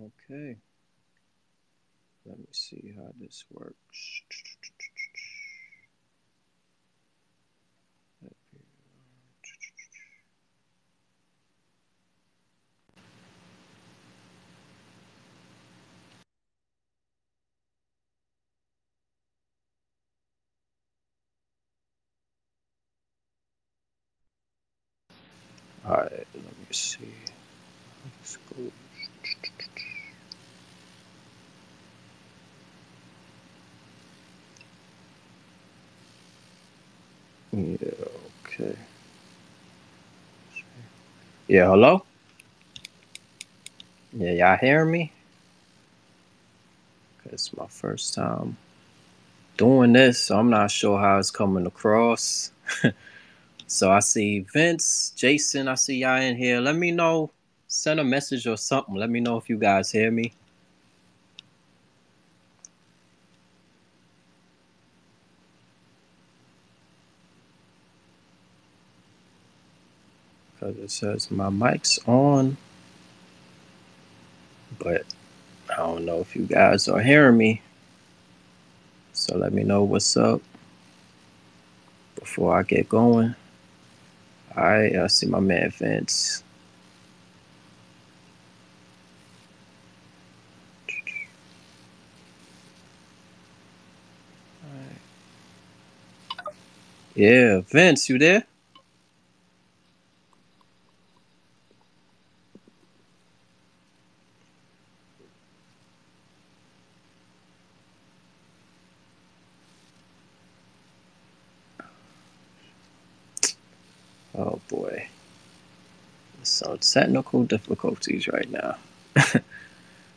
Okay. Let me see how this works. All right, let me see. Let's go. Yeah, okay. Yeah, hello? Yeah, y'all hearing me? It's my first time doing this, so I'm not sure how it's coming across. so I see Vince, Jason, I see y'all in here. Let me know. Send a message or something. Let me know if you guys hear me. Because it says my mic's on. But I don't know if you guys are hearing me. So let me know what's up before I get going. All right, I see my man Vince. Yeah, Vince, you there? Oh boy. So technical difficulties right now.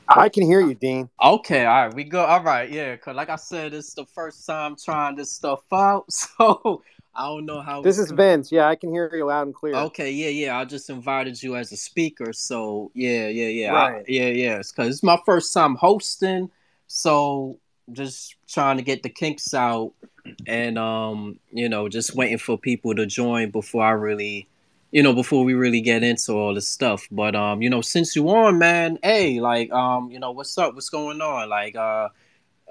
I can hear you, Dean. Okay, all right, we go. All right, yeah, cause like I said, it's the first time trying this stuff out, so I don't know how. This is Vince. Yeah, I can hear you loud and clear. Okay, yeah, yeah. I just invited you as a speaker, so yeah, yeah, yeah, Right. I, yeah, yeah. It's cause it's my first time hosting, so just trying to get the kinks out, and um, you know, just waiting for people to join before I really, you know, before we really get into all this stuff. But um, you know, since you on, man, hey, like um, you know, what's up? What's going on? Like uh.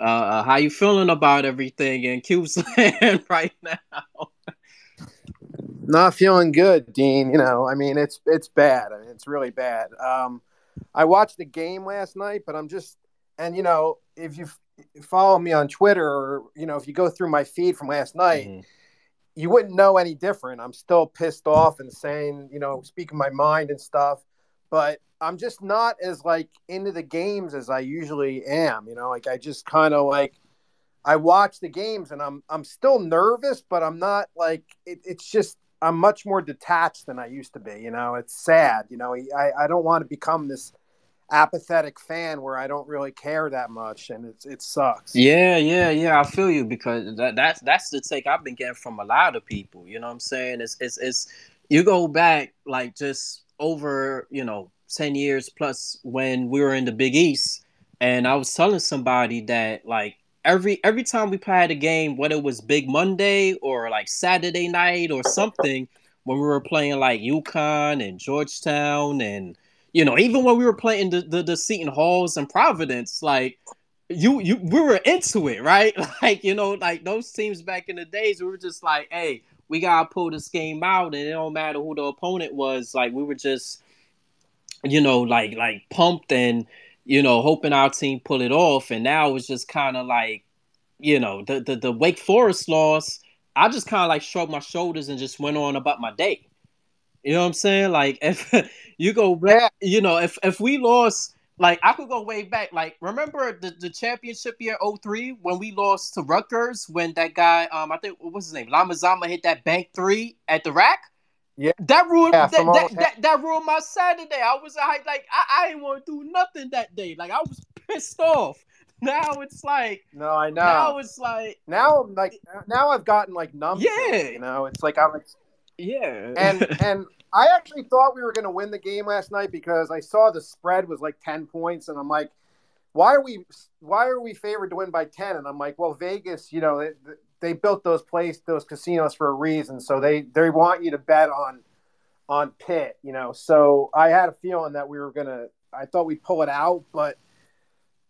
Uh, uh, how you feeling about everything in 'Cuse land right now? Not feeling good, Dean. You know, I mean, it's it's bad. I mean, it's really bad. Um, I watched the game last night, but I'm just, and you know, if you f- follow me on Twitter or you know, if you go through my feed from last night, Mhm. You wouldn't know any different. I'm still pissed off and saying, you know, speaking my mind and stuff, but I'm just not as like into the games as I usually am. You know, like I just kind of like I watch the games and I'm I'm still nervous, but I'm not like it, it's just I'm much more detached than I used to be. You know, it's sad. You know, I I don't want to become this apathetic fan where I don't really care that much, and it's it sucks. Yeah, yeah, yeah. I feel you because that, that's that's the take I've been getting from a lot of people. You know what I'm saying? It's it's it's you go back like just over you know ten years plus when we were in the Big East, and I was telling somebody that like every every time we played a game, whether it was Big Monday or like Saturday night or something, when we were playing like UConn and Georgetown and you know even when we were playing the the, the Seton Halls and Providence, like you you we were into it, right? Like, you know, like those teams back in the days, we were just like, hey, we gotta pull this game out, and it don't matter who the opponent was. Like, we were just, you know, like like pumped and you know, hoping our team pull it off. And now it's just kind of like, you know, the, the the Wake Forest loss. I just kind of like shrugged my shoulders and just went on about my day. You know what I'm saying? Like if you go back, you know, if if we lost, like I could go way back. Like remember the, the championship year 03 when we lost to Rutgers when that guy, um, I think what was his name? Lamizana hit that bank three at the rack. Yeah. That ruined Yeah, that, that, that, that ruined my Saturday. I was like, like I, I didn't want to do nothing that day. Like I was pissed off. Now it's like No, I know. now it's like now I'm like now I've gotten like numb. Yeah. it, you know, it's like I'm yeah. and and I actually thought we were going to win the game last night because I saw the spread was like ten points, and I'm like, why are we why are we favored to win by ten? And I'm like, well, Vegas, you know, they, they built those place those casinos for a reason, so they they want you to bet on on Pitt, you know. So I had a feeling that we were gonna I thought we'd pull it out, but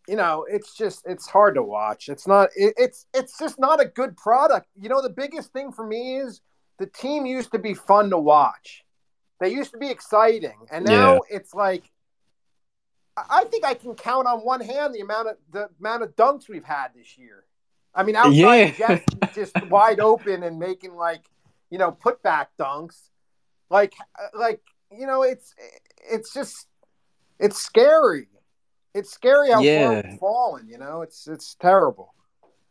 you know, it's just it's hard to watch. It's not. It, it's it's just not a good product. You know, the biggest thing for me is the team used to be fun to watch. They used to be exciting, and now yeah. it's like I think I can count on one hand the amount of the amount of dunks we've had this year. I mean, outside yeah. Jeff just wide open and making like you know putback dunks, like uh, like you know it's it's just it's scary. It's scary how yeah. far we've fallen. You know, it's it's terrible.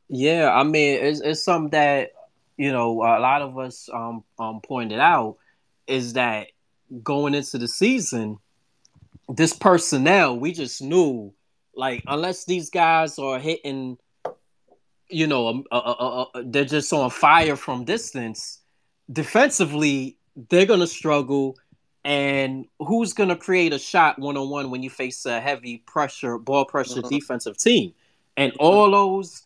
Yeah, I mean, it's it's something that you know a lot of us um um pointed out is that going into the season, this personnel we just knew like unless these guys are hitting, you know, uh, uh, uh, they're just on fire from distance. Defensively, they're gonna struggle and who's going to create a shot one on one when you face a heavy pressure, ball pressure mm-hmm. defensive team? And all those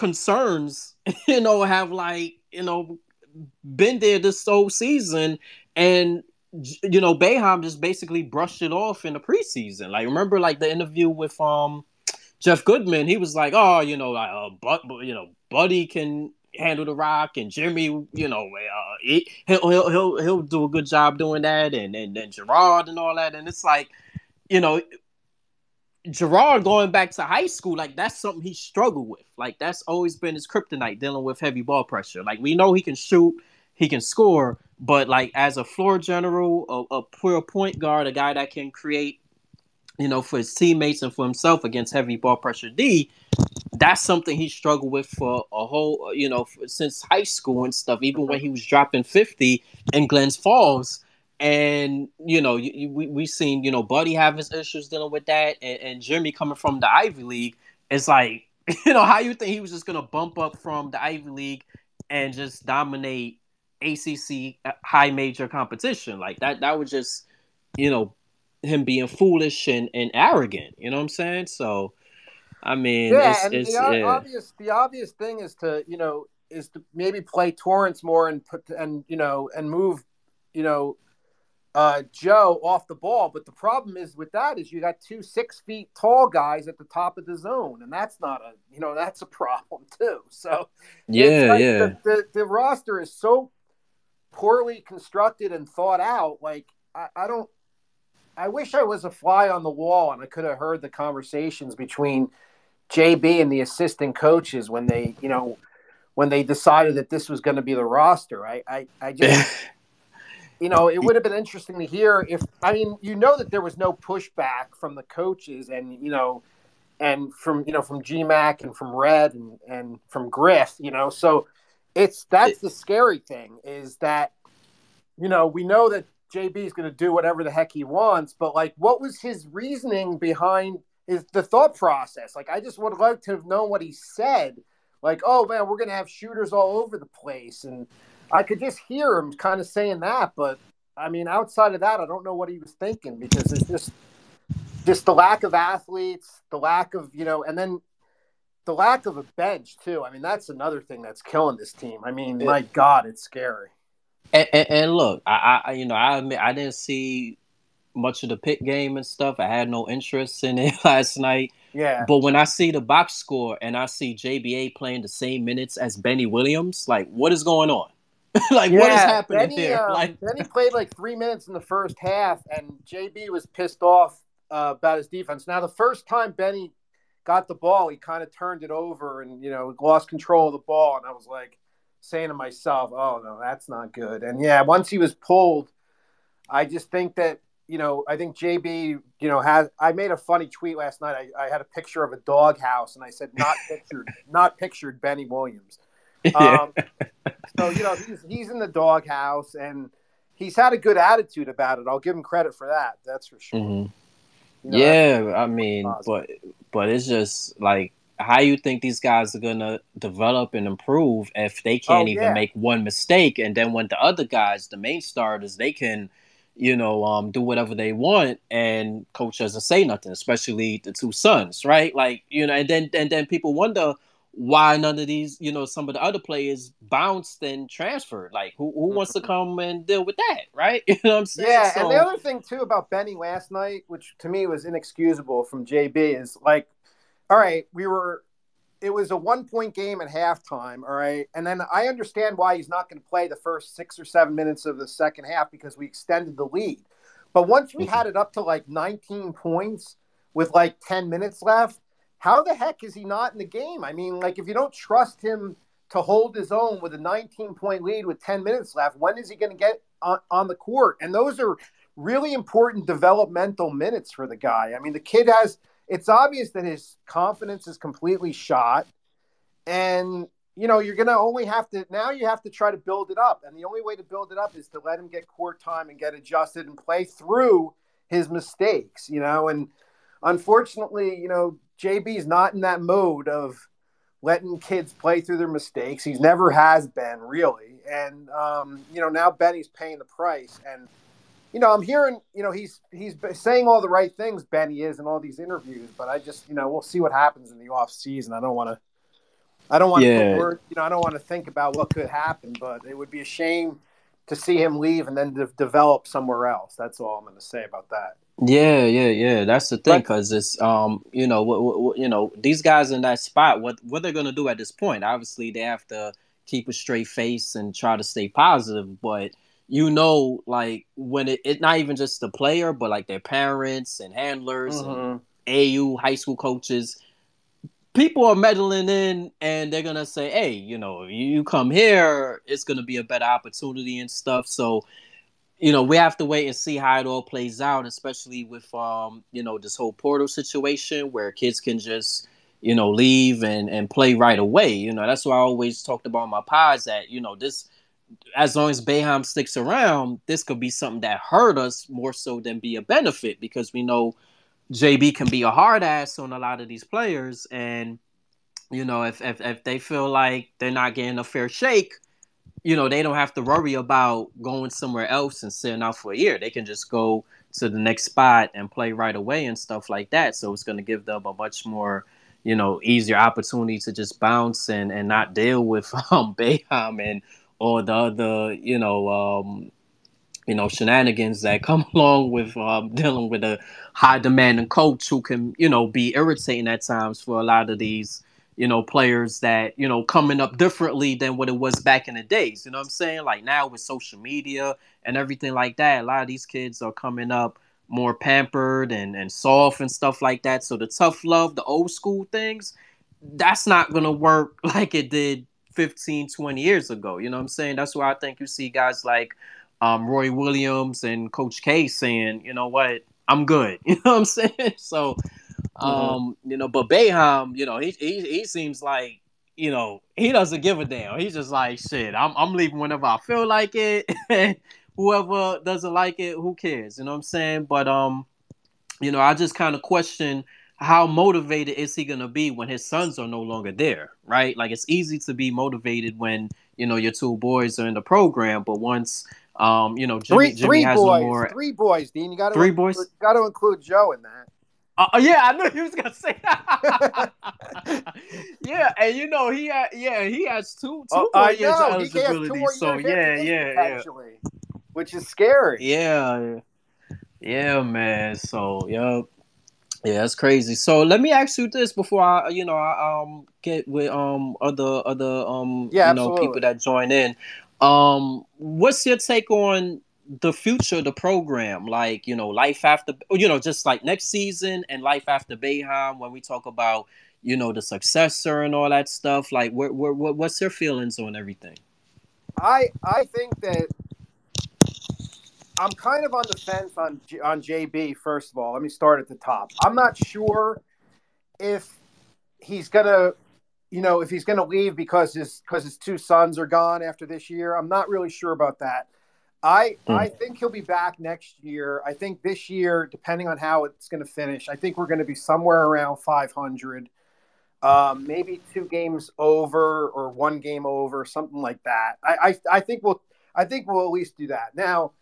concerns, you know, have like, you know, been there this whole season. And, you know, Boeheim just basically brushed it off in the preseason. Like, remember, like, the interview with um Jeff Goodman? He was like, oh, you know, like, uh, but, you know, Buddy can handle the rock, and Jimmy, you know, uh, he, will he'll he'll he'll do a good job doing that, and and then Girard and all that, and it's like, you know, Girard going back to high school, like that's something he struggled with. Like that's always been his kryptonite, dealing with heavy ball pressure. Like we know he can shoot, he can score, but like as a floor general, a, a pure point guard, a guy that can create, you know, for his teammates and for himself against heavy ball pressure D, that's something he struggled with for a whole, you know, since high school and stuff. Even when he was dropping fifty in Glens Falls, and you know, you, we we seen you know Buddy have his issues dealing with that, and, and Jimmy coming from the Ivy League. It's like you know how you think he was just gonna bump up from the Ivy League and just dominate ACC uh, high major competition like that. That was just you know him being foolish and, and arrogant. You know what I'm saying? So I mean, yeah, it's, and it's, the yeah. obvious the obvious thing is to you know is to maybe play Torrence more and put and you know and move you know uh, Joe off the ball. But the problem is with that is you got two six feet tall guys at the top of the zone, and that's not a you know that's a problem too. So yeah, like yeah, the, the, the roster is so poorly constructed and thought out. Like I, I don't. I wish I was a fly on the wall and I could have heard the conversations between JB and the assistant coaches when they, you know, when they decided that this was going to be the roster. I, I, I just, you know, it would have been interesting to hear if, I mean, you know, that there was no pushback from the coaches and, you know, and from, you know, from GMAC and from Red and, and from Griff, you know, so it's, that's the scary thing is that, you know, we know that JB is going to do whatever the heck he wants, but like, what was his reasoning behind is the thought process. Like I just would like to have known what he said. Like, oh man, we're gonna have shooters all over the place, and I could just hear him kind of saying that. But I mean, outside of that, I don't know what he was thinking because it's just just the lack of athletes, the lack of you know, and then the lack of a bench too. I mean, that's another thing that's killing this team. I mean, my God, it's scary. And, and, and look, I, I, you know, I admit I didn't see much of the Pitt game and stuff. I had no interest in it last night. Yeah. But when I see the box score and I see JBA playing the same minutes as Benny Williams, like what is going on? like yeah, what is happening Benny, here? Um, like Benny played like three minutes in the first half, and JB was pissed off uh, about his defense. Now the first time Benny got the ball, he kind of turned it over and you know lost control of the ball, and I was like saying to myself, "Oh no, that's not good." And yeah, once he was pulled, I just think that you know, I think JB, you know, has I made a funny tweet last night. I, I had a picture of a doghouse and I said not pictured, not pictured Benny Williams. Um, so you know, he's he's in the doghouse and he's had a good attitude about it. I'll give him credit for that. That's for sure. Mm-hmm. You know, yeah, I mean, but but it's just like how you think these guys are gonna develop and improve if they can't oh, even yeah. make one mistake, and then when the other guys, the main starters, they can you know, um, do whatever they want, and coach doesn't say nothing, especially the two sons, right? Like, you know, and then and then people wonder why none of these, you know, some of the other players bounced and transferred. Like, who, who wants to mm-hmm. come and deal with that, right? You know what I'm saying? Yeah, so, and the other thing too about Benny last night, which to me was inexcusable from JB, is like, all right, we were, it was a one point game at halftime, all right, and then I understand why he's not going to play the first six or seven minutes of the second half because we extended the lead, but once we mm-hmm. had it up to like 19 points with like 10 minutes left how the heck is he not in the game? I mean, like if you don't trust him to hold his own with a 19 point lead with 10 minutes left, when is he going to get on, on, the court? And those are really important developmental minutes for the guy. I mean, the kid has, it's obvious that his confidence is completely shot. And, you know, you're going to only have to, now you have to try to build it up. And the only way to build it up is to let him get court time and get adjusted and play through his mistakes, you know. And unfortunately, you know, JB's not in that mode of letting kids play through their mistakes. He's never has been really, and um, you know now Benny's paying the price. And you know I'm hearing you know he's he's saying all the right things. Benny is in all these interviews, but I just you know we'll see what happens in the off season. I don't want to. I don't want yeah. to word, you know I don't want to think about what could happen, but it would be a shame to see him leave and then de- develop somewhere else. That's all I'm going to say about that. Yeah, yeah, yeah. That's the thing, because it's um, you know, what, what, you know, these guys in that spot, what what they're gonna do at this point? Obviously, they have to keep a straight face and try to stay positive. But you know, like when it, it not even just the player, but like their parents and handlers, mm-hmm. and AU high school coaches, people are meddling in, and they're gonna say, hey, you know, you come here, it's gonna be a better opportunity and stuff. So you know, we have to wait and see how it all plays out, especially with um, you know, this whole portal situation where kids can just, you know, leave and and play right away. You know, that's why I always talked about my pods that, you know, this as long as Boeheim sticks around, this could be something that hurt us more so than be a benefit because we know JB can be a hard ass on a lot of these players and you know, if if, if they feel like they're not getting a fair shake, you know, they don't have to worry about going somewhere else and sitting out for a year. They can just go to the next spot and play right away and stuff like that. So it's going to give them a much more, you know, easier opportunity to just bounce and, and not deal with um Boeheim and or the other, you know, um, you know, shenanigans that come along with um, dealing with a high demanding coach who can, you know, be irritating at times for a lot of these you know, players that, you know, coming up differently than what it was back in the days. You know what I'm saying? Like now with social media and everything like that, a lot of these kids are coming up more pampered and, and soft and stuff like that. So the tough love, the old school things, that's not going to work like it did 15, 20 years ago. You know what I'm saying? That's why I think you see guys like um, Roy Williams and Coach K saying, you know what, I'm good. You know what I'm saying? So Mm-hmm. Um, you know, but Boeheim, you know, he, he he seems like you know he doesn't give a damn. He's just like shit. I'm I'm leaving whenever I feel like it. Whoever doesn't like it, who cares? You know what I'm saying? But um, you know, I just kind of question how motivated is he gonna be when his sons are no longer there, right? Like it's easy to be motivated when you know your two boys are in the program, but once um, you know, Jimmy, three, Jimmy three has boys, no more. Three boys, Dean. You got to three boys. Got to include Joe in that. Uh, yeah, I knew he was gonna say. That. yeah, and you know he had yeah he has two two uh, more years of eligibility. So yeah, yeah, yeah, which is scary. Yeah, yeah, man. So yeah, yeah, it's crazy. So let me ask you this before I you know I um get with um other other um yeah, you know absolutely. people that join in. Um, what's your take on the future the program, like you know, life after, you know, just like next season and life after Boeheim, when we talk about you know the successor and all that stuff, like what's your feelings on everything? I I think that I'm kind of on the fence on on JB. First of all, let me start at the top. I'm not sure if he's gonna, you know, if he's gonna leave because his because his two sons are gone after this year. I'm not really sure about that. I mm. I think he'll be back next year. I think this year, depending on how it's going to finish, I think we're going to be somewhere around 500, um, maybe two games over or one game over, something like that. I, I I think we'll I think we'll at least do that. Now,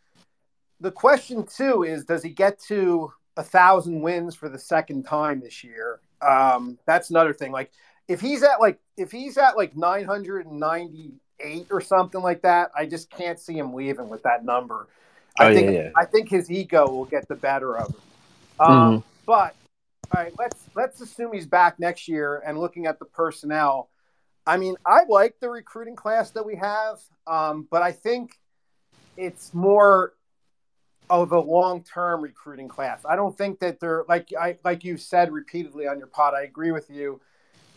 the question too is, does he get to a thousand wins for the second time this year? Um, that's another thing. Like if he's at like if he's at like 998 or something like that, I just can't see him leaving with that number. I Oh, yeah, think yeah. I think his ego will get the better of him. Um, But all right, let's let's assume he's back next year. And looking at the personnel, I mean, I like the recruiting class that we have, um, but I think it's more of a long-term recruiting class. I don't think that they're like I like you said repeatedly on your pod. I agree with you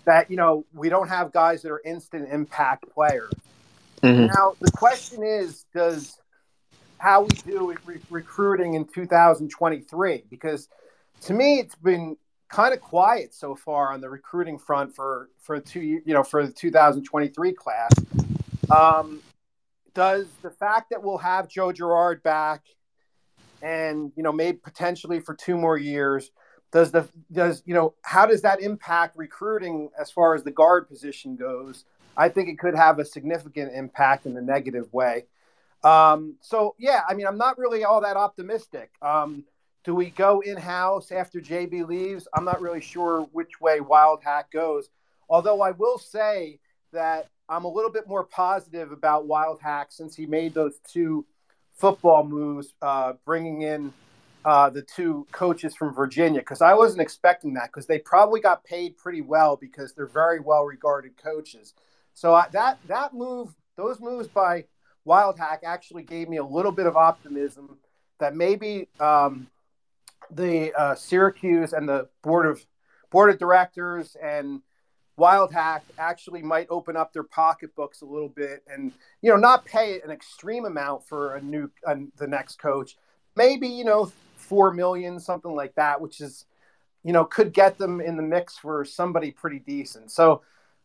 that you know we don't have guys that are instant impact players. Mhm. Now the question is, does how we do re- recruiting in 2023? Because to me, it's been kind of quiet so far on the recruiting front for for two you know for the 2023 class. Um, does the fact that we'll have Joe Girard back and you know maybe potentially for two more years does the does you know how does that impact recruiting as far as the guard position goes? I think it could have a significant impact in a negative way. Um, so yeah i mean i'm not really all that optimistic. Um, do we go in-house after jb leaves? I'm not really sure which way Wildhack goes. Although i will say that i'm a little bit more positive about Wildhack since he made those two football moves uh, bringing in uh, the two coaches from Virginia because I wasn't expecting that because they probably got paid pretty well because they're very well regarded coaches. So that that move, those moves by Wildhack actually gave me a little bit of optimism that maybe um, the uh, Syracuse and the board of board of directors and Wildhack actually might open up their pocketbooks a little bit and you know not pay an extreme amount for a new uh, the next coach maybe you know four million something like that which is you know could get them in the mix for somebody pretty decent so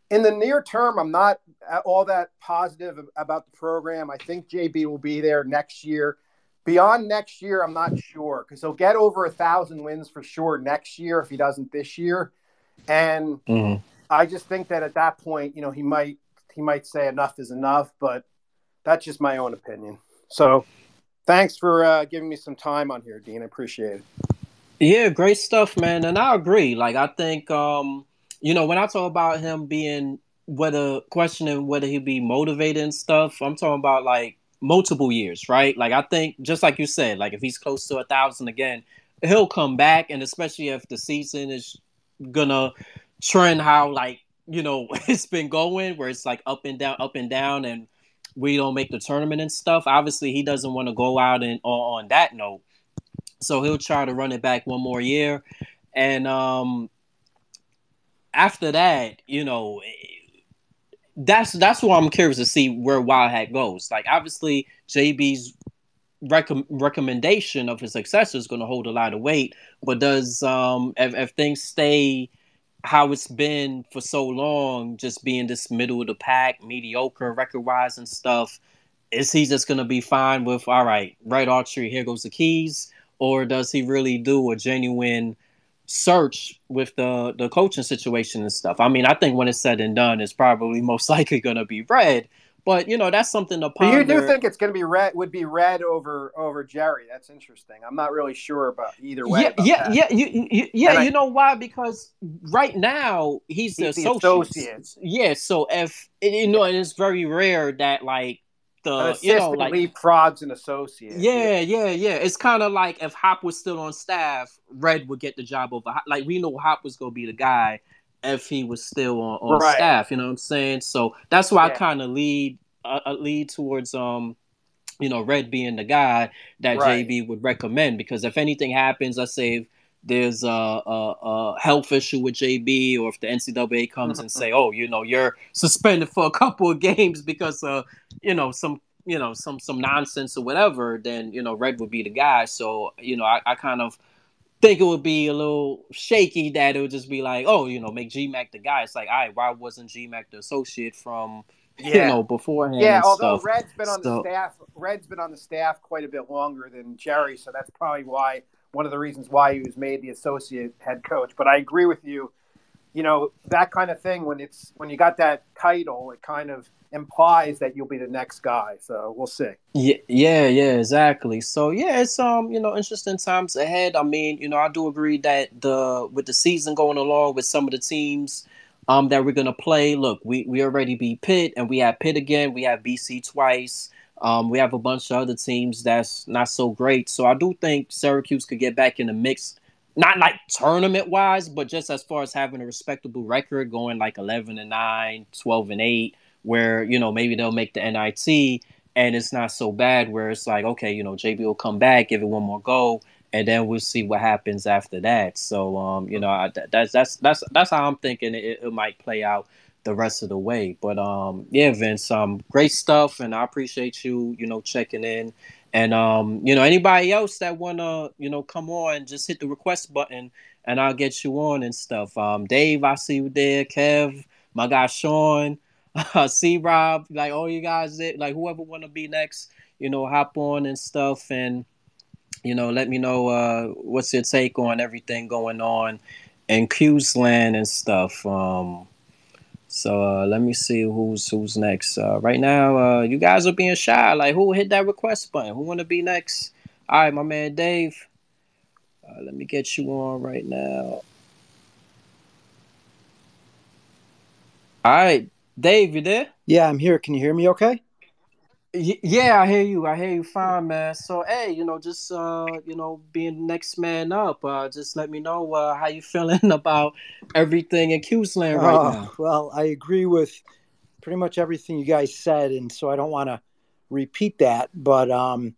in the near term i'm not all that positive about the program i think jb will be there next year beyond next year i'm not sure because he'll get over a thousand wins for sure next year if he doesn't this year and Mhm. I just think that at that point, you know, he might he might say enough is enough, but that's just my own opinion. So, thanks for uh, giving me some time on here, Dean. I appreciate it. Yeah, great stuff, man. And I agree. Like I think um, you know, when I talk about him being whether questioning whether he'd be motivated and stuff, I'm talking about like multiple years, right? Like I think just like you said, like if he's close to a thousand again, he'll come back and especially if the season is gonna trend how like, you know, it's been going where it's like up and down, up and down and we don't make the tournament and stuff. Obviously he doesn't want to go out and on, that note. So he'll try to run it back one more year. And um after that, you know, that's that's why I'm curious to see where Wildhack goes. Like obviously JB's recom- recommendation of his successor is going to hold a lot of weight, but does um if, if things stay how it's been for so long, just being this middle of the pack, mediocre record wise and stuff, is he just to be fine with all right, right Autry, here goes the keys, or does he really do a genuine search with the the coaching situation and stuff? I mean, I think when it's said and done, it's probably most likely to be red. But you know, that's something to But ponder. you do think it's going to be red? Would be red over over Gerry? That's interesting. I'm not really sure about either way. yeah, yeah, yeah, you, you, yeah. And I- you know why? Because right now he's the He's the associate. Yeah, so if you know, and it's very rare that like the you know like leapfrogs an associate. yeah, yeah, yeah. It's kind of like if Hop was still on staff, Red would get the job over. Hop. Like we know Hop was gonna be the guy if he was still on, on Right. staff. You know what I'm saying? So that's why I kind of lead uh, lead towards um, you know, Red being the guy that Right. JB would recommend because if anything happens, let's say if there's a, a, a health issue with JB or if the NCAA comes and say, oh, you know, you're suspended for a couple of games because uh, you know, some you know, some some nonsense or whatever, then you know, Red would be the guy. So, you know, I, I kind of think it would be a little shaky that it would just be like, oh, you know, make GMAC the guy. It's like, all right, why wasn't GMAC the associate from you know beforehand? Yeah, although stuff? Red's been on the staff, Red's been on the staff quite a bit longer than Gerry, so that's probably why one of the reasons why he was made the associate head coach. But I agree with you. You know that kind of thing when it's when you got that title, it kind of implies that you'll be the next guy. So we'll see. Yeah, yeah, yeah, exactly. So yeah, it's um, you know, interesting times ahead. I mean, you know, I do agree that the with the season going along with some of the teams um, that we're gonna play. Look, we we already beat Pitt, and we have Pitt again. We have BC twice. Um, we have a bunch of other teams that's not so great. So I do think Syracuse could get back in the mix, not like tournament wise, but just as far as having a respectable record, going like 11 and 9, 12 and 8, where, you know, maybe they'll make the NIT and it's not so bad where it's like, okay, you know, JB will come back, give it one more go, and then we'll see what happens after that. So, um, you know, I, that's that's that's that's how I'm thinking it, it might play out the rest of the way. But um, yeah, Vince, um, great stuff, and I appreciate you, you know, checking in. And um, you know, anybody else that wanna, you know, come on, just hit the request button, and I'll get you on and stuff. Um, Dave, I see you there. Kev, my guy Sean, uh, C Rob, like all you guys, like whoever wanna be next, you know, hop on and stuff, and you know, let me know uh, what's your take on everything going on in 'Cuse land and stuff. Um, so uh, let me see who's who's next. Uh, right now, uh, you guys are being shy. Like, who hit that request button? Who want to be next? All right, my man Dave. Uh, let me get you on right now. All right, Dave, you there? Yeah, I'm here. Can you hear me? Okay. Yeah, I hear you. I hear you fine, man. So, hey, you know, just uh, you know, being next man up. Uh, just let me know uh, how you feeling about everything in 'Cuse land right uh, now. Well, I agree with pretty much everything you guys said, and so I don't want to repeat that. But um,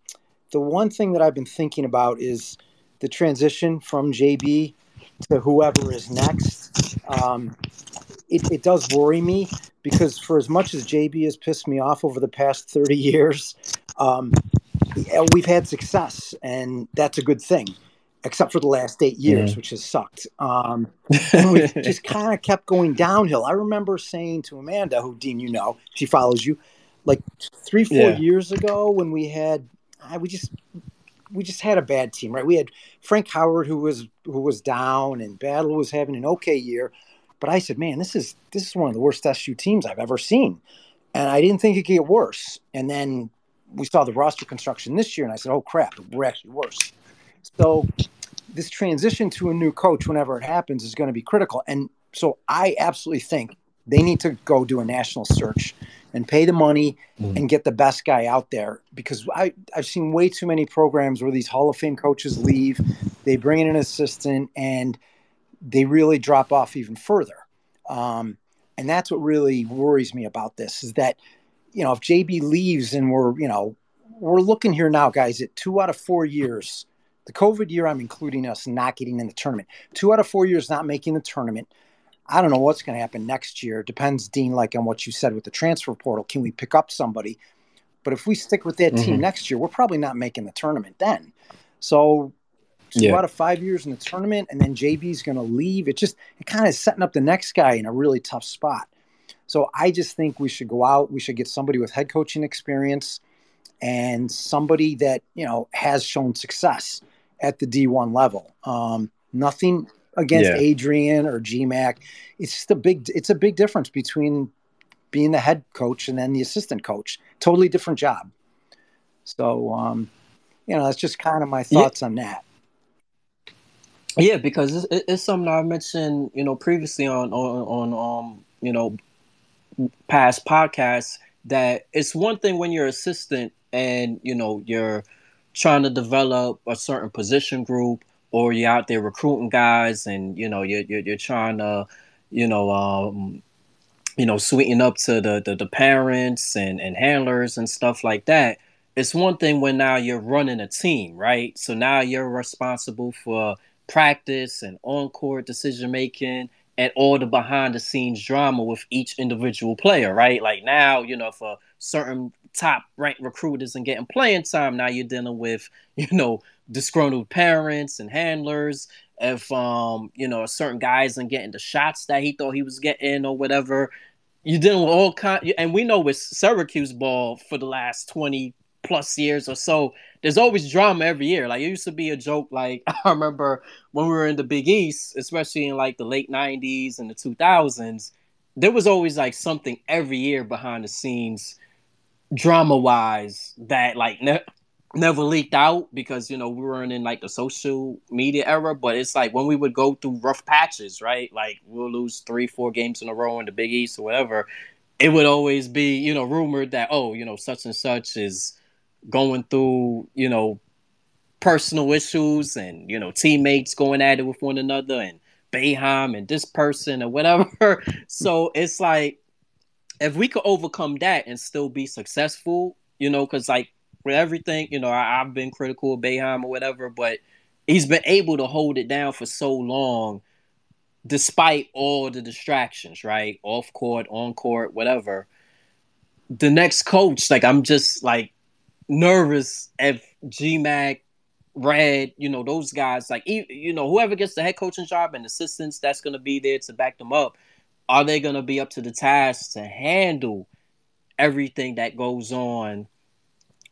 the one thing that I've been thinking about is the transition from JB to whoever is next. Um, it, it does worry me because for as much as JB has pissed me off over the past 30 years, um, we've had success, and that's a good thing, except for the last eight years, yeah. which has sucked. Um, and we just kind of kept going downhill. I remember saying to Amanda, who Dean, you know, she follows you, like three, four yeah. years ago when we had, I, we just we just had a bad team, right? We had Frank Howard who was who was down, and Battle was having an okay year. But I said, man, this is this is one of the worst SU teams I've ever seen, and I didn't think it could get worse. And then we saw the roster construction this year, and I said, oh crap, we're actually worse. So this transition to a new coach, whenever it happens, is going to be critical. And so I absolutely think they need to go do a national search and pay the money mm. and get the best guy out there because I, I've seen way too many programs where these Hall of Fame coaches leave, they bring in an assistant, and – they really drop off even further. Um, and that's what really worries me about this is that, you know, if JB leaves and we're, you know, we're looking here now, guys, at two out of four years, the COVID year, I'm including us not getting in the tournament. Two out of four years not making the tournament. I don't know what's going to happen next year. Depends, Dean, like on what you said with the transfer portal. Can we pick up somebody? But if we stick with that mm-hmm. team next year, we're probably not making the tournament then. So two yeah. out of five years in the tournament, and then JB's going to leave. It just it kind of setting up the next guy in a really tough spot. So I just think we should go out. We should get somebody with head coaching experience and somebody that you know has shown success at the D1 level. Um, nothing against yeah. Adrian or GMAC. It's just a big. It's a big difference between being the head coach and then the assistant coach. Totally different job. So, um, you know, that's just kind of my thoughts yeah. on that. Yeah, because it's, it's something I mentioned, you know, previously on on on um you know past podcasts that it's one thing when you're assistant and you know you're trying to develop a certain position group or you're out there recruiting guys and you know you're you're, you're trying to you know um you know sweeten up to the, the the parents and and handlers and stuff like that it's one thing when now you're running a team right so now you're responsible for practice and on court decision making and all the behind the scenes drama with each individual player, right? Like now, you know, for certain top ranked recruiters and getting playing time, now you're dealing with, you know, disgruntled parents and handlers. If um, you know, certain guys and getting the shots that he thought he was getting or whatever. You're dealing with all kind and we know with Syracuse ball for the last 20 plus years or so, there's always drama every year. Like it used to be a joke. Like I remember when we were in the Big East, especially in like the late '90s and the 2000s, there was always like something every year behind the scenes, drama wise. That like ne- never leaked out because you know we weren't in like the social media era but it's like when we would go through rough patches right like we'll lose three four games in a row in the big east or whatever it would always be you know rumored that oh you know such and such is going through you know personal issues and you know teammates going at it with one another and Boeheim and this person or whatever so it's like if we could overcome that and still be successful you know because like with everything, you know, I, have been critical of Boeheim or whatever, but he's been able to hold it down for so long despite all the distractions, right? Off court, on court, whatever. The next coach, like I'm just like nervous if GMAC, Red, you know, those guys, like you know, whoever gets the head coaching job and assistants that's gonna be there to back them up, are they gonna be up to the task to handle everything that goes on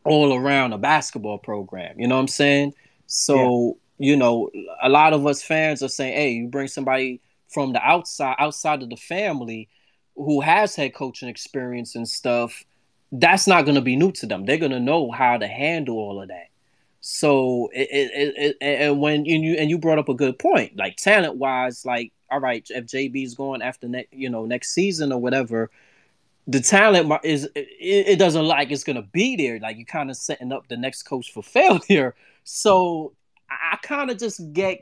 all around a basketball program. You know what I'm saying? So, yeah. you know, a lot of us fans are saying, hey, you bring somebody from the outside, outside of the family who has head coaching experience and stuff, that's not going to be new to them. They're going to know how to handle all of that. So, it, it, it, and when you and you brought up a good point, like talent wise, like all right, if JB's going after next, you know, next season or whatever, the talent is it, it doesn't like it's gonna be there. Like you're kind of setting up the next coach for failure. So I kind of just get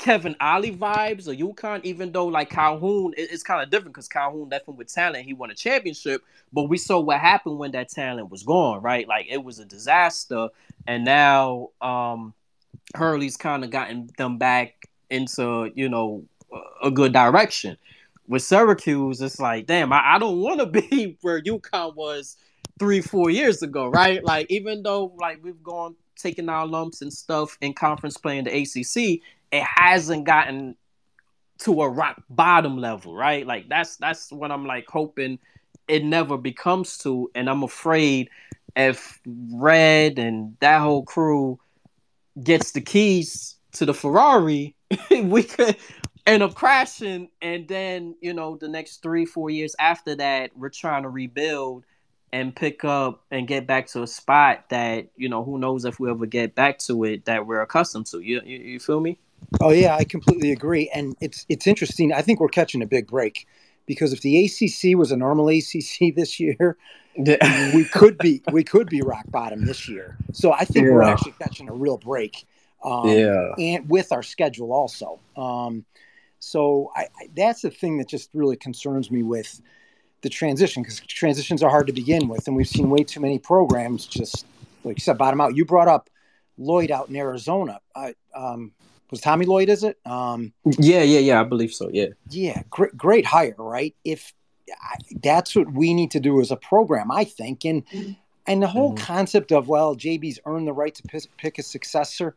Kevin Ollie vibes or UConn, even though like Calhoun, it's kind of different because Calhoun left him with talent. He won a championship, but we saw what happened when that talent was gone, right? Like it was a disaster, and now um Hurley's kind of gotten them back into you know a good direction with Syracuse, it's like, damn, I, I don't want to be where UConn was three, four years ago, right? Like, even though like we've gone taking our lumps and stuff in conference play in the ACC, it hasn't gotten to a rock bottom level, right? Like that's that's what I'm like hoping it never becomes to, and I'm afraid if Red and that whole crew gets the keys to the Ferrari, we could end up crashing. And then you know the next three four years after that we're trying to rebuild and pick up and get back to a spot that you know who knows if we ever get back to it that we're accustomed to. You you, you feel me? Oh yeah i completely agree. And it's it's interesting. I think we're catching a big break because if the acc was a normal acc this year we could be we could be rock bottom this year so i think yeah. we're actually catching a real break um, yeah and with our schedule also um, so I, I, that's the thing that just really concerns me with the transition because transitions are hard to begin with, and we've seen way too many programs just like you said bottom out. You brought up Lloyd out in Arizona. I, um, was Tommy Lloyd? Is it? Um, yeah, yeah, yeah. I believe so. Yeah, yeah. Great, great hire, right? If that's what we need to do as a program, I think, and and the whole mm-hmm. concept of well, JB's earned the right to p- pick a successor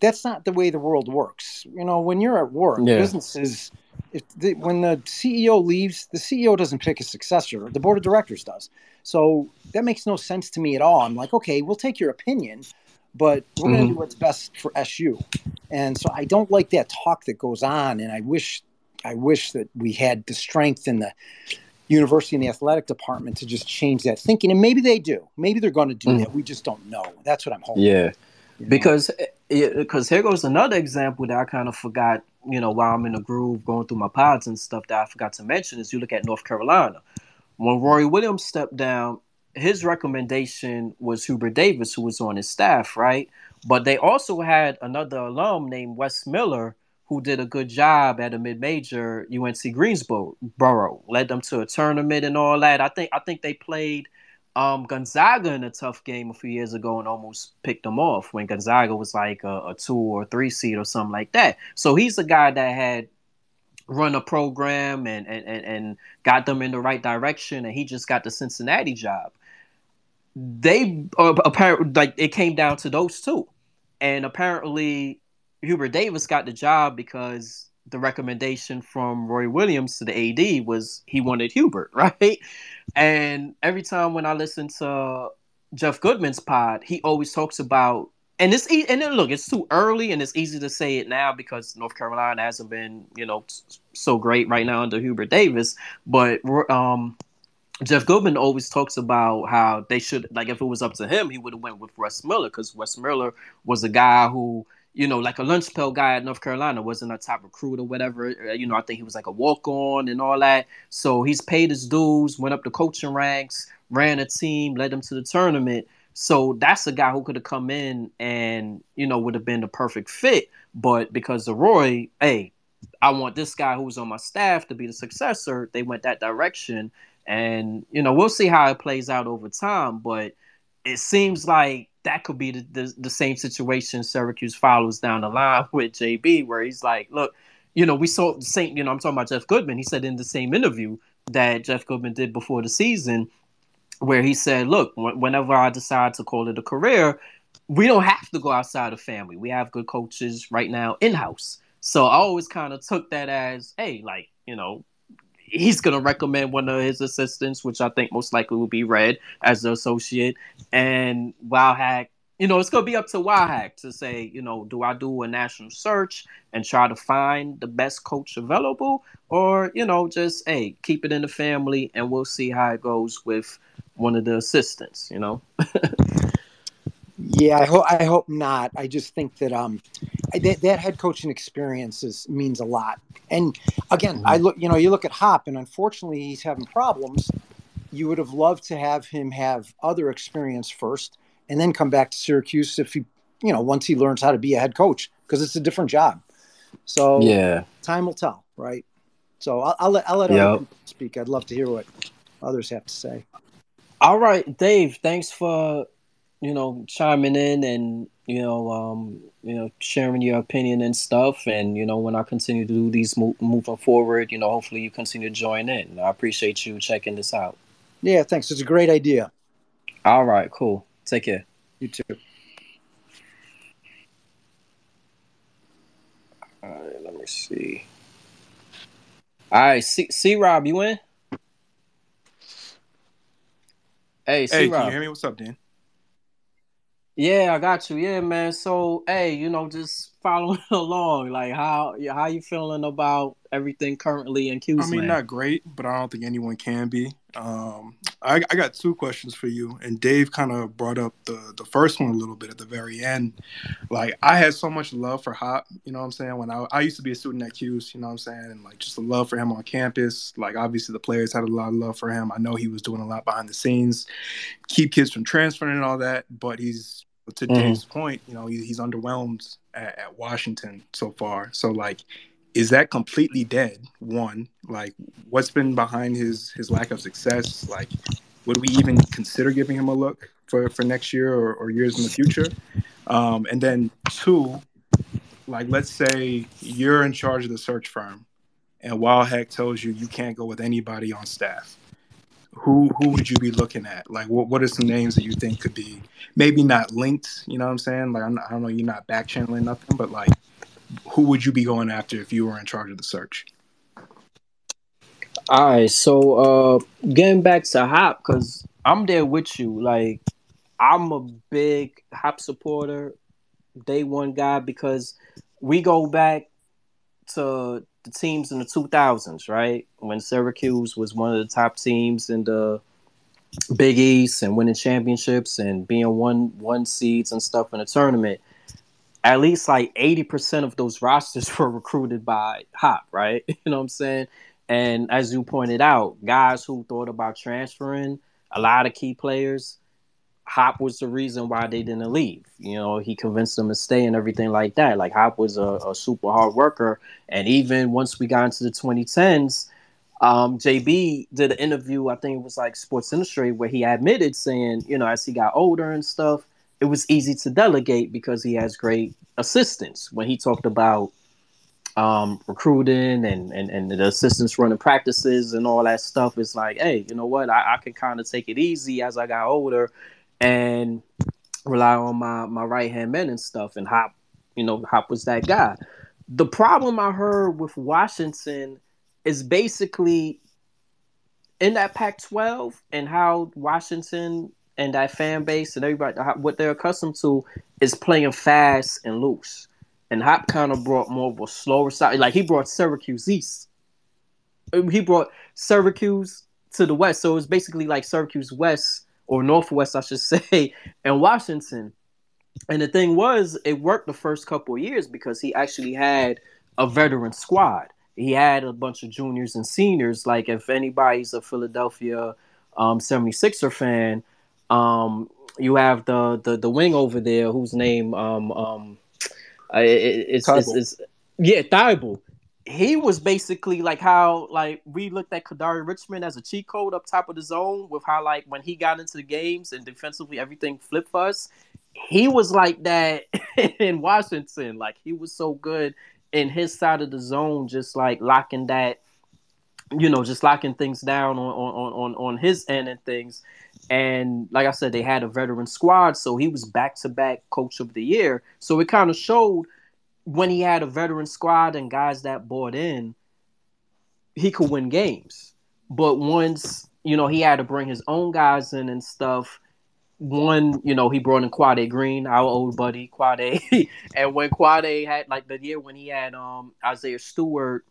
that's not the way the world works. You know, when you're at work, yeah. businesses, if the, when the CEO leaves, the CEO doesn't pick a successor; the board of directors does. So that makes no sense to me at all. I'm like, okay, we'll take your opinion, but we're mm-hmm. going to do what's best for SU. And so I don't like that talk that goes on, and I wish, I wish that we had the strength and the university and the athletic department to just change that thinking. And maybe they do. Maybe they're going to do mm-hmm. that. We just don't know. That's what I'm hoping. Yeah. You know? Because because here goes another example that I kind of forgot, you know, while I'm in the groove going through my pods and stuff that I forgot to mention is you look at North Carolina. When Roy Williams stepped down, his recommendation was Hubert Davis, who was on his staff, right? But they also had another alum named Wes Miller who did a good job at a mid-major UNC Greensboro, led them to a tournament and all that. I think I think they played um, Gonzaga in a tough game a few years ago and almost picked them off when Gonzaga was like a, a, two or three seed or something like that. So he's a guy that had run a program and, and, and, and got them in the right direction, and he just got the Cincinnati job. They uh, apparently like it came down to those two, and apparently Hubert Davis got the job because the recommendation from Roy Williams to the AD was he wanted Hubert, right? And every time when I listen to Jeff Goodman's pod, he always talks about and it's and then look, it's too early and it's easy to say it now because North Carolina hasn't been, you know, so great right now under Hubert Davis. But um, Jeff Goodman always talks about how they should like if it was up to him, he would have went with Wes Miller because Wes Miller was a guy who you know, like a lunch pail guy at North Carolina, wasn't a top recruit or whatever. Uh, you know, I think he was like a walk on and all that. So he's paid his dues, went up the coaching ranks, ran a team, led them to the tournament. So that's a guy who could have come in and, you know, would have been the perfect fit. But because of Roy, hey, I want this guy who's on my staff to be the successor, they went that direction. And, you know, we'll see how it plays out over time. But it seems like that could be the, the, the, same situation Syracuse follows down the line with JB, where he's like, look, you know, we saw the same, you know, I'm talking about Jeff Goodman. He said in the same interview that Jeff Goodman did before the season, where he said, look, whenever I decide to call it a career, we don't have to go outside of family. We have good coaches right now in house. So I always kind of took that as, hey, like, you know, he's going to recommend one of his assistants, which I think most likely will be Red as the associate. And Wildhack, you know, it's going to be up to Wildhack to say, you know, do I do a national search and try to find the best coach available? Or, you know, just, hey, keep it in the family and we'll see how it goes with one of the assistants, you know? yeah, I hope I hope not. I just think that um that, that head coaching experience is, means a lot. And again, mm-hmm. I look, you know, you look at Hop, and unfortunately, he's having problems. You would have loved to have him have other experience first, and then come back to Syracuse if he, you know, once he learns how to be a head coach, because it's a different job. So yeah, time will tell, right? So I'll, I'll let I'll let yep. speak. I'd love to hear what others have to say. All right, Dave. Thanks for you know chiming in and you know, um, you know, sharing your opinion and stuff. And you know, when I continue to do these mo- moving forward, you know, hopefully you continue to join in. I appreciate you checking this out. Yeah, thanks. It's a great idea. All right, cool. Take care. You too. All right, let me see. All right, see, see Rob, you in? Hey, C hey, Rob. can you hear me? What's up, Dan? Yeah, I got you. Yeah, man. So, hey, you know, just following along. Like, how how you feeling about everything currently in 'Cuse? I mean, not great, but I don't think anyone can be. Um, I, I got two questions for you, and Dave kind of brought up the the first one a little bit at the very end. Like, I had so much love for Hop. You know what I'm saying? When I I used to be a student at 'Cuse, you know what I'm saying, and like just the love for him on campus. Like, obviously the players had a lot of love for him. I know he was doing a lot behind the scenes, keep kids from transferring and all that. But he's to mm-hmm. Dave's point, you know, he, he's underwhelmed at, at, Washington so far. So like, is that completely dead? One, like, what's been behind his his lack of success? Like, would we even consider giving him a look for for next year or, or years in the future? Um, and then two, like, let's say you're in charge of the search firm, and Wildhack tells you you can't go with anybody on staff who who would you be looking at? Like, what what are some names that you think could be maybe not linked? You know what I'm saying? Like, I'm, I do not know, you're not back channeling nothing, but like, who would you be going after if you were in charge of the search? All right, so uh getting back to Hop, because I'm there with you. Like, I'm a big Hop supporter, day one guy, because we go back to the teams in the 2000s, right? When Syracuse was one of the top teams in the Big East and winning championships and being one one seeds and stuff in the tournament. At least like 80% of those rosters were recruited by Hop, right? You know what I'm saying? And as you pointed out, guys who thought about transferring, a lot of key players, Hop was the reason why they didn't leave. You know, he convinced them to stay and everything like that. Like Hop was a, a super hard worker, and even once we got into the 2010s, um, JB did an interview. I think it was like Sports Illustrated where he admitted saying, you know, as he got older and stuff, it was easy to delegate because he has great assistants. When he talked about um, recruiting and, and, and the assistants running practices and all that stuff, it's like, hey, you know what? I, I can kind of take it easy as I got older and rely on my my right hand men and stuff. And Hop, you know, Hop was that guy. The problem I heard with Washington is basically in that Pac-12 and how Washington and that fan base and everybody what they're accustomed to is playing fast and loose. And Hop kind of brought more of a slower side. Like he brought Syracuse East. Um, he brought Syracuse to the west. So it was basically like Syracuse West or Northwest, I should say, and Washington. And the thing was, it worked the first couple of years because he actually had a veteran squad. He had a bunch of juniors and seniors. Like if anybody's a Philadelphia um, 76er fan, um, you have the, the the wing over there whose name um, um, it, it's, it's, it's, yeah Thybulle he was basically like how like we looked at Kadary Richmond as a cheat code up top of the zone with how like when he got into the games and defensively everything flipped for us. He was like that in Washington. Like he was so good in his side of the zone, just like locking that, you know, just locking things down on on on on his end and things. And like I said, they had a veteran squad, so he was back to back coach of the year. So it kind of showed when he had a veteran squad and guys that bought in, he could win games. But once, you know, he had to bring his own guys in and stuff. One, you know, he brought in Quade Green, our old buddy Quade. and when Quade had like the year when he had um Isaiah Stewart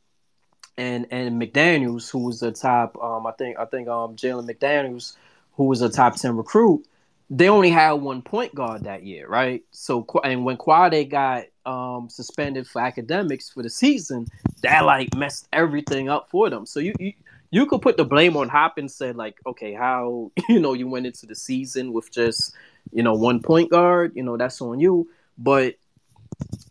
and and McDaniels, who was the top um I think I think um Jalen McDaniels, who was a top ten recruit, they only had one point guard that year, right? So and when Quade got um, suspended for academics for the season, that like messed everything up for them. So you you, you could put the blame on Hop and said like, okay, how you know you went into the season with just you know one point guard, you know that's on you. But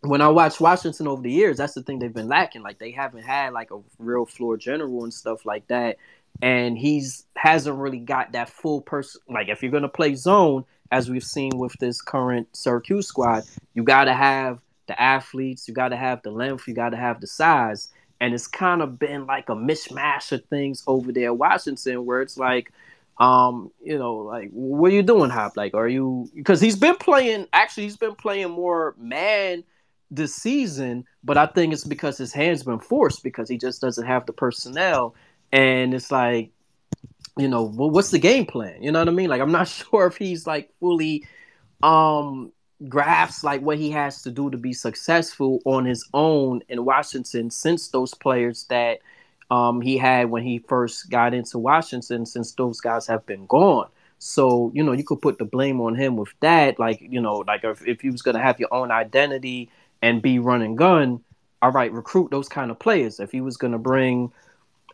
when I watch Washington over the years, that's the thing they've been lacking. Like they haven't had like a real floor general and stuff like that and he's hasn't really got that full person. Like if you're gonna play zone, as we've seen with this current Syracuse squad, you got to have the athletes, you got to have the length, you got to have the size, and it's kind of been like a mishmash of things over there, Washington, where it's like. Um, you know, like what are you doing, Hop? Like, are you because he's been playing actually he's been playing more man this season, but I think it's because his hands been forced because he just doesn't have the personnel and it's like you know well, what's the game plan? You know what i mean? Like i'm not sure if he's like fully um grasps like what he has to do to be successful on his own in washington since those players that um he had when he first got into washington since those guys have been gone. So you know you could put the blame on him with that. Like you know like if, if you was going to have your own identity and be running gun all right recruit those kind of players. If he was going to bring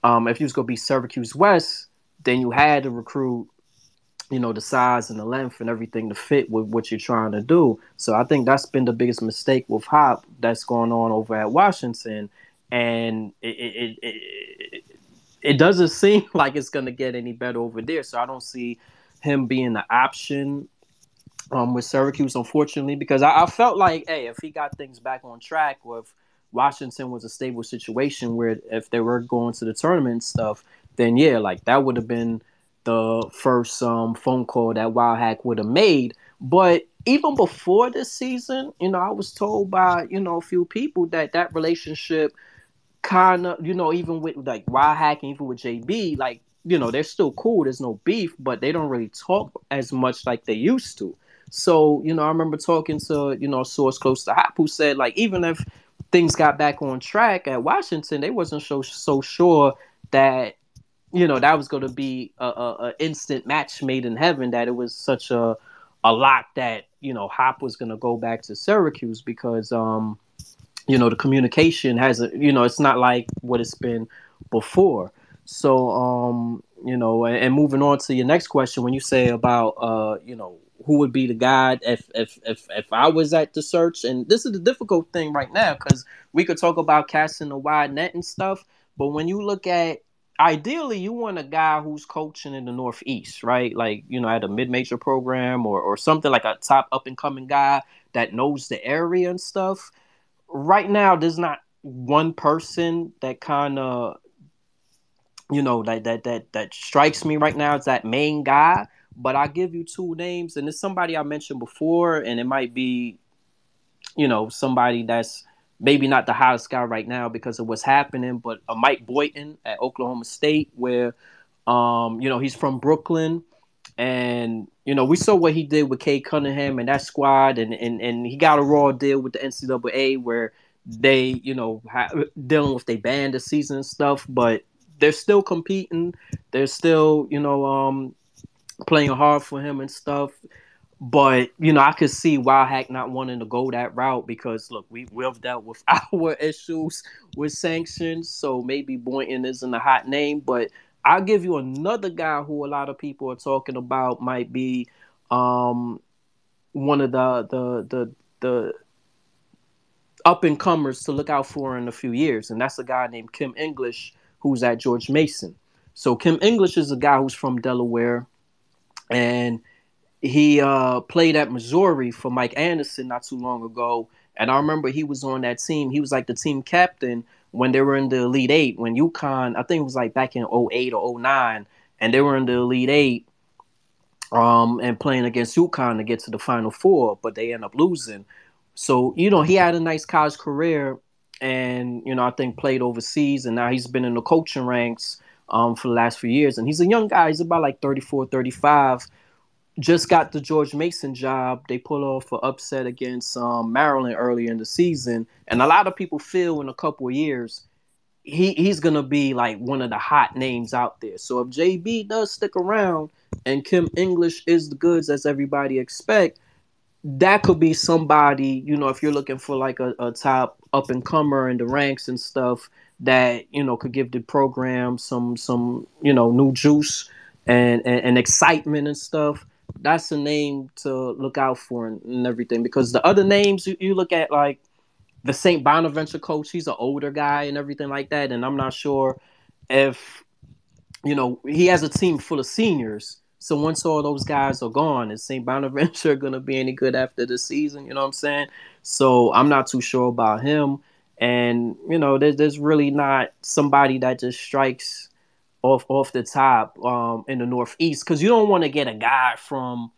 um, if you was gonna be Syracuse West, then you had to recruit, you know, the size and the length and everything to fit with what you're trying to do. So I think that's been the biggest mistake with Hop that's going on over at Washington, and it it, it, it, it doesn't seem like it's gonna get any better over there. So I don't see him being the option um, with Syracuse, unfortunately, because I, I felt like, hey, if he got things back on track with Washington was a stable situation where if they were going to the tournament stuff, then yeah, like that would have been the first um, phone call that Wildhack would have made. But even before this season, you know, I was told by you know a few people that that relationship kind of, you know, even with like Wildhack and even with JB, like you know, they're still cool. There's no beef, but they don't really talk as much like they used to. So, you know, I remember talking to, you know, a source close to Hop who said, like, even if things got back on track at Washington, they wasn't so so sure that you know that was going to be a, a, a, instant match made in heaven. That it was such a a lot that you know Hop was going to go back to Syracuse because um you know the communication has a you know it's not like what it's been before. So um you know and, and moving on to your next question when you say about uh you know who would be the guy if if if if I was at the search. And this is the difficult thing right now because we could talk about casting a wide net and stuff, but when you look at ideally you want a guy who's coaching in the northeast right? Like you know at a mid-major program or, or something like a top up and coming guy that knows the area and stuff. Right now there's not one person that kind of you know that that that that strikes me right now as that main guy but I give you two names, and it's somebody I mentioned before, and it might be, you know, somebody that's maybe not the hottest guy right now because of what's happening, but a Mike Boynton at Oklahoma State, where, um, you know, he's from Brooklyn, and you know we saw what he did with Cade Cunningham and that squad, and and and he got a raw deal with the NCAA where they, you know, ha- dealing with they ban the season and stuff, but they're still competing. They're still, you know, um, playing hard for him and stuff. But you know, I could see Wildhack not wanting to go that route because look, we we've dealt with our issues with sanctions, so maybe Boynton isn't a hot name. But I'll give you another guy who a lot of people are talking about might be um, one of the the the the up and comers to look out for in a few years, and that's a guy named Kim English who's at George Mason. So Kim English is a guy who's from Delaware, and he uh, played at Missouri for Mike Anderson not too long ago. And I remember he was on that team. He was like the team captain when they were in the Elite Eight. When UConn, I think it was like back in 08 or 09, and they were in the Elite Eight um, and playing against UConn to get to the Final Four, but they end up losing. So, you know, he had a nice college career and, you know, I think played overseas. And now he's been in the coaching ranks um, for the last few years. And he's a young guy. He's about like 34, 35 just got the George Mason job. They pull off an upset against um, Maryland early in the season, and a lot of people feel in a couple of years he he's gonna be like one of the hot names out there. So if JB does stick around and Kim English is the goods as everybody expect, that could be somebody you know if you're looking for like a, a top up and comer in the ranks and stuff that you know could give the program some some you know new juice and, and, and excitement and stuff that's a name to look out for and, and everything. Because the other names you, you look at, like the St. Bonaventure coach, he's an older guy and everything like that. And I'm not sure if, you know, he has a team full of seniors. So once all those guys are gone, is St. Bonaventure going to be any good after the season? You know what I'm saying? So I'm not too sure about him. And, you know, there's, there's really not somebody that just strikes off off the top um, in the Northeast because you don't want to get a guy from,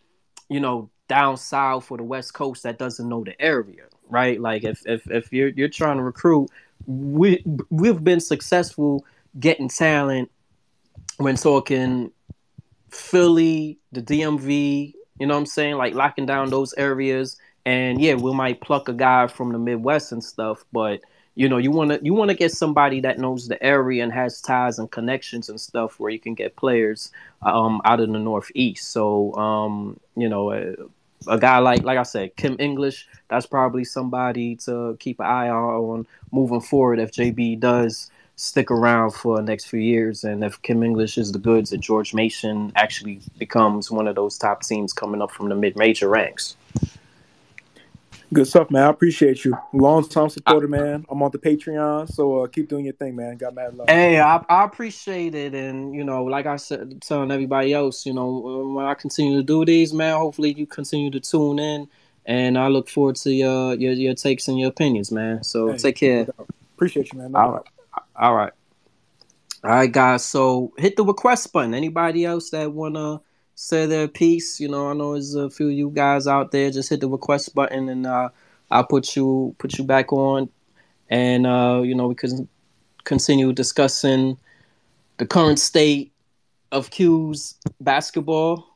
you know, down south or the West Coast that doesn't know the area, right? Like if if, if you're you're trying to recruit, we we've been successful getting talent when talking Philly, the DMV, you know what I'm saying? Like locking down those areas. And yeah, we might pluck a guy from the Midwest and stuff, but you know you want to you want to get somebody that knows the area and has ties and connections and stuff where you can get players um, out of the northeast. So um, you know a, a, guy like like i said kim english that's probably somebody to keep an eye on moving forward if jb does stick around for the next few years and if kim english is the goods that george mason actually becomes one of those top teams coming up from the mid-major ranks Good stuff, man. I appreciate you. Long time supporter, man. I'm on the Patreon, so uh, keep doing your thing, man. Got mad love. Hey, I, I appreciate it, and you know, like I said, telling everybody else, you know, when I continue to do these, man, hopefully you continue to tune in, and I look forward to your your, your takes and your opinions, man. So hey, take care. Appreciate you, man. No all right, all right, all right, guys. So hit the request button. Anybody else that wanna say their piece. You know, I know there's a few of you guys out there. Just hit the request button, and uh, I'll put you put you back on, and uh, you know we can continue discussing the current state of 'Cuse basketball.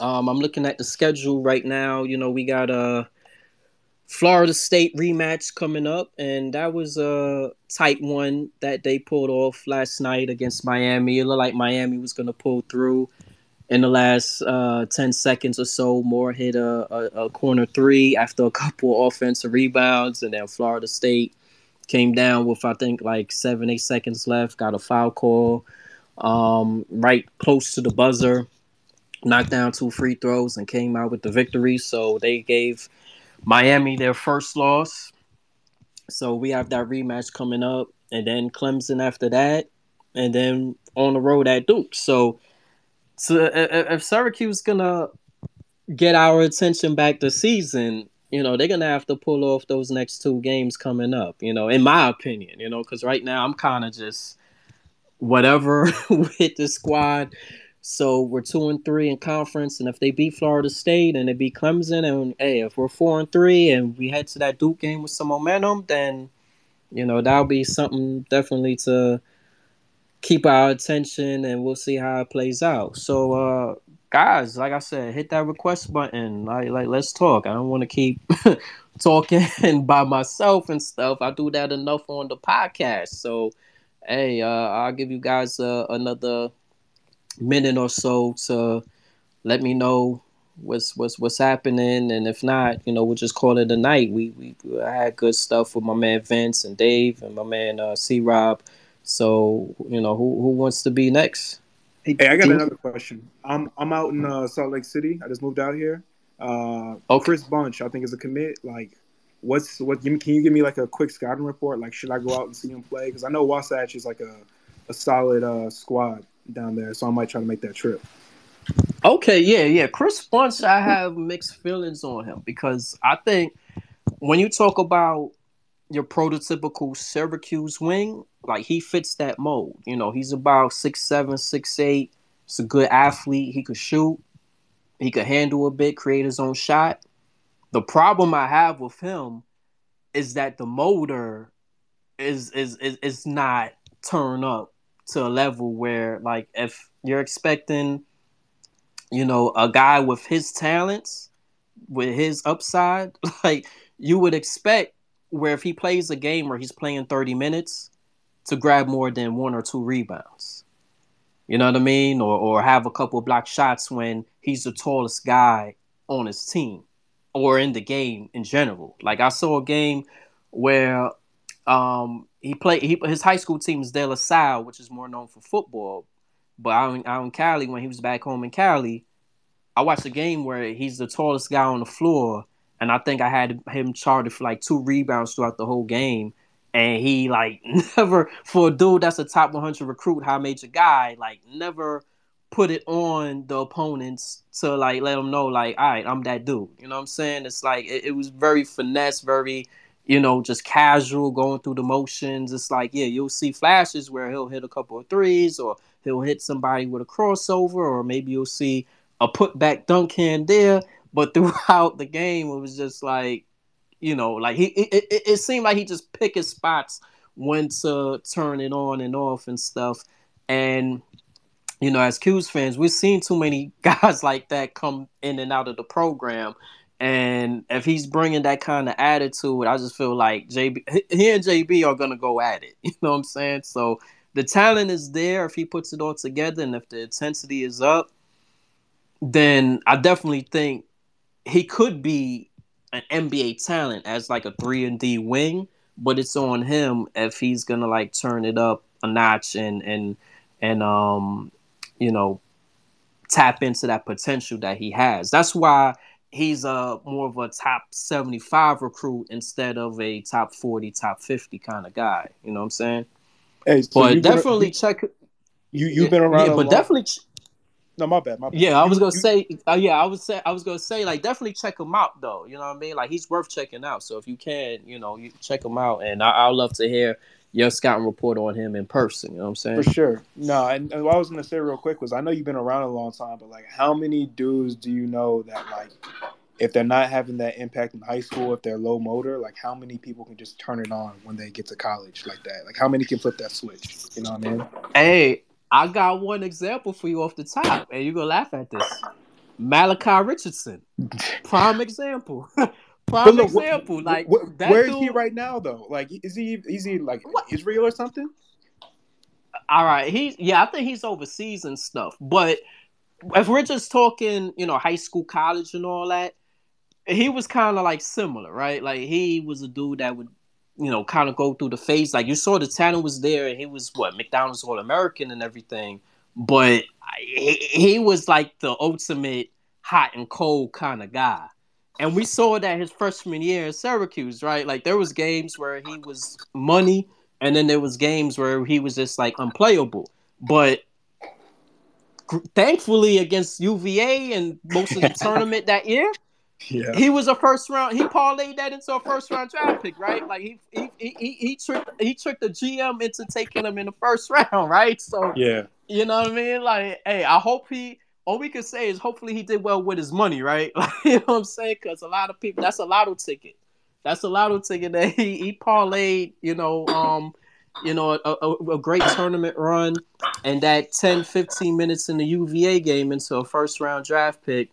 Um, I'm looking at the schedule right now. You know, we got a Florida State rematch coming up, and that was a tight one that they pulled off last night against Miami. It looked like Miami was going to pull through in the last uh, 10 seconds or so, Moore hit a, a, a, corner three after a couple offensive rebounds, and then Florida State came down with, I think, like seven, eight seconds left, got a foul call um, right close to the buzzer, knocked down two free throws, and came out with the victory. So they gave Miami their first loss. So we have that rematch coming up, and then Clemson after that, and then on the road at Duke. So so if Syracuse gonna get our attention back this season, you know, they're gonna have to pull off those next two games coming up. You know, in my opinion, you know, because right now I'm kind of just whatever with the squad. So we're two and three in conference, and if they beat Florida State and they beat Clemson, and hey, if we're four and three and we head to that Duke game with some momentum, then you know that'll be something definitely to keep our attention and we'll see how it plays out. So uh guys, like I said, hit that request button. Like like let's talk. I don't want to keep talking by myself and stuff. I do that enough on the podcast. So hey, uh, I'll give you guys uh, another minute or so to let me know what's what's what's happening, and if not, you know, we'll just call it a night. We we, we had good stuff with my man Vince and Dave and my man uh, C Rob. So you know, who who wants to be next? Hey, I got another question. I'm I'm out in uh, Salt Lake City. I just moved out here. Uh, okay. Chris Bunch, I think, is a commit. Like, what's what? Can you give me like a quick scouting report? Like, should I go out and see him play? Because I know Wasatch is like a a solid uh, squad down there, so I might try to make that trip. Okay, yeah, yeah. Chris Bunch, I have mixed feelings on him because I think when you talk about your prototypical Syracuse wing, like he fits that mold. You know, he's about six seven, six eight. He's a good athlete. He could shoot. He could handle a bit, create his own shot. The problem I have with him is that the motor is is is, is not turned up to a level where like if you're expecting you know a guy with his talents with his upside like you would expect where if he plays a game where he's playing 30 minutes to grab more than one or two rebounds. You know what i mean? Or or have a couple block shots when he's the tallest guy on his team or in the game in general. Like i saw a game where um he played he, his high school team is De La Salle, which is more known for football. But out in, out in Cali, when he was back home in Cali, I watched a game where he's the tallest guy on the floor, and I think I had him charted for like two rebounds throughout the whole game. And he like never for a dude that's a top 100 recruit, high major guy, like never put it on the opponents to like let them know like, all right, I'm that dude. You know what I'm saying? It's like it, it was very finesse, very you know, just casual going through the motions. It's like, yeah, you'll see flashes where he'll hit a couple of threes or he'll hit somebody with a crossover, or maybe you'll see a putback dunk here there. But throughout the game, it was just like, you know, like he it, it, it seemed like he just picked his spots when to turn it on and off and stuff. And you know, as 'Cuse fans, we've seen too many guys like that come in and out of the program and if he's bringing that kind of attitude, I just feel like JB, he and JB are gonna go at it. You know what I'm saying? So the talent is there if he puts it all together, and if the intensity is up, then I definitely think he could be an NBA talent as like a three and D wing. But it's on him if he's gonna like turn it up a notch and and and um you know tap into that potential that he has. That's why he's a more of a top 75 recruit instead of a top 40 top 50 kind of guy you know what i'm saying hey so but definitely check you you've been around yeah, but definitely no my bad my bad yeah i was gonna say uh, yeah i was say i was gonna say like definitely check him out though you know what i mean like he's worth checking out so if you can you know you check him out and I, i'll love to hear your scouting report on him in person. You know what I'm saying? For sure. No, and, and, what I was gonna say real quick was I know you've been around a long time, but like, how many dudes do you know that like, if they're not having that impact in high school, if they're low motor, like how many people can just turn it on when they get to college like that? Like, how many can flip that switch? You know what I mean? Hey, I got one example for you off the top, and you're gonna laugh at this. Malachi Richardson, prime example. Prime look, example, what, like what, where dude, is he right now though? Like, is he is he like what? Israel or something? All right, he yeah, I think he's overseas and stuff. But if we're just talking, you know, high school, college, and all that, he was kind of like similar, right? Like he was a dude that would, you know, kind of go through the phase. Like you saw the talent was there, and he was what McDonald's All American and everything. But he, he was like the ultimate hot and cold kind of guy and we saw that his freshman year in Syracuse, right? Like there was games where he was money, and then there was games where he was just like unplayable. But thankfully, against UVA and most of the tournament that year, yeah. he was a first round. He parlayed that into a first round draft pick, right? Like he he he he tricked he tricked the GM into taking him in the first round, right? So yeah, you know what I mean? Like, hey, I hope he all we can say is hopefully he did well with his money, right? you know what I'm saying? Because a lot of people, that's a lotto ticket. That's a lotto ticket that he, he parlayed, you know, um, you know, a, a, a, great tournament run and that 10, 15 minutes in the UVA game into a first round draft pick.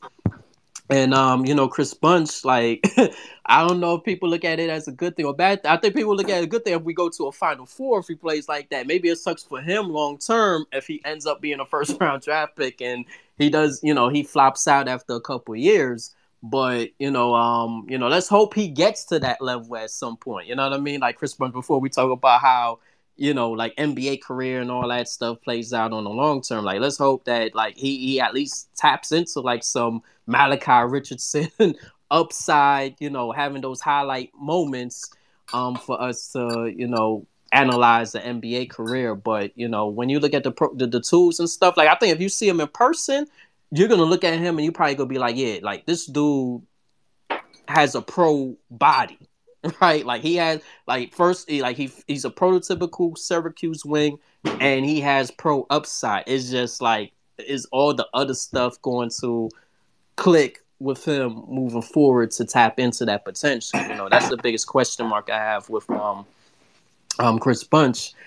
And um, you know, Chris Bunch, like I don't know if people look at it as a good thing or bad. I think people look at it a good thing if we go to a Final Four if he plays like that. Maybe it sucks for him long term if he ends up being a first round draft pick and he does, you know, he flops out after a couple years. But you know, um, you know, let's hope he gets to that level at some point. You know what I mean? Like Chris Bunch before we talk about how you know, like NBA career and all that stuff plays out on the long term. Like, let's hope that like he he at least taps into like some Malachi Richardson upside, you know, having those highlight moments um for us to, you know, analyze the NBA career. But you know, when you look at the pro- the, the tools and stuff, like I think if you see him in person, you're gonna look at him and you probably gonna be like, yeah, like this dude has a pro body. right? Like he has like first like he he's a prototypical Syracuse wing, and he has pro upside. It's just like is all the other stuff going to click with him moving forward to tap into that potential? You know, that's the biggest question mark I have with um um Chris Bunch.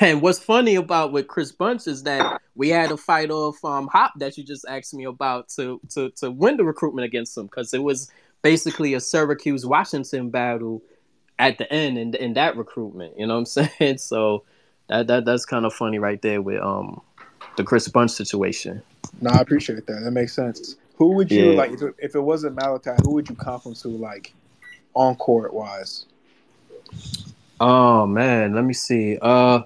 And what's funny about with Chris Bunch is that we had a fight off um Hop that you just asked me about to to to win the recruitment against him because it was basically a Syracuse Washington battle at the end in, in that recruitment. You know what I'm saying? So that, that that's kind of funny right there with um the Chris Bunch situation. No, I appreciate that. That makes sense. Who would you yeah. like if it, if it wasn't Malachi? Who would you comp him to like on court wise? Oh man, let me see. Uh,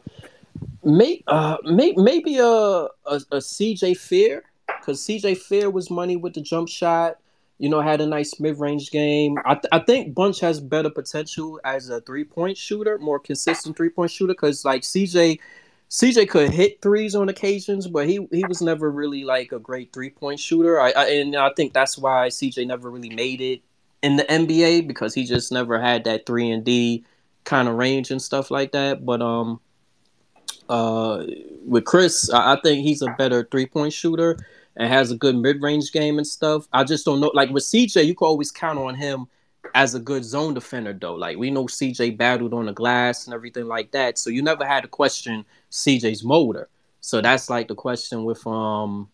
may, uh, may, maybe a, a, a CJ Fair because CJ Fair was money with the jump shot you know, had a nice mid range game. I, th- I think Bunch has better potential as a three point shooter, more consistent three point shooter, because like CJ, CJ could hit threes on occasions, but he he was never really like a great three point shooter. I, I and I think that's why CJ never really made it in the NBA because he just never had that three and D kind of range and stuff like that. But um, uh, with Chris, I, I think he's a better three point shooter and has a good mid range game and stuff. I just don't know. Like with CJ, you can always count on him as a good zone defender, though. Like we know CJ battled on the glass and everything like that, so you never had to question CJ's motor. So that's like the question with um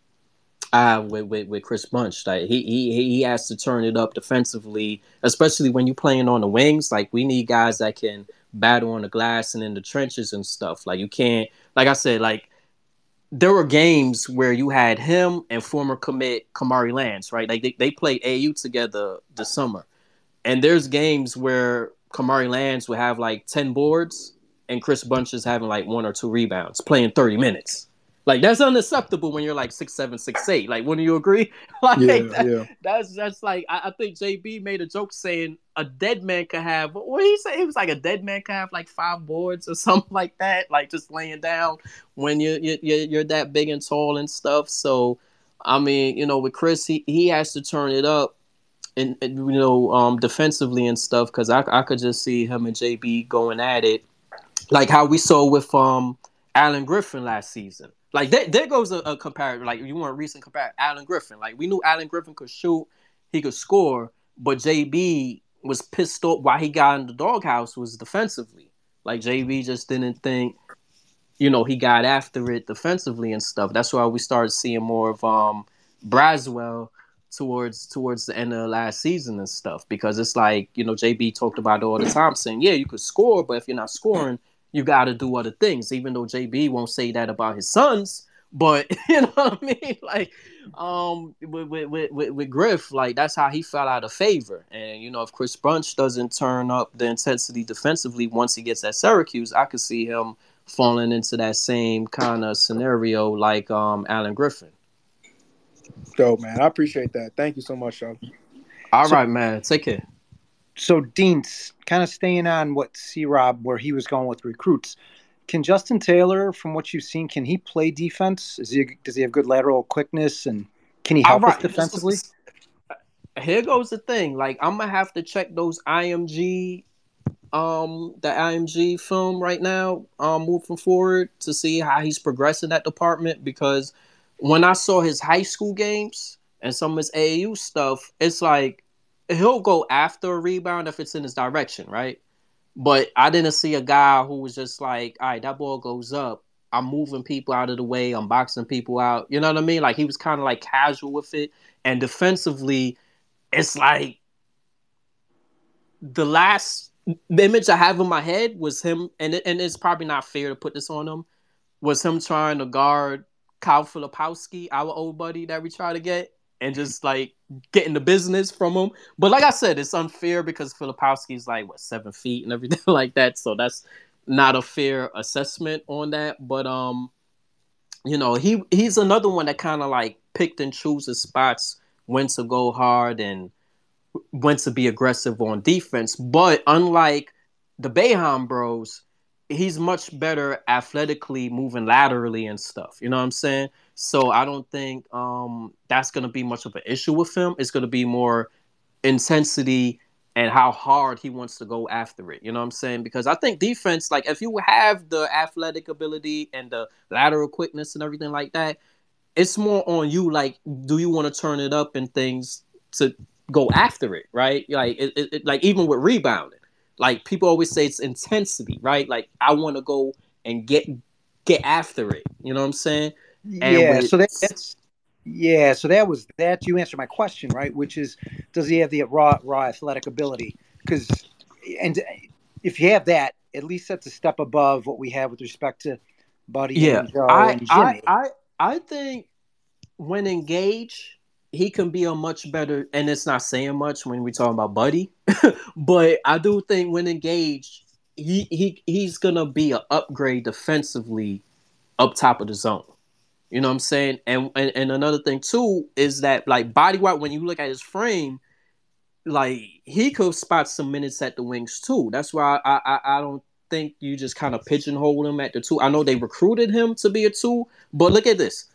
uh, with, with, with Chris Bunch. Like he, he he has to turn it up defensively, especially when you're playing on the wings. Like we need guys that can battle on the glass and in the trenches and stuff. Like you can't, like I said, like there were games where you had him and former commit Kamari Lands, right? Like they, they played AU together this summer. And there's games where Kamari Lands would have like 10 boards and Chris Bunch is having like one or two rebounds, playing 30 minutes. Like that's unacceptable when you're like six seven, six eight. Like, wouldn't you agree? like yeah, that, yeah. that's that's like I, I, think JB made a joke saying a dead man could have what he say? It was like a dead man could have like five boards or something like that, like just laying down when you you you're that big and tall and stuff. So, I mean, you know, with Chris, he he has to turn it up. And, and you know, um, defensively and stuff, because I, I could just see him and JB going at it, like how we saw with um Alan Griffin last season like there, there goes a, a comparison. Like you want a recent comparison, Alan Griffin. Like we knew Alan Griffin could shoot, he could score, but JB was pissed off why he got in the doghouse was defensively. Like JB just didn't think, you know, he got after it defensively and stuff. That's why we started seeing more of um Braswell towards towards the end of the last season and stuff because it's like you know JB talked about all the time saying yeah you could score but if you're not scoring you got to do other things. Even though JB won't say that about his sons, but you know what I mean. Like, um, with with with, with Griff, like that's how he fell out of favor. And you know, if Chris Bunch doesn't turn up the intensity defensively once he gets at Syracuse, I could see him falling into that same kind of scenario like um Alan Griffin. Dope, man. I appreciate that. Thank you so much, Sean. All so, right, man. Take care so Dean's kind of staying on what C Rob where he was going with recruits. Can Justin Taylor, from what you've seen, can he play defense? Is he does he have good lateral quickness and can he help right. us defensively? Here goes the thing. Like I'm gonna have to check those IMG, um, the IMG film right now, um, moving forward to see how he's progressing that department because when I saw his high school games and some of his AAU stuff, it's like he'll go after a rebound if it's in his direction, right? But I didn't see a guy who was just like, all right, that ball goes up. I'm moving people out of the way. I'm boxing people out. You know what I mean? Like he was kind of like casual with it. And defensively, it's like the last image I have in my head was him, and and it's probably not fair to put this on him. Was him trying to guard Kyle Filipowski, our old buddy that we try to get, and just like getting the business from him. But like I said, it's unfair because Filipowski's like what seven feet and everything like that. So that's not a fair assessment on that. But um, you know, he he's another one that kind of like picked and chooses spots when to go hard and when to be aggressive on defense. But unlike the Boeheim bros, he's much better athletically moving laterally and stuff. You know what I'm saying? So I don't think um, that's going to be much of an issue with him. It's going to be more intensity and how hard he wants to go after it. You know what I'm saying? Because I think defense, like if you have the athletic ability and the lateral quickness and everything like that, it's more on you. Like, do you want to turn it up and things to go after it, right? Like, it, it, like even with rebounding, like people always say it's intensity, right? Like I want to go and get get after it. You know what I'm saying? And yeah. So that, that's yeah. So that was that. You answered my question, right? Which is, does he have the raw raw athletic ability? Because and if you have that, at least that's a step above what we have with respect to Buddy yeah, and Joe I, and Jimmy. I, I I think when engaged he can be a much better, and it's not saying much when we talk about Buddy, but I do think when engaged, he he he's gonna be an upgrade defensively up top of the zone. You know what I'm saying? And, and and another thing too is that like body weight when you look at his frame, like he could spot some minutes at the wings too. That's why I I, I don't think you just kind of pigeonhole him at the two. I know they recruited him to be a two, but look at this.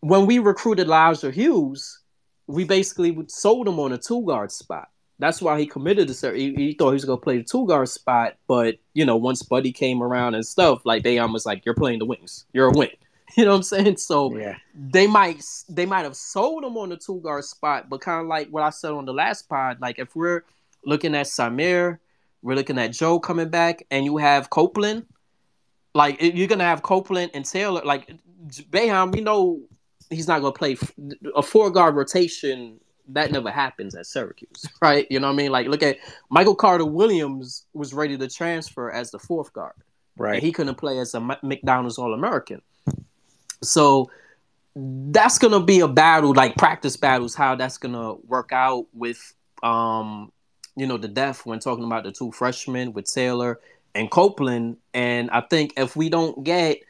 When we recruited Elijah Hughes, we basically sold him on a two guard spot. That's why he committed to He, he thought he was gonna play the two guard spot, but you know, once Buddy came around and stuff, like they almost like, "You're playing the wings. You're a wing." You know what I'm saying? So yeah. they might they might have sold him on the two guard spot, but kind of like what I said on the last pod, like if we're looking at Symir, we're looking at Joe coming back, and you have Copeland, like you're gonna have Copeland and Taylor. Like Boeheim, we know he's not going to play a four guard rotation. That never happens at Syracuse, right? You know what I mean? Like, look at Michael Carter Williams was ready to transfer as the fourth guard, right? he couldn't play as a McDonald's All American. So that's gonna be a battle, like practice battles. How that's gonna work out with, um, you know, the depth when talking about the two freshmen with Taylor and Copeland. And I think if we don't get,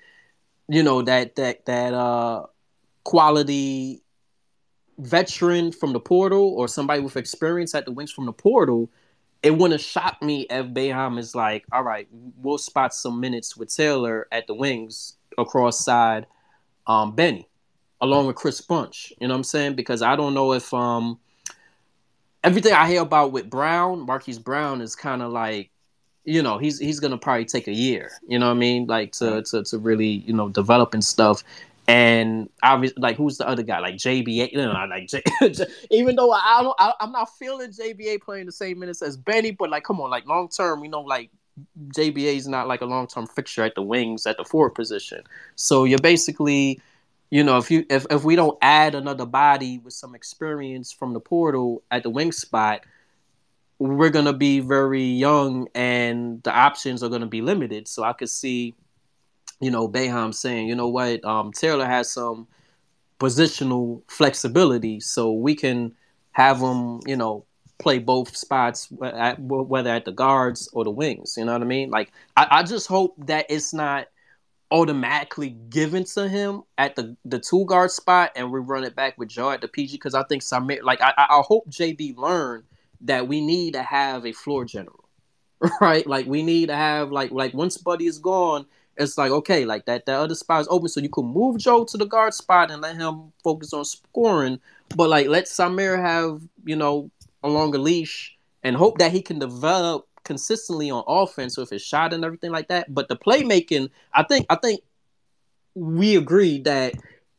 you know, that that that uh quality veteran from the portal or somebody with experience at the wings from the portal, it wouldn't shock me if Boeheim is like, all right, we'll spot some minutes with Taylor at the wings across side um, Benny, along with Chris Bunch. You know what I'm saying? Because I don't know if um, everything I hear about with Brown, Marquise Brown is kind of like, you know, he's he's gonna probably take a year. You know what I mean? Like to to to really you know develop and stuff. And obviously, like who's the other guy? Like JBA, you know, like J- even though I don't, I, am not feeling JBA playing the same minutes as Benny, but like, come on, like long term, you know, like JBA is not like a long term fixture at the wings at the forward position. So you're basically, you know, if you if if we don't add another body with some experience from the portal at the wing spot, we're gonna be very young and the options are gonna be limited. So I could see you know, Boeheim saying, you know what, um, Taylor has some positional flexibility, so we can have him, you know, play both spots, at, whether at the guards or the wings. You know what I mean? Like, I, I just hope that it's not automatically given to him at the the two guard spot, and we run it back with Joe at the PG because I think some like I, I hope JB learned that we need to have a floor general, right? Like we need to have like like once Buddy is gone it's like okay, like that that other spot is open, so you can move Joe to the guard spot and let him focus on scoring. But like let Symir have you know a longer leash and hope that he can develop consistently on offense with his shot and everything like that. But the playmaking, I think, I think we agree that,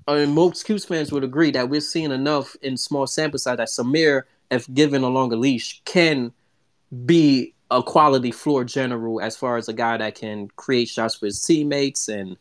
and most Cuse fans would agree that we're seeing enough in small sample size that Symir, if given a longer leash, can be a quality floor general as far as a guy that can create shots for his teammates and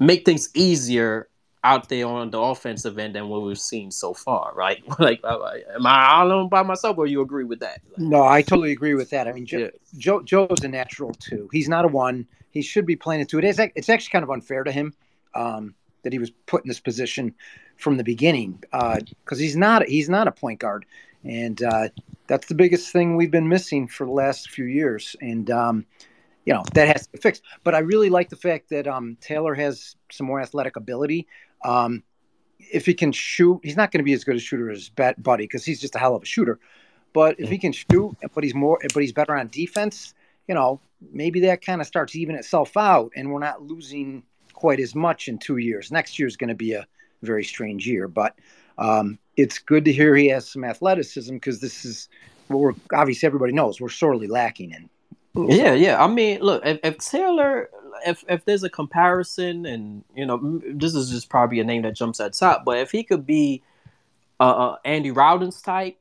make things easier out there on the offensive end than what we've seen so far, right? like, am I all alone by myself, or you agree with that? No, I totally agree with that. I mean, Joe, yeah. Joe Joe's a natural too. He's not a one. He should be playing a two. It is. It's actually kind of unfair to him um, that he was put in this position from the beginning because uh, he's not. He's not a point guard, and uh, that's the biggest thing we've been missing for the last few years. And um, you know that has to be fixed. But I really like the fact that um, Taylor has some more athletic ability. Um, if he can shoot, he's not going to be as good a shooter as Buddy because he's just a hell of a shooter. But if he can shoot, but he's more, but he's better on defense, you know, maybe that kind of starts even itself out, and we're not losing quite as much in two years. Next year is going to be a very strange year, but um, it's good to hear he has some athleticism because this is what we're obviously everybody knows we're sorely lacking in. Yeah, yeah. I mean, look, if, if Taylor, if if there's a comparison, and you know, this is just probably a name that jumps at top, but if he could be uh, uh Andy Rautins type,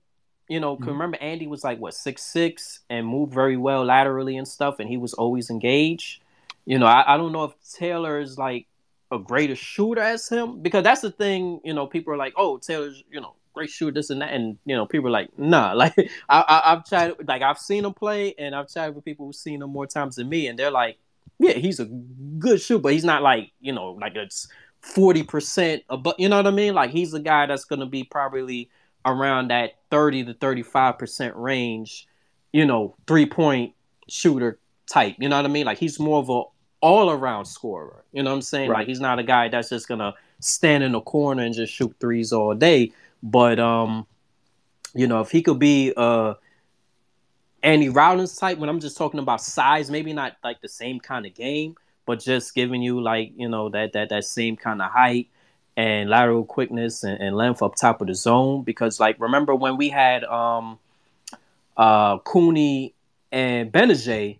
you know, mm-hmm. remember Andy was like what six six and moved very well laterally and stuff, and he was always engaged. You know, I, I don't know if Taylor is like a greater shooter as him because that's the thing. You know, people are like, oh, Taylor's you know great shooter, this and that, and you know, people are like, nah. Like I, I have tried, like I've seen him play, and I've chatted with people who've seen him more times than me, and they're like, yeah, he's a good shooter, but he's not like you know, like it's forty percent above. You know what I mean? Like he's a guy that's gonna be probably around that thirty to thirty five percent range. You know, three point shooter type. You know what I mean? Like he's more of a all around scorer. You know what I'm saying? Right. Like he's not a guy that's just gonna stand in the corner and just shoot threes all day. But um, you know, if he could be uh Andy Rautins type, when I'm just talking about size, maybe not like the same kind of game, but just giving you like, you know, that that that same kind of height and lateral quickness and, and length up top of the zone. Because like remember when we had um uh Cooney and Gbinije,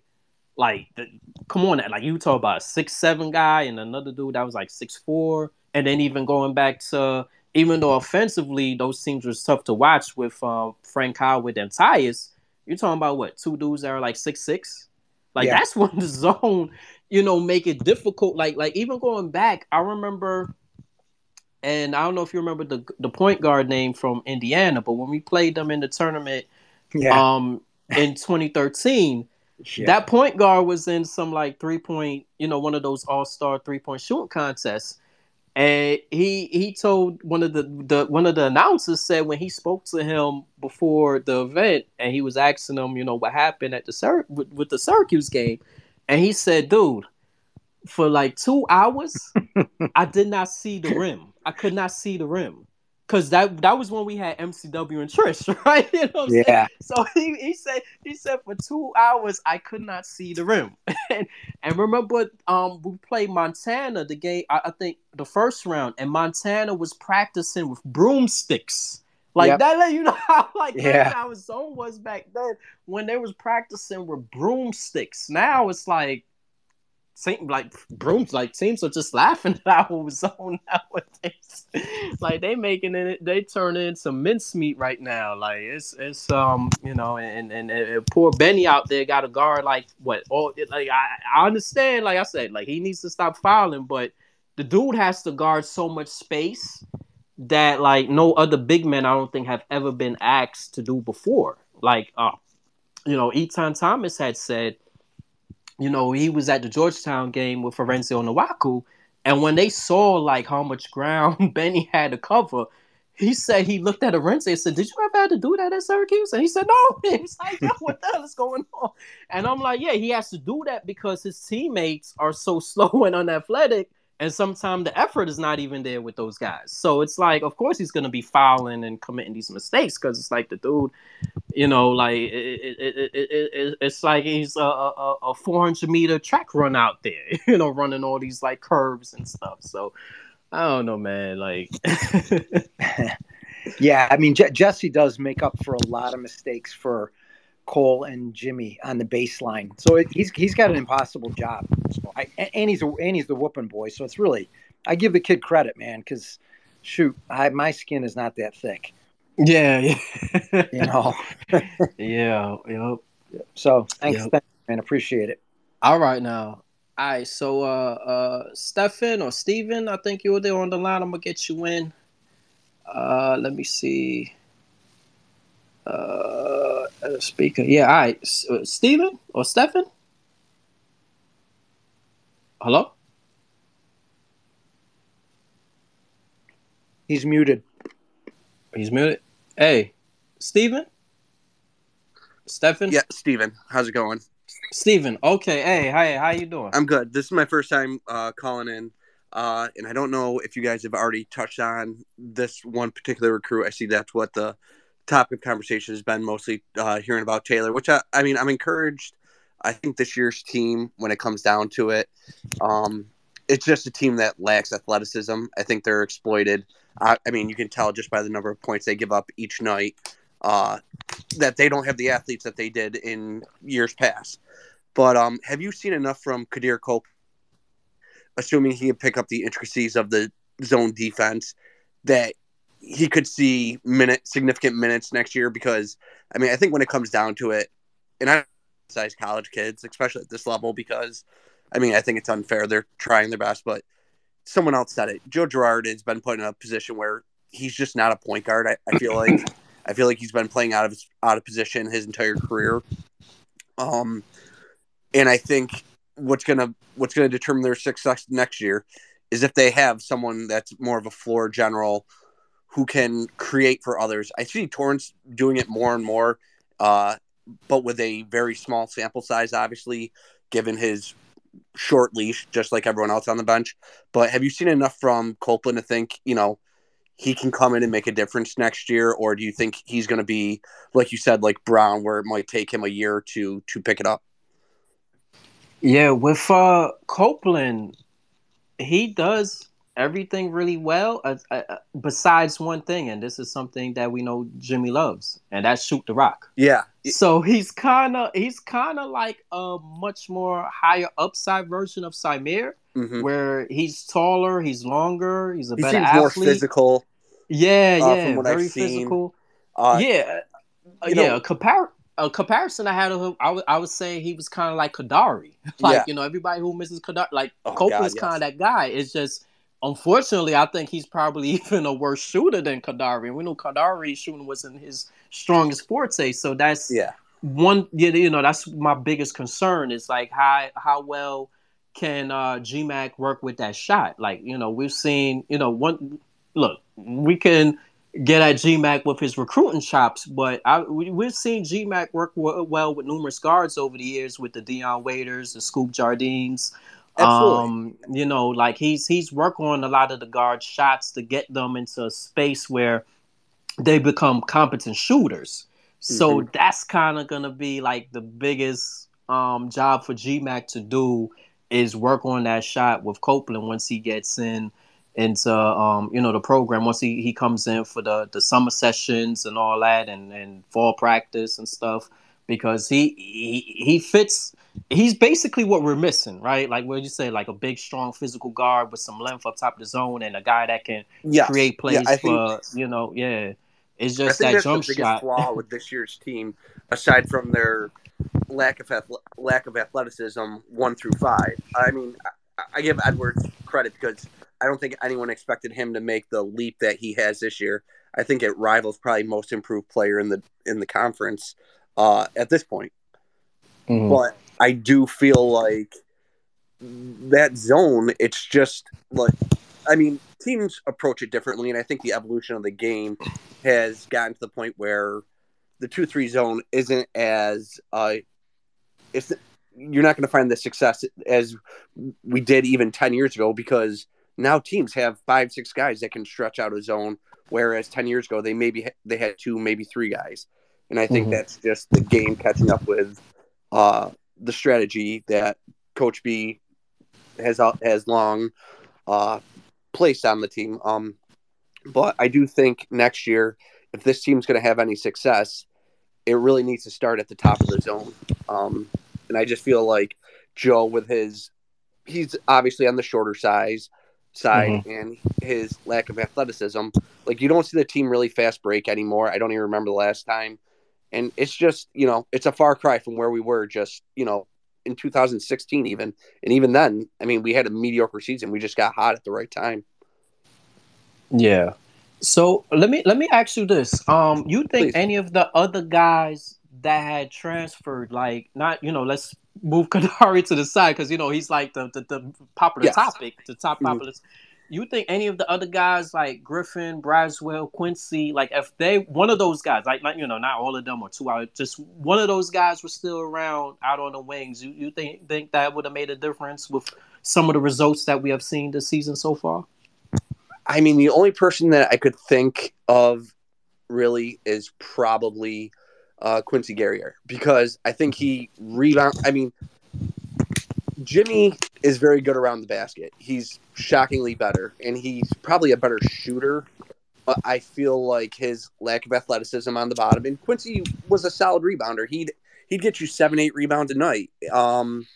like the, come on, like you talk about a six seven guy and another dude that was like six four, and then even going back to even though offensively those teams were tough to watch with uh, Frank Howard and Tyus, you're talking about what two dudes that are like six six, like yeah. that's when the zone, you know, make it difficult. Like like even going back, I remember, and I don't know if you remember the the point guard name from Indiana, but when we played them in the tournament, yeah. um, in 2013. Yeah. That point guard was in some like three point, you know, one of those all star three point shooting contests and he he told one of the, the one of the announcers said when he spoke to him before the event and he was asking him you know what happened at the with, with the Syracuse game. And he said dude for like two hours I did not see the rim. I could not see the rim Cause that that was when we had MCW and Triche, right? You know yeah. Saying? So he, he said he said for two hours I could not see the rim. and, and remember um we played Montana the game I, I, think the first round and Montana was practicing with broomsticks. Like yep. that let you know how like yeah. our zone was back then when they was practicing with broomsticks. Now it's like seem like brooms like teams are just laughing at our zone nowadays. like they making it they turn into mincemeat right now. Like it's it's um you know and, and and, poor Benny out there got a guard like what all like I, I understand like I said like he needs to stop fouling but the dude has to guard so much space that like no other big men I don't think have ever been asked to do before. Like uh you know Etan Thomas had said you know, he was at the Georgetown game with Arinze Onuaku, and when they saw like how much ground Benny had to cover, he said he looked at Arinze and said, "Did you ever have to do that at Syracuse?" And he said, "No." He's like, Yo, "What the hell is going on?" And I'm like, "Yeah, he has to do that because his teammates are so slow and unathletic." And sometimes the effort is not even there with those guys. So it's like, of course, he's going to be fouling and committing these mistakes because it's like the dude, you know, like it, it, it, it's like he's a, a, a 400 meter track run out there, you know, running all these like curves and stuff. So I don't know, man. Like, yeah, I mean, Je- Jesse does make up for a lot of mistakes for Cole and Jimmy on the baseline. So it, he's he's got an impossible job. So I, and he's a, and he's the whooping boy. So it's really I give the kid credit, man, because shoot, I, my skin is not that thick. Yeah, yeah. you know. yeah, yep. So thanks, yep. thanks, man. Appreciate it. All right, now All right, so uh, uh, Stefan or Steven, I think you were there on the line. I'm gonna get you in. Uh, let me see. Uh, speaker. Yeah, all right. S- uh, Steven or Stefan? Hello? He's muted. He's muted. Hey, Steven? Stefan? Yeah, Steven, how's it going? Steven. Okay. Hey, hi. How you doing? I'm good. This is my first time uh, calling in, uh, and I don't know if you guys have already touched on this one particular recruit. I see that's what the topic of conversation has been mostly uh, hearing about Taylor, which I, I mean, I'm encouraged. I think this year's team, when it comes down to it, um, it's just a team that lacks athleticism. I think they're exploited. I, I mean, you can tell just by the number of points they give up each night uh, that they don't have the athletes that they did in years past. But um, have you seen enough from Quadir Cope, assuming he can pick up the intricacies of the zone defense, that he could see minute significant minutes next year? Because I mean, I think when it comes down to it, and I size college kids, especially at this level, because I mean, I think it's unfair. They're trying their best, but someone else said it. Joe Girard has been put in a position where he's just not a point guard. I, I feel like I feel like he's been playing out of his, out of position his entire career. Um, and I think what's gonna what's gonna determine their success next year is if they have someone that's more of a floor general who can create for others. I see Torrance doing it more and more, uh, but with a very small sample size, obviously, given his short leash, just like everyone else on the bench. But have you seen enough from Copeland to think, you know, he can come in and make a difference next year, or do you think he's going to be, like you said, like Brown, where it might take him a year to to pick it up? Yeah, with uh Copeland, he does everything really well. Uh, uh, besides one thing, and this is something that we know Jimmy loves, and that's shoot the rock. Yeah. So he's kind of he's kind of like a much more higher upside version of Symir, Mhm. where he's taller, he's longer, he's a He better seems more athlete. physical. Yeah, uh, yeah, I've very seen. physical. Uh, yeah, uh, yeah. know- a compar a comparison I had of him, I was I was saying he was kind of like Kadary. like Yeah. you know, everybody who misses Kadary, like Oh, Copeland's yes. kind of that guy. It's just unfortunately, I think he's probably even a worse shooter than Kadary. And we know Kadary shooting wasn't his strongest forte, so that's Yeah. one. You you know, that's my biggest concern is like how how well can uh, GMAC work with that shot? Like you know, we've seen you know one look we can get at GMAC with his recruiting chops, but I, we, we've seen GMAC work w- well with numerous guards over the years with the Dion Waiters, the Scoop Jardines. Absolutely. Um, you know, like he's he's worked on a lot of the guard shots to get them into a space where they become competent shooters. So that's kind of gonna be like the biggest um, job for GMAC to do is work on that shot with Copeland once he gets in into um, you know the program once he, he comes in for the, the summer sessions and all that and, and fall practice and stuff because he, he he fits he's basically what we're missing right like what you say like a big strong physical guard with some length up top of the zone and a guy that can Yes. create plays Yeah, I think- for you know yeah it's I just think that that's jump the biggest shot flaw with this year's team, aside from their lack of athle- lack of athleticism, one through five. I mean, I, I give Edwards credit because I don't think anyone expected him to make the leap that he has this year. I think it rivals probably most improved player in the in the conference uh, at this point. Mhm. But I do feel like that zone. It's just like I mean, teams approach it differently, and I think the evolution of the game has gotten to the point where the two three zone isn't as uh, it's you're not going to find the success as we did even ten years ago because now teams have five six guys that can stretch out a zone, whereas ten years ago they maybe they had two maybe three guys, and I think Mhm. that's just the game catching up with uh, the strategy that Coach B has uh, has long uh, placed on the team. Um, but I do think next year, if this team's going to have any success, it really needs to start at the top of the zone. Um, and I just feel like Joe, with his, he's obviously on the shorter size side and his lack of athleticism. Like you don't see the team really fast break anymore. I don't even remember the last time. And it's just, you know, it's a far cry from where we were just, you know, in 2016 even, and even then, I mean, we had a mediocre season. We just got hot at the right time. Yeah. So let me let me ask you this. Um, you think Please. any of the other guys that had transferred, like not, you know, let's move Kadary to the side because you know he's like the the, the popular Yes. topic, the top Mhm. popular. You think any of the other guys like Griffin, Braswell, Quincy, like if they one of those guys, like you know not all of them or two out, just one of those guys was still around out on the wings. You you think think that would have made a difference with some of the results that we have seen this season so far? I mean, the only person that I could think of really is probably uh, Quincy Guerrier because I think he rebound. I mean, Jimmy is very good around the basket. He's shockingly better, and he's probably a better shooter. But I feel like his lack of athleticism on the bottom. And Quincy was a solid rebounder. He'd he'd get you seven, eight rebounds a night. Um,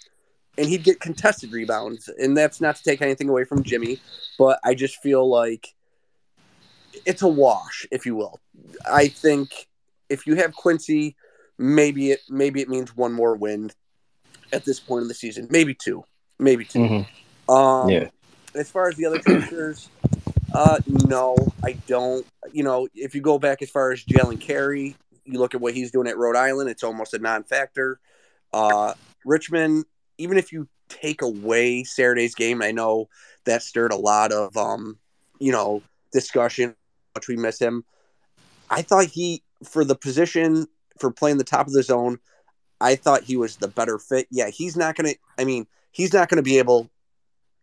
and he'd get contested rebounds. And that's not to take anything away from Jimmy, but I just feel like it's a wash, if you will. I think if you have Quincy, maybe it maybe it means one more win at this point in the season, maybe two, maybe 2 Mm-hmm. Um, Yeah. As far as the other transfers, uh, no, I don't. You know, if you go back as far as Jalen Carey, you look at what he's doing at Rhode Island, it's almost a non-factor. Uh, Richmond, even if you take away Saturday's game, I know that stirred a lot of, um, you know, discussion. How much we miss him. I thought he, for the position for playing the top of the zone, I thought he was the better fit. Yeah, he's not going to. I mean, he's not going to be able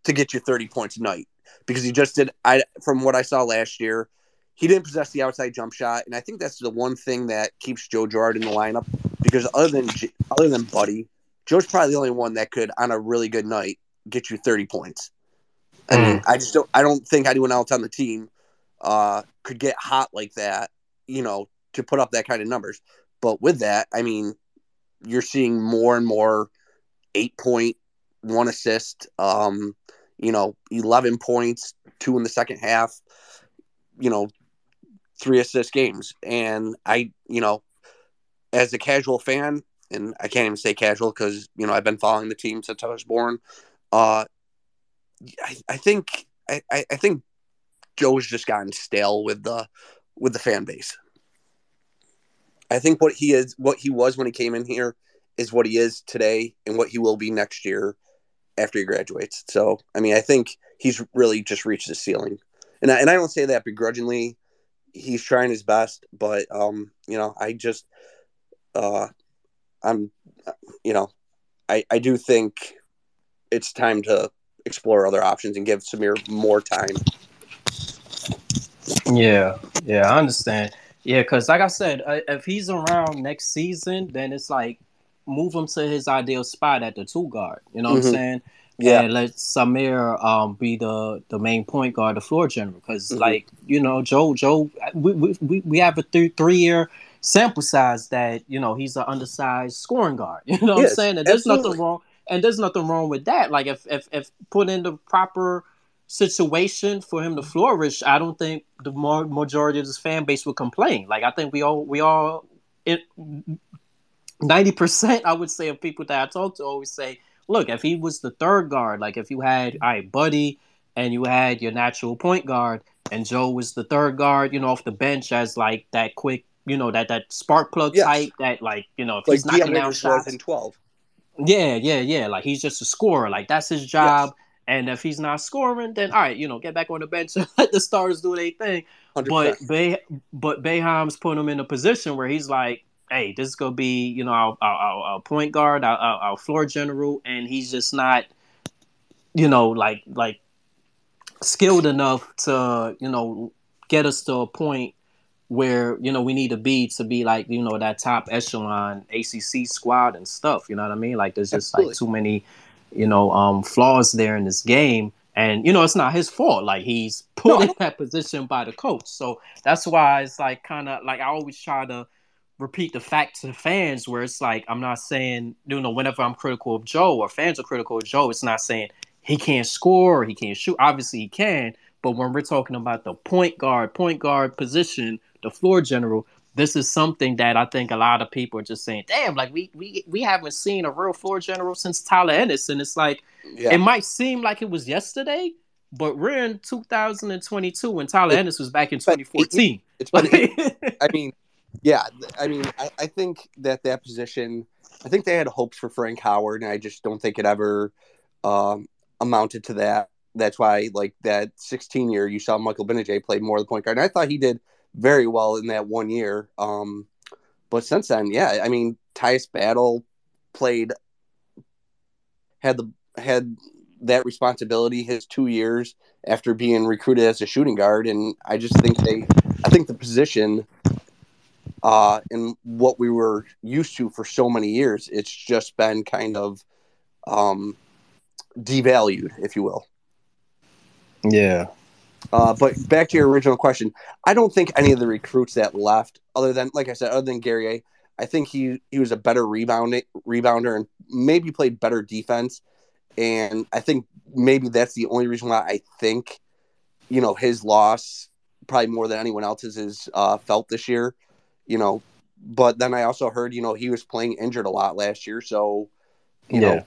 to get you 30 points a night because he just did I from what I saw last year, he didn't possess the outside jump shot and I think that's the one thing that keeps Joe Girard in the lineup because other than other than Buddy, Joe's probably the only one that could on a really good night get you 30 points. I mean, I just don't I don't think anyone else on the team uh could get hot like that, you know, to put up that kind of numbers. But with that, I mean, you're seeing more and more eight point, one assist, um, you know, 11 points, two in the second half, you know, three assist games. And I, you know, as a casual fan, and I can't even say casual because, you know, I've been following the team since I was born. Uh, I, I think, I, I I think Joe's just gotten stale with the, with the fan base. I think what he is, what he was when he came in here is what he is today and what he will be next year after he graduates. So, I mean, I think he's really just reached the ceiling. And I, and I don't say that begrudgingly. He's trying his best, but um, you know, I just uh I'm you know, I I do think it's time to explore other options and give Symir more time. Yeah, yeah, I understand. Yeah, because like I said, uh, if he's around next season, then it's like move him to his ideal spot at the two guard. You know what Mhm. I'm saying? Yeah. And let Symir um, be the the main point guard, the floor general. Because Mhm. like you know, Joe, Joe, we we, we- have a three three year sample size that you know he's an undersized scoring guard. You know what Yes, I'm saying? And there's absolutely. nothing wrong. And there's nothing wrong with that. Like if if if put in the proper situation for him to flourish, I don't think the more majority of his fan base would complain. Like I think we all we all it ninety percent I would say of people that I talk to always say, look, if he was the third guard, like if you had all right, Buddy and you had your natural point guard and Joe was the third guard, you know, off the bench as like that quick, you know, that that spark plug Yes. type that like, you know, if Like he's knocking Dion down shots. in 12. Yeah, yeah, yeah. Like he's just a scorer. Like that's his job. And if he's not scoring, then all right, you know, get back on the bench and let the stars do their thing. 100%. But Bay, but Boeheim's put him in a position where he's like, hey, this is gonna be, you know, our, our, our, point guard, our, our, our floor general, and he's just not, you know, like like skilled enough to, you know, get us to a point where you know we need to be to be like you know that top echelon ACC squad and stuff. You know what I mean? Like there's just Absolutely. like too many, you know, um flaws there in this game. And you know it's not his fault. Like he's put No, in that position by the coach. So that's why it's like kind of like I always try to repeat the fact to the fans where it's like I'm not saying you know whenever I'm critical of Joe or fans are critical of Joe, it's not saying he can't score or he can't shoot. Obviously he can, but when we're talking about the point guard, point guard position, the floor general, this is something that I think a lot of people are just saying, damn, like we we we haven't seen a real floor general since Tyler Ennis. And it's like yeah. it might seem like it was yesterday, but we're in 2022 when Tyler Ennis was back in 2014. It's funny. I mean, yeah, I mean, I, I think that that position, I think they had hopes for Frank Howard, and I just don't think it ever um, amounted to that. That's why, like that 16 year, you saw Michael Gbinije play more of the point guard, and I thought he did very well in that one year. Um, but since then, yeah, I mean, Tyus Battle played, had the had that responsibility his two years after being recruited as a shooting guard, and I just think they, I think the position, uh, and what we were used to for so many years, it's just been kind of, um, devalued, if you will. Yeah. Uh, but back to your original question, I don't think any of the recruits that left, other than like I said, other than Guerrier, I think he he was a better rebound rebounder and maybe played better defense. And I think maybe that's the only reason why I think, you know, his loss probably more than anyone else's is uh, felt this year. You know, but then I also heard, you know, he was playing injured a lot last year, so you yeah. know,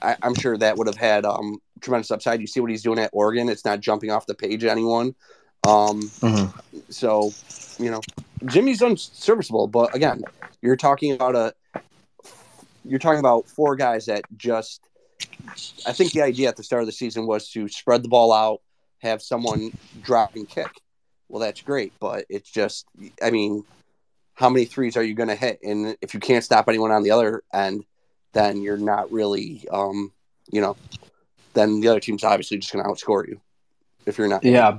I, am sure that would have had um, tremendous upside. You see what he's doing at Oregon; it's not jumping off the page at anyone. Um, mm-hmm. So, you know, Jimmy's unserviceable, but again, you're talking about a you're talking about four guys that just. I think the idea at the start of the season was to spread the ball out, have someone drop and kick. Well, that's great, but it's just, I mean, how many threes are you going to hit? And if you can't stop anyone on the other end, then you're not really, um, you know, then the other team's obviously just going to outscore you if you're not. Yeah,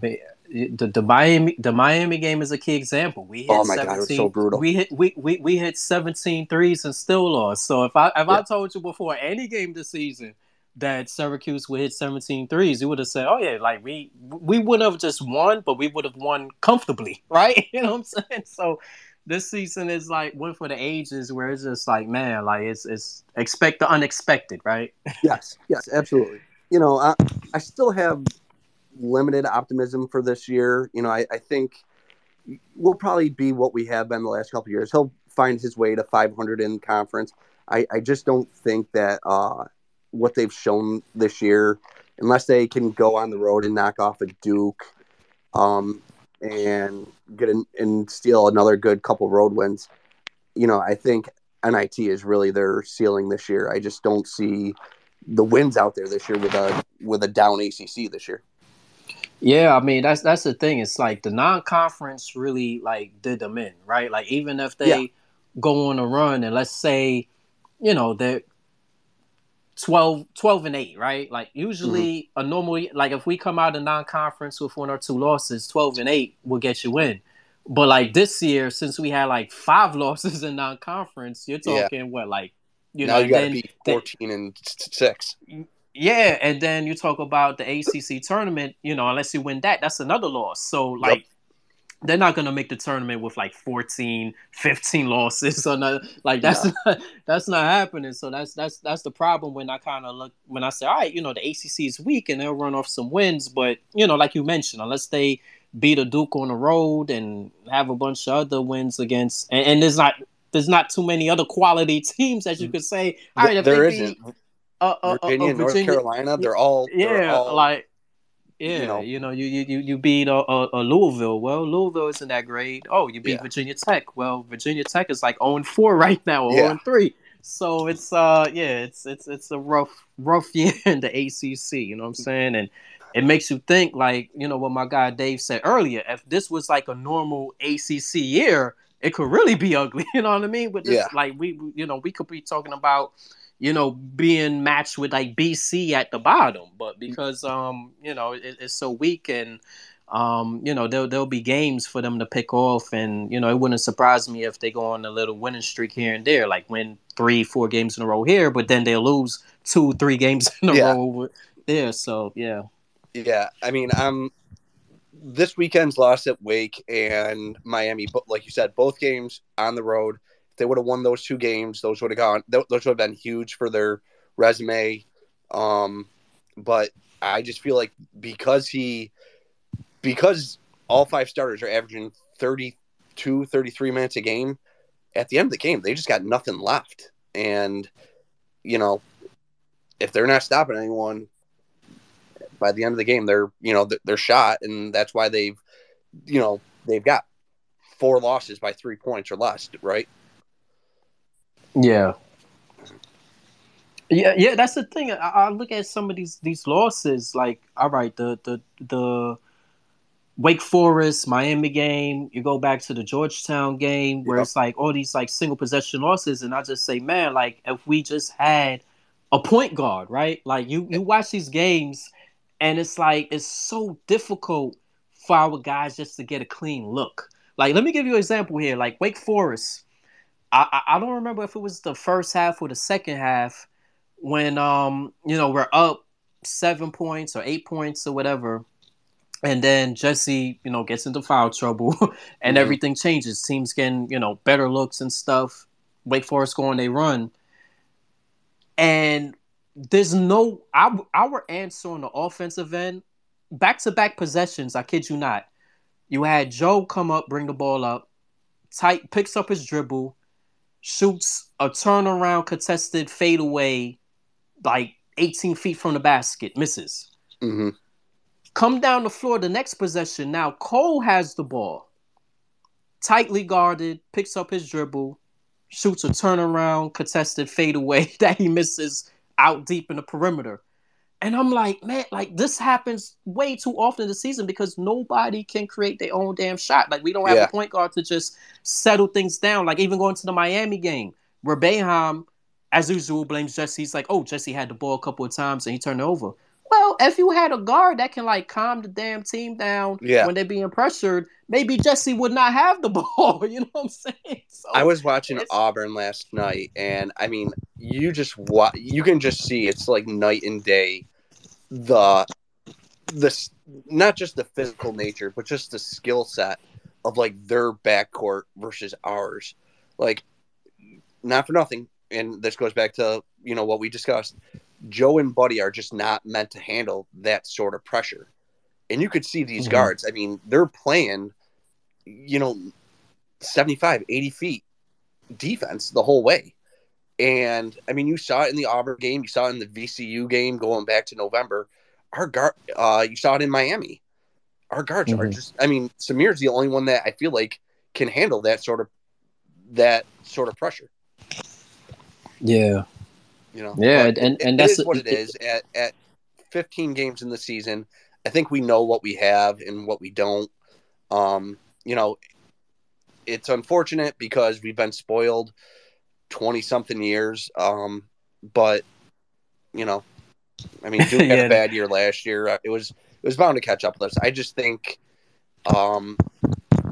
the, the Miami the Miami game is a key example. We hit oh my 17, god, it was so brutal. We hit we, we, we hit 17 threes and still lost. So if I if yeah. I told you before any game this season that Syracuse would hit 17 threes, you would have said, "Oh yeah, like we we wouldn't have just won, but we would have won comfortably, right?" You know what I'm saying? So this season is like one for the ages where it's just like man like it's it's expect the unexpected right yes yes absolutely you know i, I still have limited optimism for this year you know I, I think we'll probably be what we have been the last couple years he'll find his way to 500 in conference i, I just don't think that uh, what they've shown this year unless they can go on the road and knock off a duke um, and get in, and steal another good couple road wins. You know, I think NIT is really their ceiling this year. I just don't see the wins out there this year with a with a down ACC this year. Yeah, I mean that's that's the thing. It's like the non-conference really like did them in, right? Like even if they yeah. go on a run and let's say, you know, they're 12, 12 and 8, right? Like usually mm-hmm. a normal like if we come out of non-conference with one or two losses, 12 and 8 will get you in. But like this year, since we had like five losses in non-conference, you're talking yeah. what like you now know you gotta be 14 then, and six. Yeah, and then you talk about the ACC tournament, you know, unless you win that, that's another loss. So like yep they're not going to make the tournament with like 14 15 losses or not like that's yeah. not, that's not happening so that's that's that's the problem when i kind of look when i say all right you know the acc is weak and they'll run off some wins but you know like you mentioned unless they beat a duke on the road and have a bunch of other wins against and, and there's not there's not too many other quality teams as you mm. could say all right there isn't beat, uh, uh, Virginia, uh, Virginia, North Carolina, they're all yeah, they're all, like yeah, you know, you know, you you you beat a, a, a, Louisville. Well, Louisville isn't that great. Oh, you beat yeah. Virginia Tech. Well, Virginia Tech is like 0 4 right now, 0 yeah. 3. So it's uh yeah, it's it's it's a rough rough year in the ACC. You know what I'm saying? And it makes you think like you know what my guy Dave said earlier. If this was like a normal ACC year, it could really be ugly. You know what I mean? With this, yeah. like we you know we could be talking about you know, being matched with like BC at the bottom. But mm. because um, you know, it, it's so weak and um, you know, there'll there'll be games for them to pick off, and you know, it wouldn't surprise me if they go on a little winning streak here and there, like win three, four games in a row here, but then they'll lose two, three games in a yeah. row there. So yeah, yeah. I mean, um, this weekend's loss at Wake and Miami, but like you said, both games on the road they would have won those two games, those would have gone. Those would have been huge for their resume. Um, but I just feel like because he, because all five starters are averaging 30, 32, 33 minutes a game, at the end of the game, they just got nothing left. And, you know, if they're not stopping anyone by the end of the game, they're, you know, they're shot. And that's why they've, you know, they've got four losses by three points or less, right? Yeah. Yeah, yeah, that's the thing. I, I look at some of these these losses, like, all right, the the the Wake Forest, Miami game, you go back to the Georgetown game where yep. it's like all these like single possession losses, and I just say, man, like if we just had a point guard, right? Like you you watch these games, and it's like it's so difficult for our guys just to get a clean look. Like, let me give you an example here. Like Wake Forest, I, I, I don't remember if it was the first half or the second half when um you know we're up seven points or eight points or whatever, and then Jesse you know gets into foul trouble and mm-hmm. everything changes. Teams getting you know better looks and stuff. Wake Forest going they run, and there's no our, our answer on the offensive end. Back to back possessions. I kid you not. You had Joe come up, bring the ball up, tight picks up his dribble, shoots a turnaround contested fadeaway like 18 feet from the basket, misses. Mm-hmm. Come down the floor the next possession. Now Cole has the ball. Tightly guarded, picks up his dribble, shoots a turnaround, contested fadeaway that he misses out deep in the perimeter. And I'm like, man, like this happens way too often this season because nobody can create their own damn shot. Like we don't have yeah. a point guard to just settle things down. Like even going to the Miami game where Boeheim as usual, blames Jesse. He's like, oh, Jesse had the ball a couple of times and he turned it over. Well, if you had a guard that can like calm the damn team down yeah. when they're being pressured, maybe Jesse would not have the ball. You know what I'm saying? So, I was watching Auburn last night, and I mean, you just wa- you can just see it's like night and day. The this not just the physical nature, but just the skill set of like their backcourt versus ours. Like, not for nothing, and this goes back to you know what we discussed. Joe and Buddy are just not meant to handle that sort of pressure. And you could see these mm-hmm. guards. I mean, they're playing, you know, 75, 80 feet defense the whole way. And I mean, you saw it in the Auburn game, you saw it in the VCU game going back to November. Our guard, uh, you saw it in Miami. Our guards mm-hmm. are just, I mean, Symir's the only one that I feel like can handle that sort of that sort of pressure. Yeah. You know. Yeah, and and, and that's what it is. At at 15 games in the season, I think we know what we have and what we don't. Um, you know, it's unfortunate because we've been spoiled 20 something years. Um, but you know, I mean, Duke had a bad year last year. Uh, it was it was bound to catch up with us. I just think, um,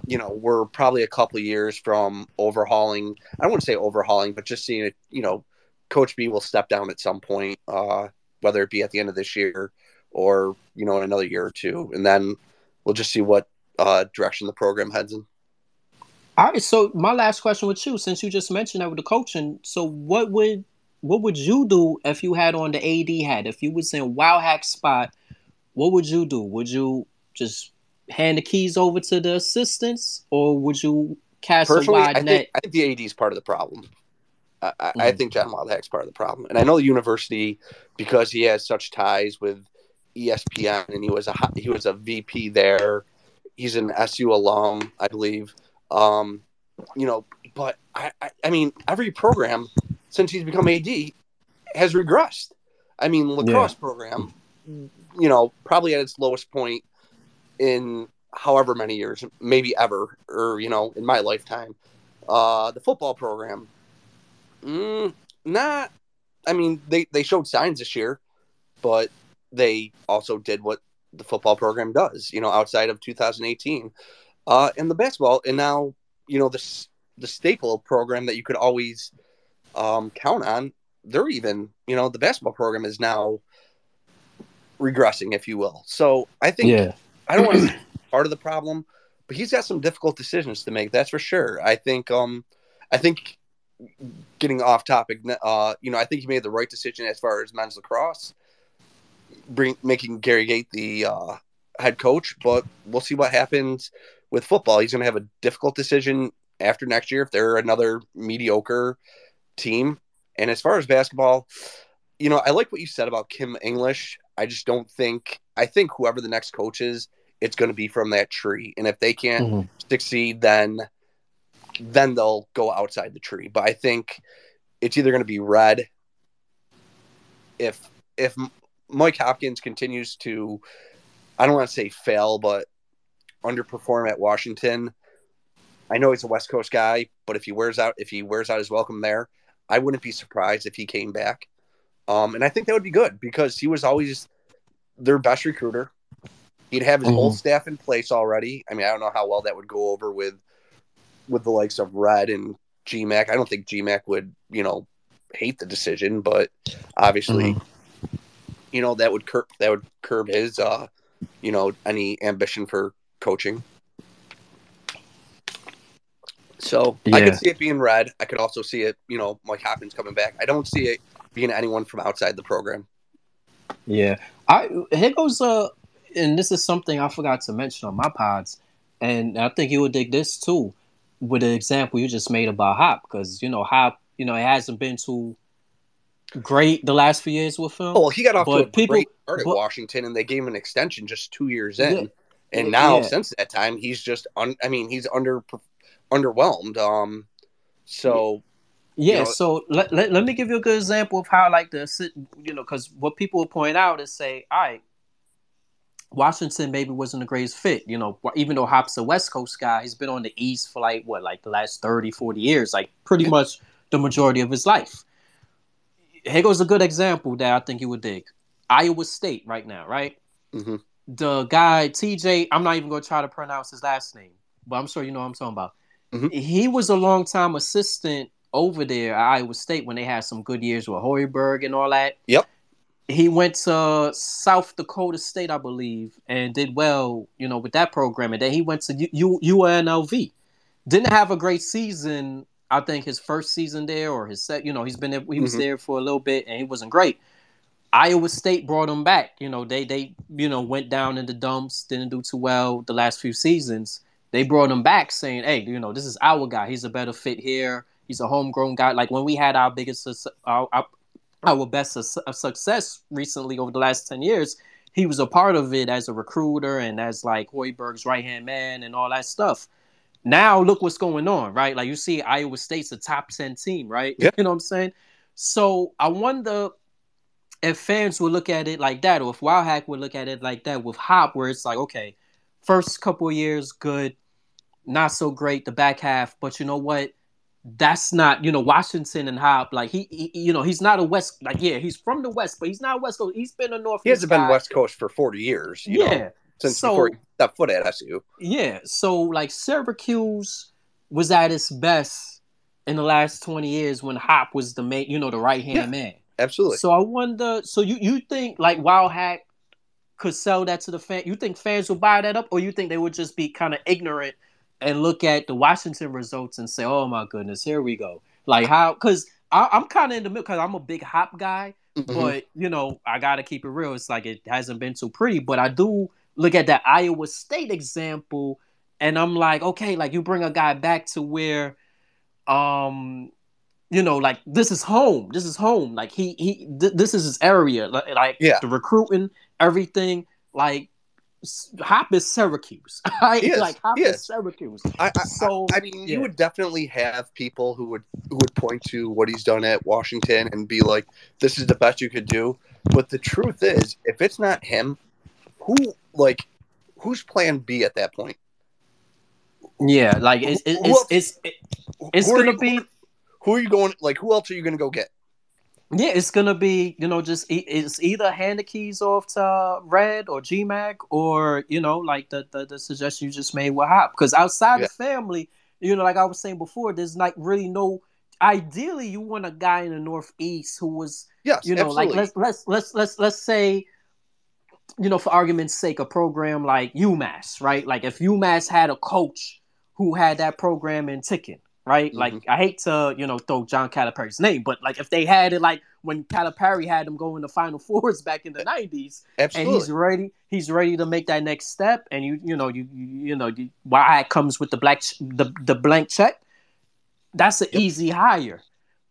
you know, we're probably a couple years from overhauling. I don't want to say overhauling, but just seeing it. You know, Coach B will step down at some point, uh, whether it be at the end of this year or you know in another year or two, and then we'll just see what uh, direction the program heads in. All right. So my last question with you, since you just mentioned that with the coaching, so what would what would you do if you had on the AD hat? If you was in Wildhack spot, what would you do? Would you just hand the keys over to the assistants, or would you cast Personally, a wide I net? Think, I think the AD is part of the problem. I, mm-hmm. I think John Wildhack's part of the problem, and I know the university because he has such ties with ESPN, and he was a he was a VP there. He's an SU alum, I believe. Um, you know, but I, I, I mean, every program since he's become AD has regressed. I mean, lacrosse yeah. program, you know, probably at its lowest point in however many years, maybe ever, or you know, in my lifetime. Uh, the football program, mm, not. I mean, they they showed signs this year, but they also did what the football program does. You know, outside of 2018, uh, and the basketball, and now you know this the staple program that you could always um, count on. They're even, you know, the basketball program is now regressing, if you will. So I think yeah. I don't want to part of the problem, but he's got some difficult decisions to make. That's for sure. I think. Um, I think getting off topic. Uh, you know, I think he made the right decision as far as men's lacrosse, bring making Gary Gait the uh, head coach. But we'll see what happens with football, he's going to have a difficult decision after next year if they're another mediocre team. And as far as basketball, you know, I like what you said about Kim English. I just don't think I think whoever the next coach is, it's going to be from that tree. And if they can't mm-hmm. succeed, then then they'll go outside the tree. But I think it's either going to be red if if Mike Hopkins continues to I don't want to say fail, but underperform at Washington. I know he's a West Coast guy, but if he wears out if he wears out his welcome there, I wouldn't be surprised if he came back. Um, and I think that would be good because he was always their best recruiter. He'd have his mm-hmm. whole staff in place already. I mean, I don't know how well that would go over with with the likes of Red and GMAC. I don't think GMAC would, you know, hate the decision, but obviously, mm-hmm. you know, that would curb that would curb his uh, you know, any ambition for coaching. So yeah. I could see it being red. I could also see it, you know, Mike Hopkins coming back. I don't see it being anyone from outside the program. Yeah, I here goes uh, and this is something I forgot to mention on my pods, and I think you would dig this too, with the example you just made about Hop, because you know Hop, you know, it hasn't been too great the last few years with him. Oh, well, he got off to a people, great start at but, Washington, and they gave him an extension just two years in, yeah, and now yeah. since that time, he's just un, I mean, he's under underwhelmed. Um, so yeah, you know, so let, let, let me give you a good example of how like the you know because what people will point out is say, all right, Washington maybe wasn't the greatest fit. You know, even though Hop's a West Coast guy, he's been on the East for like what, like the last 30, 40 years, like pretty much the majority of his life. Here goes a good example that I think you would dig. Iowa State right now, right? Mm-hmm. The guy TJ, I'm not even going to try to pronounce his last name, but I'm sure you know what I'm talking about. Mm-hmm. He was a long time assistant over there at Iowa State when they had some good years with Hoiberg and all that. Yep. He went to South Dakota State, I believe, and did well, you know, with that program. And then he went to U- U- UNLV. Didn't have a great season I think his first season there or his set, you know, he's been there, he was mm-hmm. there for a little bit and he wasn't great. Iowa State brought him back. You know, they they you know went down in the dumps, didn't do too well the last few seasons. They brought him back saying, "Hey, you know, this is our guy. He's a better fit here. He's a homegrown guy." Like when we had our biggest our, our, our best success recently over the last 10 years, he was a part of it as a recruiter and as like Hoiberg's right-hand man and all that stuff. Now look what's going on, right? Like you see, Iowa State's a top ten team, right? Yeah. You know what I'm saying? So I wonder if fans would look at it like that, or if Wildhack would look at it like that with Hop, where it's like, okay, first couple of years good, not so great the back half, but you know what? That's not, you know, Washington and Hop. Like he, he you know, he's not a West. Like yeah, he's from the West, but he's not West Coast. He's been a North. He hasn't guy. been West Coast for forty years. yeah. Know? since so, before that foot at SU. Yeah, so like Syracuse was at its best in the last twenty years when Hop was the main, you know, the right hand yeah, man. Absolutely. So I wonder. So you you think like Wildhack could sell that to the fan? You think fans will buy that up, or you think they would just be kind of ignorant and look at the Washington results and say, "Oh my goodness, here we go." Like how? Because I'm kind of in the middle because I'm a big Hop guy. Mm-hmm. But you know, I gotta keep it real. It's like it hasn't been too pretty, but I do look at that Iowa State example, and I'm like, okay, like you bring a guy back to where, um, you know, like this is home. This is home. Like he he, th- this is his area. Like, like yeah. the recruiting, everything. Like Hop is Syracuse. Right? Is. Like Hop is. is Syracuse. I, I, so I, I mean, yeah. you would definitely have people who would who would point to what he's done at Washington and be like, "This is the best you could do." But the truth is, if it's not him, who like who's plan B at that point? Yeah, like it's it's it's, it's, it's gonna you, be. Who are you going? Like, who else are you gonna go get? Yeah, it's gonna be you know just it's either hand the keys off to Red or GMAC or you know like the the, the suggestion you just made with Hop because outside yeah. the family, you know, like I was saying before, there's like really no. Ideally, you want a guy in the Northeast who was, yes, you know, absolutely. like let's let's let's let's let's say you know, for argument's sake, a program like UMass, right? Like if UMass had a coach who had that program in ticking, right? Mm-hmm. Like I hate to, you know, throw John Calipari's name, but like if they had it like when Calipari had them go in the final fours back in the nineties, and he's ready, he's ready to make that next step, and you, you know, you, you, you know, you, why it comes with the black, the the blank check. That's an yep. easy hire.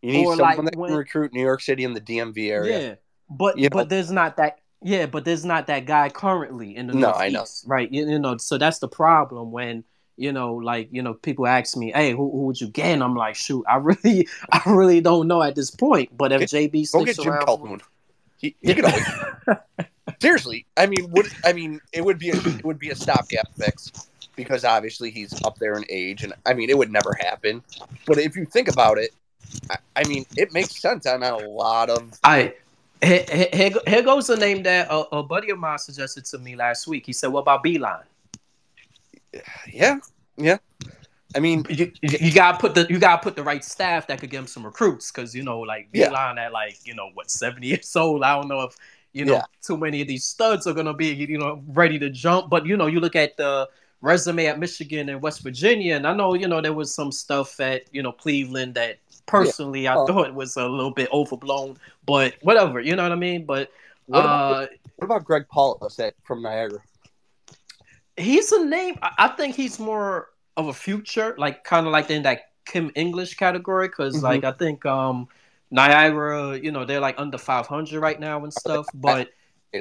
You need or someone like that when, can recruit New York City and the DMV area. Yeah, but you but know? there's not that. Yeah, but there's not that guy currently in the no, Northeast, I know. right? You, you know, so that's the problem when you know, like, you know, people ask me, hey, who, who would you get? And I'm like, shoot, I really, I really don't know at this point. But if get, JB sticks around, Jim He, he could always. Seriously, I mean, would I mean it would be a, it would be a stopgap fix because obviously he's up there in age, and I mean it would never happen. But if you think about it, I, I mean it makes sense I on a lot of. I here, here, here goes a name that a, a buddy of mine suggested to me last week. He said, "What about Beilein?" Yeah, yeah. I mean, you, you gotta put the you gotta put the right staff that could give him some recruits because you know, like yeah. at like you know what seventy years old. I don't know if you know yeah. too many of these studs are gonna be you know ready to jump. But you know, you look at the resume at Michigan and West Virginia, and I know you know there was some stuff at you know Cleveland that personally yeah. I oh. thought was a little bit overblown. But whatever, you know what I mean. But what about, uh, what about Greg Paulus at from Niagara? He's a name. I think he's more of a future, like kind of like in that Kim English category, because mm-hmm. like I think um Niagara, you know, they're like under 500 right now and stuff, but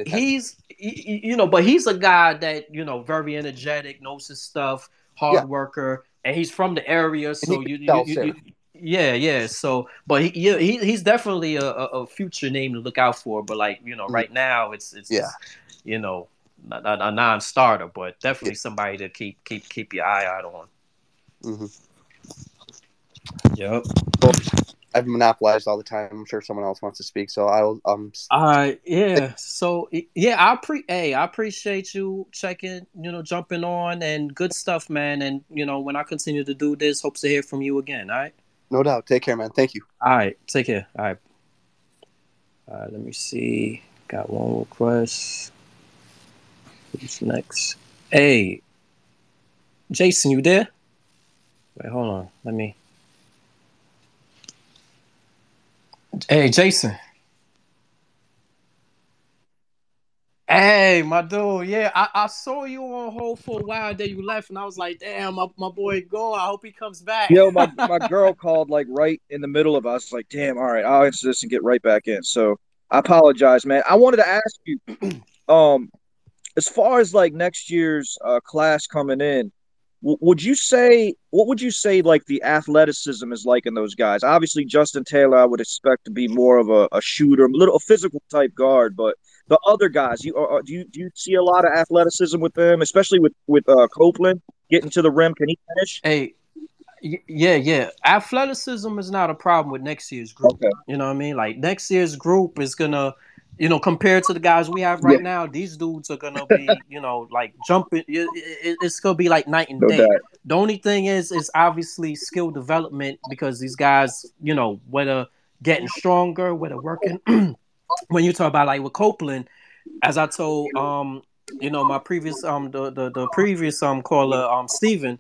he's you know, but he's a guy that you know very energetic, knows his stuff, hard yeah. worker, and he's from the area, so you, you, you, you, yeah, yeah. So, but he, yeah, he he's definitely a, a, future name to look out for. But like you know, mm-hmm. right now it's it's yeah. You know a, a non-starter, but definitely somebody to keep keep keep your eye out on. Mm-hmm. Yep. Well, I've monopolized all the time. I'm sure someone else wants to speak, so I'll um. Uh, yeah. So yeah, I pre. Hey, I appreciate you checking. You know, jumping on and good stuff, man. And you know, when I continue to do this, hopes to hear from you again. All right. No doubt. Take care, man. Thank you. All right. Take care. All right. All right. Let me see. Got one request. Who's next? Hey, Jason, you there? Wait, hold on. Let me. Hey, Jason. Hey, my dude. Yeah, I, I saw you on hold for a while. Then you left, and I was like, "Damn, my, my boy go. I hope he comes back." Yo, my my girl called like right in the middle of us. Like, damn. All right, I'll answer this and get right back in. So I apologize, man. I wanted to ask you, um, as far as like next year's uh, class coming in, w- would you say what would you say like the athleticism is like in those guys? Obviously, Justin Taylor, I would expect to be more of a, a shooter, a little a physical type guard, but the other guys, you are, do you do you see a lot of athleticism with them, especially with with uh, Copeland getting to the rim? Can he finish? Hey, yeah, yeah. Athleticism is not a problem with next year's group. Okay. You know what I mean? Like next year's group is gonna you know, compared to the guys we have right yeah. now, these dudes are gonna be, you know, like jumping. It, it, it's gonna be like night and no day. Doubt. The only thing is, is obviously skill development because these guys, you know, whether getting stronger, whether working. when you talk about like with Copeland, as I told, um, you know, my previous, um, the the, the previous um caller, um, Steven,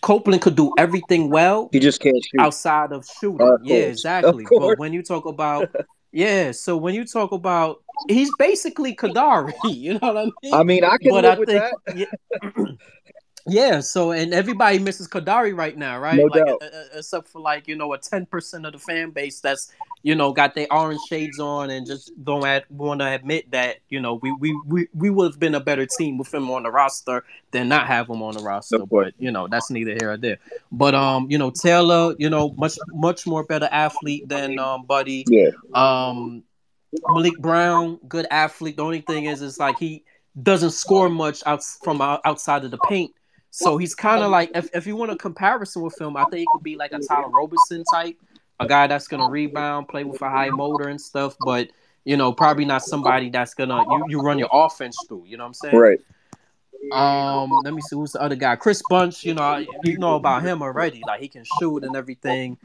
Copeland could do everything well. He just can't shoot outside of shooting. Of yeah, exactly. But when you talk about Yeah, so when you talk about he's basically Kadary, you know what I mean? I mean, I can but live I with think, that. Yeah, so and everybody misses Kadary right now, right? No like, doubt. Uh, except for like you know a ten percent of the fan base that's you know got their orange shades on and just don't want to admit that you know we we we, we would have been a better team with him on the roster than not have him on the roster. No but you know that's neither here or there. But um, you know Taylor, you know much much more better athlete than um Buddy. Yeah. Um, Malik Brown, good athlete. The only thing is, is like he doesn't score much out from outside of the paint. So he's kind of like if, if you want a comparison with him, I think it could be like a Tyler Roberson type, a guy that's gonna rebound, play with a high motor and stuff, but you know, probably not somebody that's gonna you, you run your offense through. You know what I'm saying? Right. Um, let me see who's the other guy. Chris Bunch, you know, you know about him already. Like he can shoot and everything,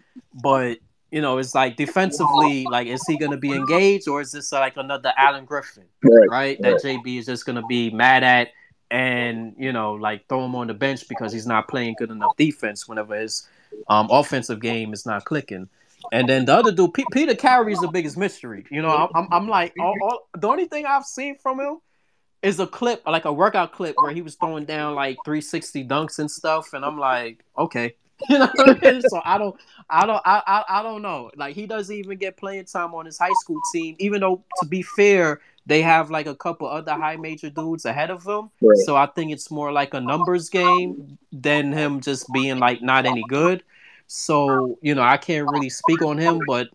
but you know, it's like defensively, like is he gonna be engaged or is this like another Alan Griffin, right? right? That JB is just gonna be mad at and you know like throw him on the bench because he's not playing good enough defense whenever his um, offensive game is not clicking. And then the other dude, P- Peter Carey, is the biggest mystery. You know, I'm, I'm, like, all, all, the only thing I've seen from him is a clip, like a workout clip, where he was throwing down like 360 dunks and stuff, and I'm like, okay, you know. I mean? So I don't, I don't, I, I, I don't know. Like he doesn't even get playing time on his high school team, even though to be fair, they have like a couple other high major dudes ahead of him. Right. So I think it's more like a numbers game than him just being like not any good. So you know, I can't really speak on him, but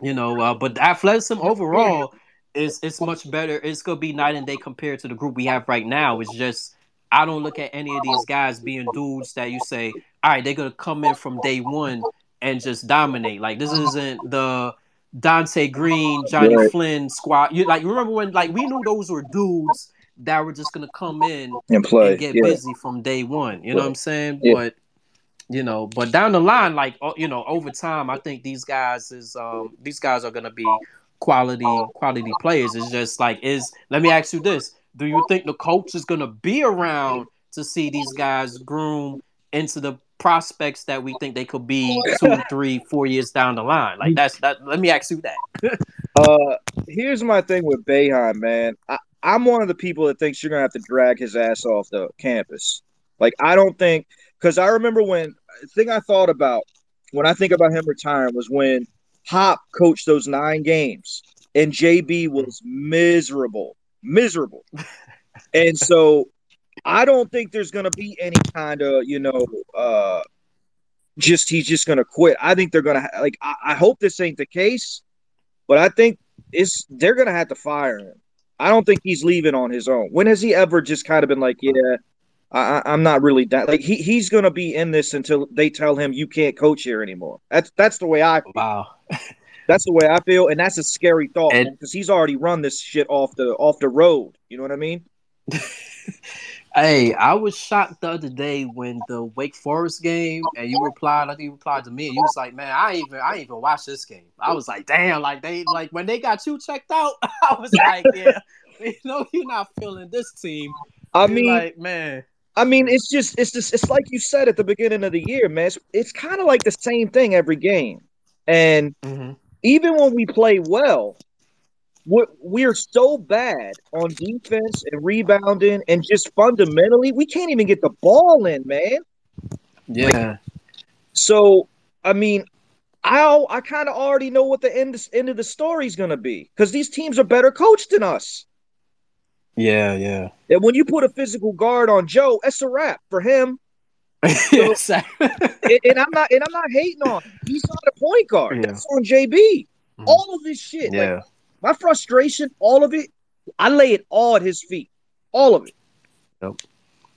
you know, uh, but the athleticism overall is it's much better. It's gonna be night and day compared to the group we have right now. It's just I don't look at any of these guys being dudes that you say, all right, they're gonna come in from day one and just dominate. Like this isn't the Donte Greene, Johnny Right. Flynn squad. You like you remember when like we knew those were dudes that were just gonna come in and play. and get yeah. busy from day one. You know what I'm saying? Yeah. But you know, but down the line, like oh, you know, over time, I think these guys is um these guys are gonna be quality quality players. It's just like is let me ask you this: Do you think the coach is gonna be around to see these guys groom into the prospects that we think they could be two, three, four years down the line? Like that's that. Let me ask you that. Uh, here's my thing with Boeheim, man. I, I'm one of the people that thinks you're gonna have to drag his ass off the campus. Like I don't think because I remember when the thing I thought about when I think about him retiring was when Hop coached those nine games and JB was miserable, miserable, and so I don't think there's gonna be any kind of you know uh just he's just gonna quit. I think they're gonna ha- like I, I hope this ain't the case. But I think it's they're gonna have to fire him. I don't think he's leaving on his own. When has he ever just kind of been like, yeah, I, I- I'm not really that like he, he's gonna be in this until they tell him you can't coach here anymore. That's that's the way I feel. Wow. That's the way I feel, and that's a scary thought because he's already run this shit off the off the road. You know what I mean? Hey, I was shocked the other day when the Wake Forest game, and you replied. I think you replied to me, and you was like, "Man, I ain't even, I ain't even watched this game." I was like, "Damn!" Like they, like when they got you checked out, I was like, "Yeah, you know, you're not feeling this team." I You're mean, like, man, I mean, it's just it's just it's like you said at the beginning of the year, man. It's, it's kind of like the same thing every game, and mm-hmm. even when we play well, we're, we're so bad on defense and rebounding and just fundamentally, we can't even get the ball in, man. yeah, So, I mean, I I kind of already know what the end end of the story is going to be because these teams are better coached than us. yeah, yeah. And when you put a physical guard on Joe, that's a wrap for him. Yes. and, and I'm not and I'm not hating on him. He's not a point guard. Yeah. That's on JB. Mhm. All of this shit, like yeah, my frustration, all of it, I lay it all at his feet. All of it.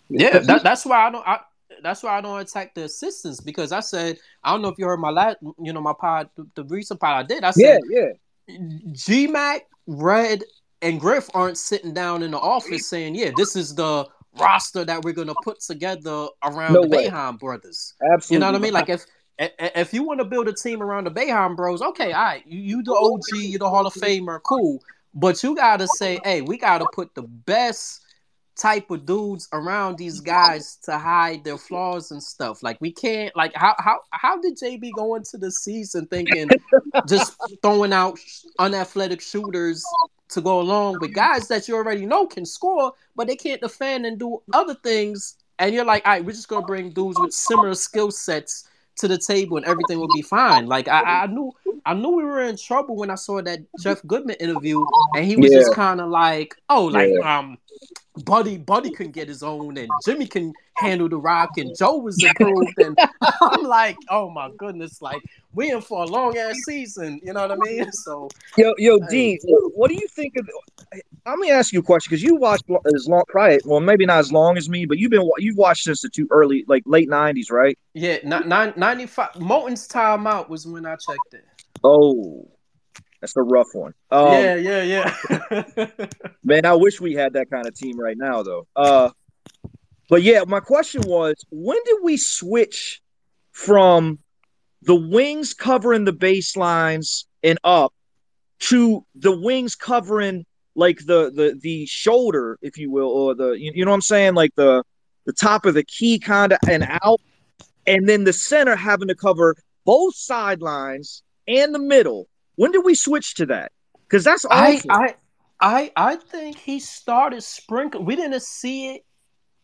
yeah. That, that's why I don't. I, that's why I don't attack the assistants because I said I don't know if you heard my last, you know, my pod, the, the recent pod I did. I said yeah. G Mac, Red, and Griff aren't sitting down in the office saying, "Yeah, this is the roster that we're gonna put together around No the way. Boeheim brothers." Absolutely. You know what I mean? Like if if- you want to build a team around the Boeheim Bros, okay, all right, you, you the oh, OG, you the Hall of Famer, cool. But you gotta say, hey, we gotta put the best type of dudes around these guys to hide their flaws and stuff. Like we can't like how how how did JB go into the season thinking just throwing out unathletic shooters to go along with guys that you already know can score, but they can't defend and do other things. And you're like, all right, we're just gonna bring dudes with similar skill sets to the table and everything will be fine. Like I, I knew I knew we were in trouble when I saw that Jeff Goodman interview and he was just kind of like, oh, like um Buddy Buddy can get his own and Jimmy can handle the rock and Joe was improved and I'm like, oh my goodness, like we in for a long ass season, you know what I mean? So Yo, yo, Hey. What do you think of? Let me ask you a question because you watched as long, probably well, maybe not as long as me, but you've been you've watched since the two early, like late '90s, right? yeah, ni- nine- 95 Moten's timeout was when I checked it. Oh, that's a rough one. Um, yeah, yeah, yeah. Man, I wish we had that kind of team right now, though. Uh, but yeah, my question was, when did we switch from the wings covering the baselines and up to the wings covering like the the the shoulder, if you will, or the you, you know what I'm saying, like the the top of the key kind of and out. and then the center having to cover both sidelines and the middle. When did we switch to that? Because that's awful. I, I, I, I think he started sprinkling. We didn't see it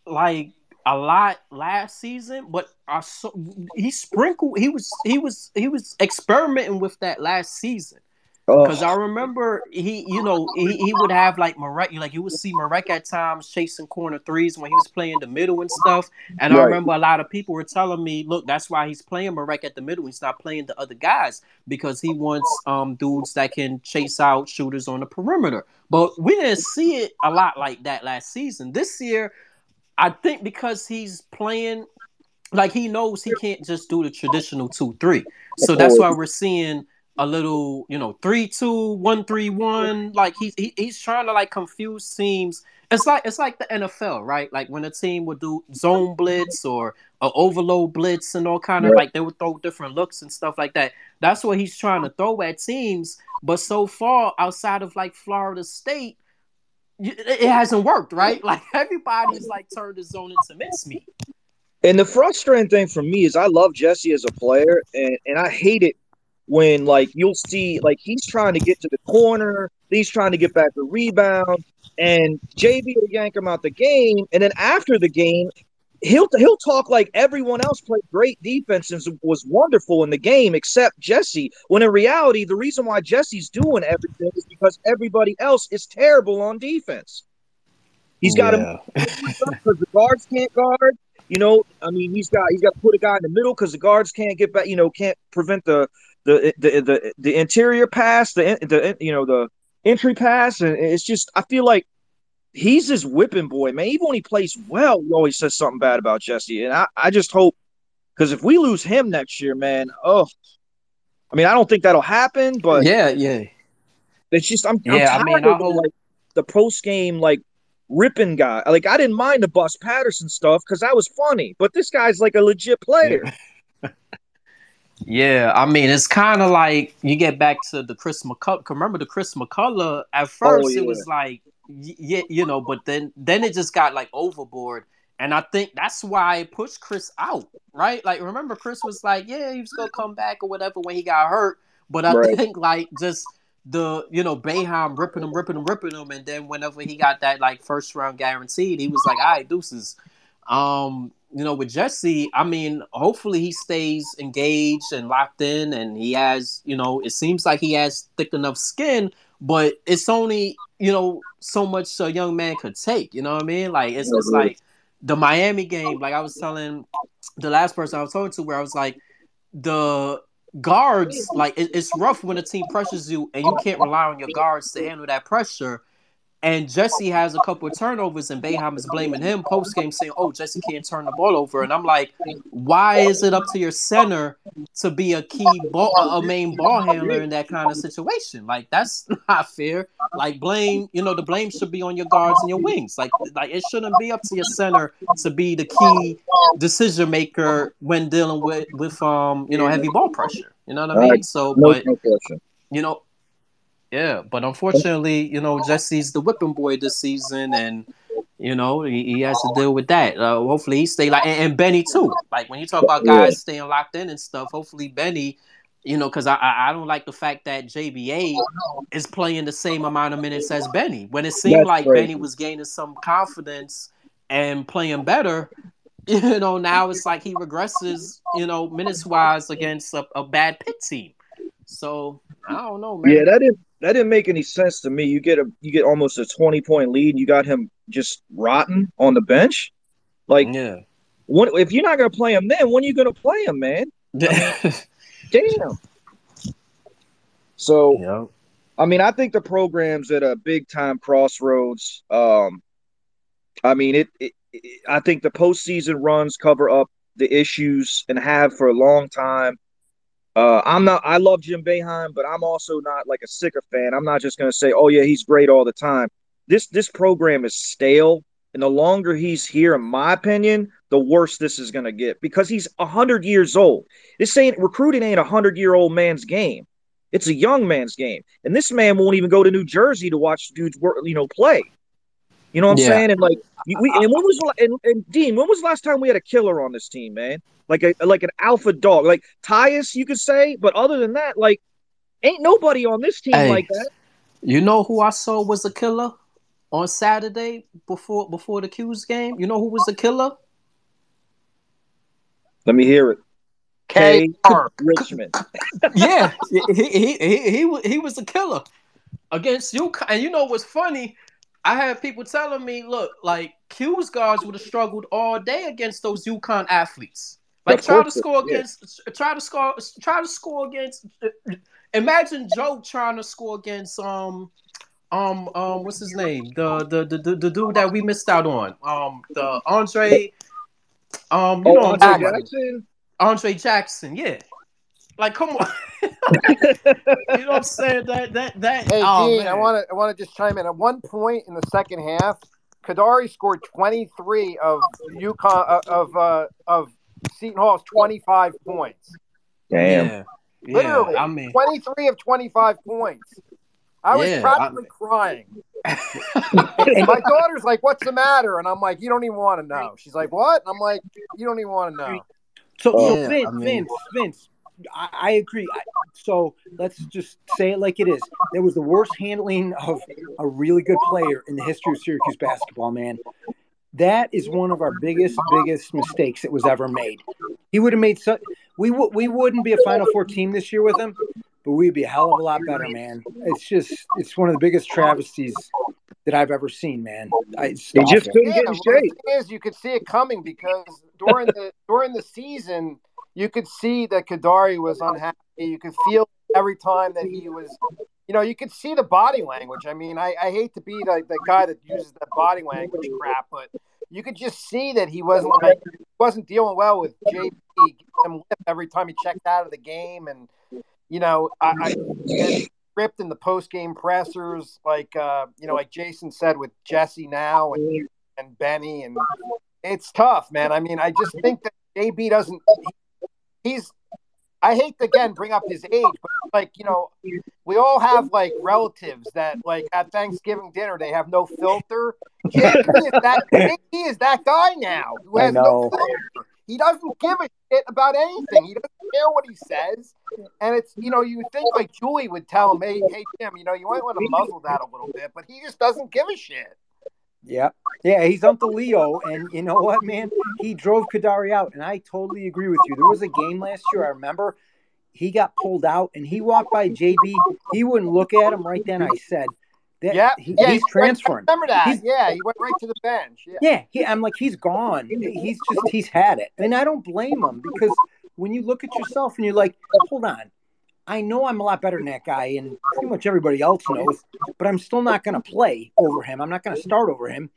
like a lot last season, but I saw he sprinkled. He was he was he was experimenting with that last season. Because I remember he, you know, he, he would have like Marek, like you would see Marek at times chasing corner threes when he was playing the middle and stuff. And right. I remember a lot of people were telling me, look, that's why he's playing Marek at the middle. He's not playing the other guys because he wants um dudes that can chase out shooters on the perimeter. But we didn't see it a lot like that last season. This year, I think because he's playing like he knows he can't just do the traditional two three. So that's why we're seeing a little, you know, three two one three one. Like he's he, he's trying to like confuse teams. It's like it's like the NFL, right? Like when a team would do zone blitz or a overload blitz and all kind of like they would throw different looks and stuff like that. That's what he's trying to throw at teams. But so far, outside of like Florida State, it hasn't worked, right? Like everybody's like turned the zone into mincemeat. And the frustrating thing for me is I love Jesse as a player, and, and I hate it when like you'll see like he's trying to get to the corner, he's trying to get back the rebound, and JB will yank him out the game, and then after the game, he'll he'll talk like everyone else played great defense and was wonderful in the game except Jesse. When in reality, the reason why Jesse's doing everything is because everybody else is terrible on defense. He's got yeah. because the guards can't guard. You know, I mean, he's got he's got to put a guy in the middle because the guards can't get back. You know, can't prevent the the the the, the interior pass, the the you know the entry pass, and it's just I feel like he's this whipping boy, man. Even when he plays well, he always says something bad about Jesse, and I I just hope because if we lose him next year, man, oh, I mean I don't think that'll happen, but yeah, yeah, it's just I'm, yeah, I'm tired I mean, of the, like the post game like ripping guy. Like I didn't mind the Bus Patterson stuff because that was funny, but this guy's like a legit player. Yeah, I mean, it's kind of like you get back to the Chris McCullough. Remember the Chris McCullough? At first, oh, yeah. it was like, yeah, you know, but then then it just got like overboard, and I think that's why it pushed Chris out, right? Like, remember, Chris was like, yeah, he was gonna come back or whatever when he got hurt, but I right. think like just the you know Boeheim ripping him, ripping him, ripping him, and then whenever he got that like first round guaranteed, he was like, all right, deuces. Um, you know, with Jesse, I mean, hopefully he stays engaged and locked in, and he has, you know, it seems like he has thick enough skin, but it's only, you know, so much a young man could take. You know what I mean? Like it's, just like the Miami game. Like I was telling the last person I was talking to, where I was like, the guards, like it, it's rough when a team pressures you, and you can't rely on your guards to handle that pressure and Jesse has a couple of turnovers, and Boeheim is blaming him post game, saying, "Oh, Jesse can't turn the ball over." And I'm like, "Why is it up to your center to be a key ball, a main ball handler in that kind of situation? Like that's not fair. Like blame, you know, the blame should be on your guards and your wings. Like, like it shouldn't be up to your center to be the key decision maker when dealing with with um, you know, heavy ball pressure. You know what I mean? So, but you know, yeah, but unfortunately, you know, Jesse's the whipping boy this season, and you know he, he has to deal with that. Uh, hopefully, he stay like and, and, Benny too. Like when you talk about guys staying locked in and stuff, hopefully Benny, you know, because I, I, don't like the fact that JBA is playing the same amount of minutes as Benny. When it seemed That's like Benny was gaining some confidence and playing better, you know, now it's like he regresses, you know, minutes wise against a, a bad Pitt team. So I don't know, man. Yeah, that didn't that didn't make any sense to me. You get a you get almost a twenty point lead, and you got him just rotten on the bench. Like, yeah, what if you're not gonna play him? Then when are you gonna play him, man? I mean, damn. So. I mean, I think the program's at a big time crossroads. Um, I mean, it, it, it I think the postseason runs cover up the issues and have for a long time. Uh, I'm not. I love Jim Boeheim, but I'm also not like a fan. I'm not just going to say, "Oh yeah, he's great all the time." This this program is stale, and the longer he's here, in my opinion, the worse this is going to get because he's hundred years old. This ain't recruiting ain't a hundred year old man's game. It's a young man's game, and this man won't even go to New Jersey to watch dudes work, you know, play. You know what I'm Yeah. saying? And like, we and when was and, and Dean? When was the last time we had a killer on this team, man? Like a like an alpha dog, like Tyus, you could say. But other than that, like, ain't nobody on this team Hey. like that. You know who I saw was a killer on Saturday before before the 'Cuse game? You know who was the killer? Let me hear it. K. K. Richmond. yeah, he he he he, he, he was a killer against you. And you know what's funny? I have people telling me, look, like 'Cuse guards would have struggled all day against those UConn athletes. Like try to score yeah. against, try to score, try to score against. Imagine Joe trying to score against um um um what's his name the the the, the, the dude that we missed out on um the Andre um you Oh, know Andre. Jackson. Andre Jackson, yeah. Like, come on. you know what I'm saying? That that that. Hey, oh, Dean, man. I want to I want to just chime in. At one point in the second half, Kadary scored 23 of UConn uh, of uh, of Seton Hall's 25 points. Damn. Yeah, yeah. Literally, I mean, 23 of 25 points. I was Yeah, practically crying. My daughter's like, "What's the matter?" And I'm like, "You don't even want to know." She's like, "What?" And I'm like, "You don't even want to know." So, so Yeah, Vince, I mean- Vince, Vince, I, I agree. I, so let's just say it like it is. There was the worst handling of a really good player in the history of Syracuse basketball, man. That is one of our biggest, biggest mistakes that was ever made. He would have made such. We would we wouldn't be a Final Four team this year with him, but we'd be a hell of a lot better, man. It's just it's one of the biggest travesties that I've ever seen, man. I, He just couldn't Yeah, get in well, shape. is, you could see it coming because during the during the season, you could see that Kadary was unhappy. You could feel every time that he was, you know, you could see the body language. I mean, I, I hate to be the, the guy that uses that body language crap, but you could just see that he wasn't like wasn't dealing well with JB every time he checked out of the game, and you know, I, I ripped in the post game pressers, like uh, you know, like Jason said with Jesse now and and Benny, and it's tough, man. I mean, I just think that JB doesn't. He's. I hate to again bring up his age, but like you know, we all have like relatives that like at Thanksgiving dinner they have no filter. he is that JB is that guy now who has no filter. He doesn't give a shit about anything. He doesn't care what he says. And it's you know, you would think like Julie would tell him, Hey, hey Tim, you know, you might want to muzzle that a little bit, but he just doesn't give a shit. Yeah. Yeah, he's Uncle Leo. And you know what, man? He drove Kadary out. And I totally agree with you. There was a game last year, I remember. He got pulled out and he walked by JB. He wouldn't look at him right then. I said, that, Yeah, he- yeah, he's he- transferring. I remember that. He's- yeah, he went right to the bench. Yeah. Yeah, he, I'm like, he's gone. He's just, he's had it. And I don't blame him because when you look at yourself and you're like, hold on, I know I'm a lot better than that guy, and pretty much everybody else knows, but I'm still not going to play over him. I'm not going to start over him.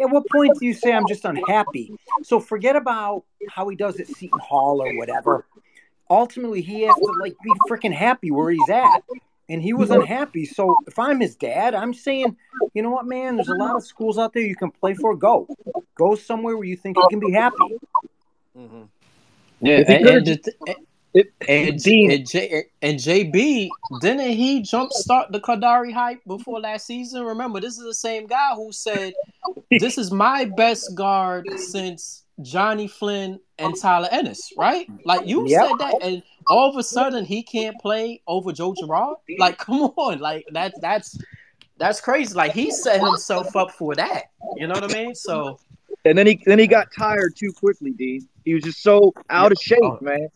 At what point do you say I'm just unhappy? So forget about how he does at Seton Hall or whatever. Ultimately, he has to like be freaking happy where he's at. And he was unhappy. So if I'm his dad, I'm saying, you know what, man, there's a lot of schools out there you can play for. Go. Go somewhere where you think you can be happy. Mm-hmm. Yeah, and, and, the th- It, and, Dean- and, J, and JB didn't he jumpstart the Kadary hype before last season? Remember, this is the same guy who said, "This is my best guard since Johnny Flynn and Tyler Ennis." Right? Like you Yep. said that, and all of a sudden he can't play over Joe Girard. Like, come on, like that's that's that's crazy. Like he set himself up for that. You know what I mean? So and then he then he got tired too quickly, Dean. He was just so out of shape, Oh. man.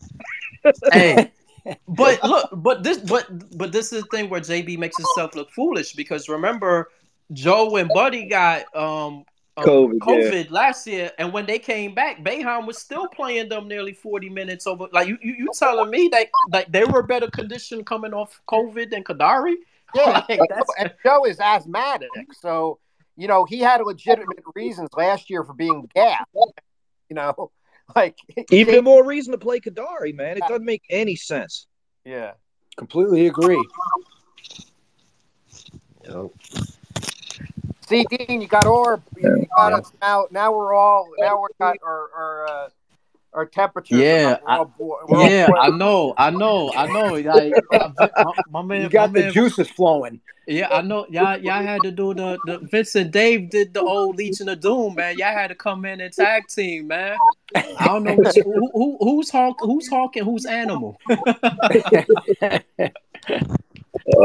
Hey. But look, but this, but but this is the thing where JB makes himself look foolish because remember, Joe and Buddy got um um, COVID, COVID last year, and when they came back, Boeheim was still playing them nearly forty minutes over. Like you, you, you telling me that like they were better condition coming off COVID than Kadary? Yeah, Like, that's- and Joe is asthmatic, so you know he had legitimate reasons last year for being gassed. You know, like Even more reason to play Kadary, man. It doesn't make any sense. yeah. Completely agree. Yep. See, Dean, you got Orb. You got us now. Now we're all now we're got our our uh, our temperatures. Yeah, are up. We're all bo- we're Yeah, I know, I know, I know. Like my, my man, You got the man- juices flowing. Yeah, I know. Y'all, y'all had to do the the Vincent Dave did the old Legion of Doom, man. Y'all had to come in and tag team, man. I don't know which, who, who who's Hawk, who's Hawk, and who's Animal. Uh,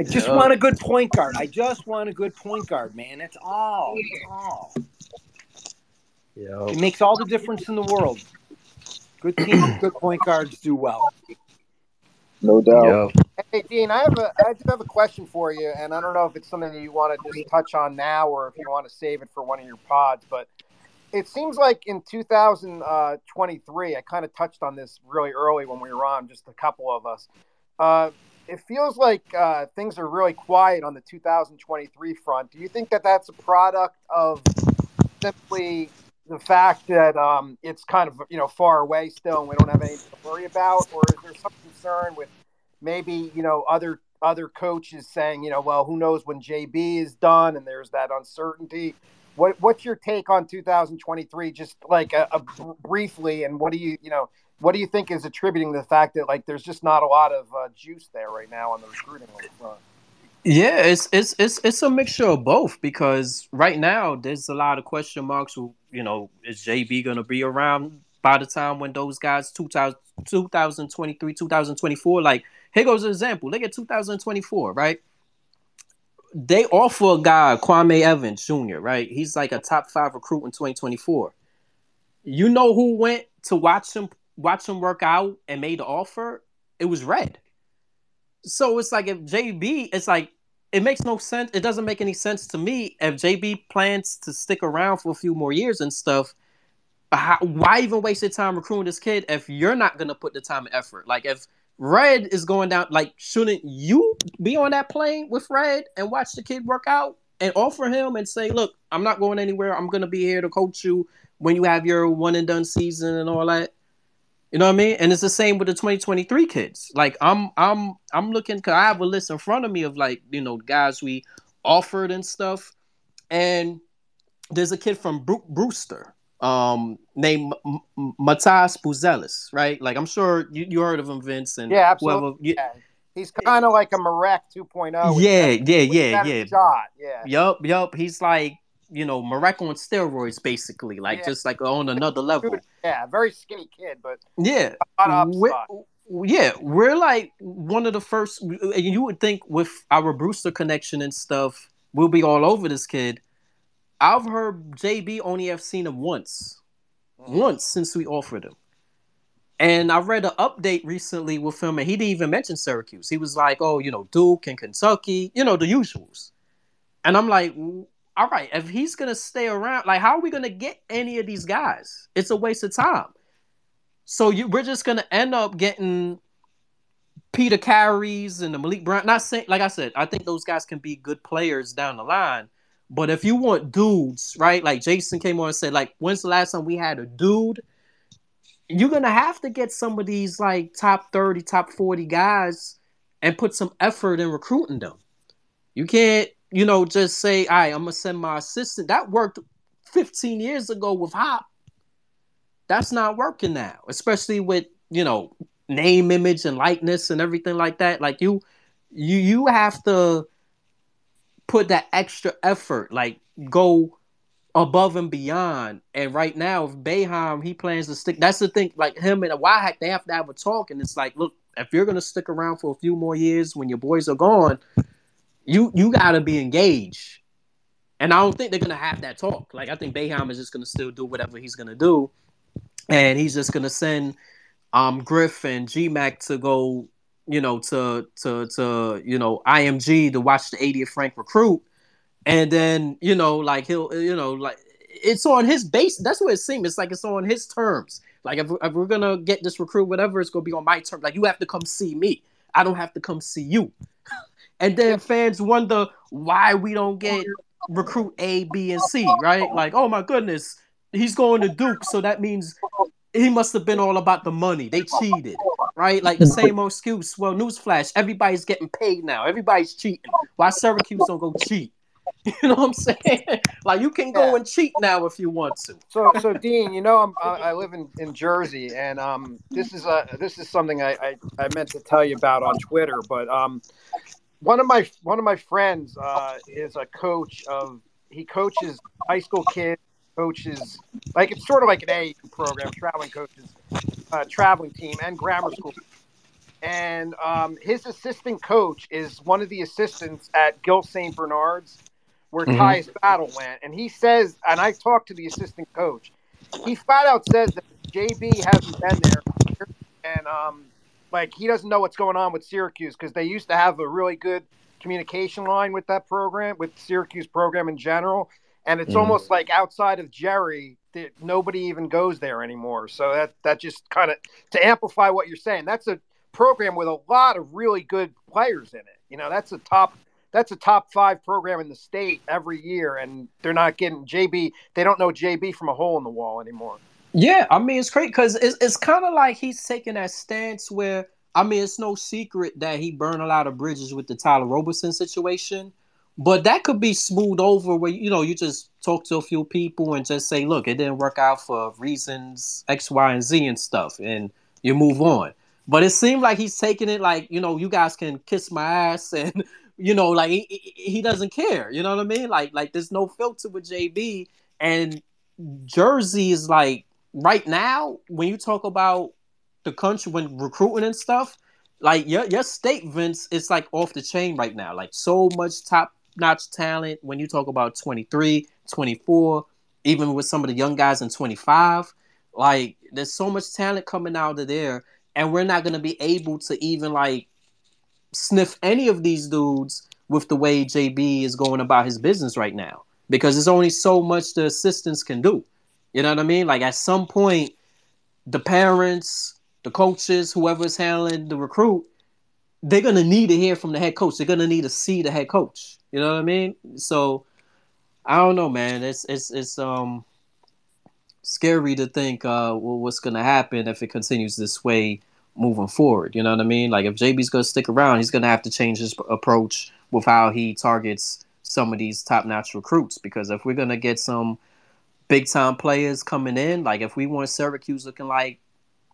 I just Yeah. want a good point guard. I just want a good point guard, man. That's all. That's all. Yo, It makes all the difference in the world. Good teams, good point guards do well. no doubt. yo. Hey Dean, I have a I do have a question for you, and I don't know if it's something that you want to just touch on now or if you want to save it for one of your pods. But it seems like in 2023, I kind of touched on this really early when we were on, just a couple of us. Uh, it feels like uh, things are really quiet on the 2023 front. Do you think that that's a product of simply the fact that um, it's kind of you know far away still, and we don't have anything to worry about, or is there some concern with maybe you know other other coaches saying you know well who knows when JB is done and there's that uncertainty. What what's your take on 2023? Just like a, a briefly, and what do you you know what do you think is attributing the fact that like there's just not a lot of uh, juice there right now on the recruiting front? Yeah, it's it's it's it's a mixture of both because right now there's a lot of question marks. You know, is JB going to be around by the time when those guys 2000, 2023, 2024? Like, here goes an example. Look at 2024, right? They offer a guy, Kwame Evans Jr., right? He's like a top five recruit in 2024. You know who went to watch him watch him work out and made the offer? It was Red. So it's like if JB, it's like it makes no sense. It doesn't make any sense to me if JB plans to stick around for a few more years and stuff. How, why even waste your time recruiting this kid if you're not gonna put the time and effort? Like if Red is going down, like shouldn't you be on that plane with Red and watch the kid work out and offer him and say, look, I'm not going anywhere. I'm gonna be here to coach you when you have your one and done season and all that. You know what I mean? And it's the same with the 2023 kids. Like I'm I'm I'm looking cuz I have a list in front of me of like, you know, guys we offered and stuff. And there's a kid from Bru- Brewster um named M- M- Matas Buzelis, right? Like I'm sure you, you heard of him Vince and Yeah, absolutely. whoever you- Yeah. He's kind of like a Marek 2.0. with yeah, yeah, yeah, yeah. Shot. Yeah. Yup, yup. He's like, you know, Marek on steroids basically, like Yeah. just like on another level. Yeah. Very skinny kid, but Yeah. a lot of We're- yeah, we're like one of the first. And you would think with our Brewster connection and stuff, we'll be all over this kid. I've heard JB only have seen him once, mm-hmm. once since we offered him. And I read an update recently with him, and he didn't even mention Syracuse. He was like, "Oh, you know, Duke and Kentucky, you know, the usuals." And I'm like, "All right, if he's gonna stay around, like, how are we gonna get any of these guys? It's a waste of time." So you, we're just gonna end up getting Peter Careys and the Malik Brown. Not saying, like I said, I think those guys can be good players down the line. But if you want dudes, right? Like Jason came on and said, like, when's the last time we had a dude? You're gonna have to get some of these like top 30, top 40 guys and put some effort in recruiting them. You can't, you know, just say, all right, I'm gonna send my assistant. That worked 15 years ago with Hop. That's not working now, especially with, you know, name, image, and likeness and everything like that. Like you you you have to put that extra effort, like go above and beyond. And right now, if Boeheim he plans to stick, that's the thing. Like him and a Wildhack, they have to have a talk, and it's like, look, if you're gonna stick around for a few more years when your boys are gone, you you gotta be engaged. And I don't think they're gonna have that talk. Like I think Boeheim is just gonna still do whatever he's gonna do, and he's just gonna send um Griff and GMAC to go, you know, to to to you know IMG to watch the 80th Frank recruit, and then you know like he'll you know like it's on his base. That's what it seems. It's like it's on his terms. Like if, if we're gonna get this recruit, whatever, it's gonna be on my terms. Like you have to come see me. I don't have to come see you. And then fans wonder why we don't get recruit A, B, and C, right? Like, oh my goodness, he's going to Duke, so that means he must have been all about the money. They cheated, right? Like the same old excuse. Well, newsflash, everybody's getting paid now. Everybody's cheating. Why Syracuse don't go cheat? You know what I'm saying? Like you can go Yeah. and cheat now if you want to. So, so Dean, you know, I'm, I I live in, in Jersey, and um, this is a this is something I, I, I meant to tell you about on Twitter. But um, one of my one of my friends uh, is a coach of he coaches high school kids, coaches like it's sort of like an A program, traveling coaches, uh, traveling team, and grammar school. And um, his assistant coach is one of the assistants at Gill St. Bernard's, where Mhm. Tyus Battle went. And he says, and I talked to the assistant coach, he flat out says that JB hasn't been there, and um, like he doesn't know what's going on with Syracuse because they used to have a really good communication line with that program, with Syracuse program in general. And it's Mhm. almost like outside of Gerry, that nobody even goes there anymore. So that that just kind of to amplify what you're saying. That's a program with a lot of really good players in it. You know, that's a top that's a top five program in the state every year, and they're not getting JB. They don't know JB from a hole in the wall anymore. Yeah, I mean it's great because it's it's kind of like he's taking that stance where I mean it's no secret that he burned a lot of bridges with the Tyler Roberson situation, but that could be smoothed over where you know you just talk to a few people and just say, look, it didn't work out for reasons X, Y, and Z and stuff, and you move on. But it seemed like he's taking it like you know you guys can kiss my ass and you know like he he doesn't care. You know what I mean? Like like there's no filter with JB and Jersey is like right now when you talk about the country when recruiting and stuff like your your state Vince it's like off the chain right now. Like so much top notch talent. When you talk about 23 24 even with some of the young guys in 25 like there's so much talent coming out of there and we're not going to be able to even like sniff any of these dudes with the way JB is going about his business right now because there's only so much the assistants can do you know what I mean? Like at some point, the parents, the coaches, whoever's handling the recruit, they're gonna need to hear from the head coach. They're gonna need to see the head coach. You know what I mean? So I don't know, man. It's it's it's um scary to think uh what's gonna happen if it continues this way moving forward. You know what I mean? Like if JB's gonna stick around, he's gonna have to change his approach with how he targets some of these top notch recruits. Because if we're gonna get some big time players coming in. Like if we want Syracuse looking like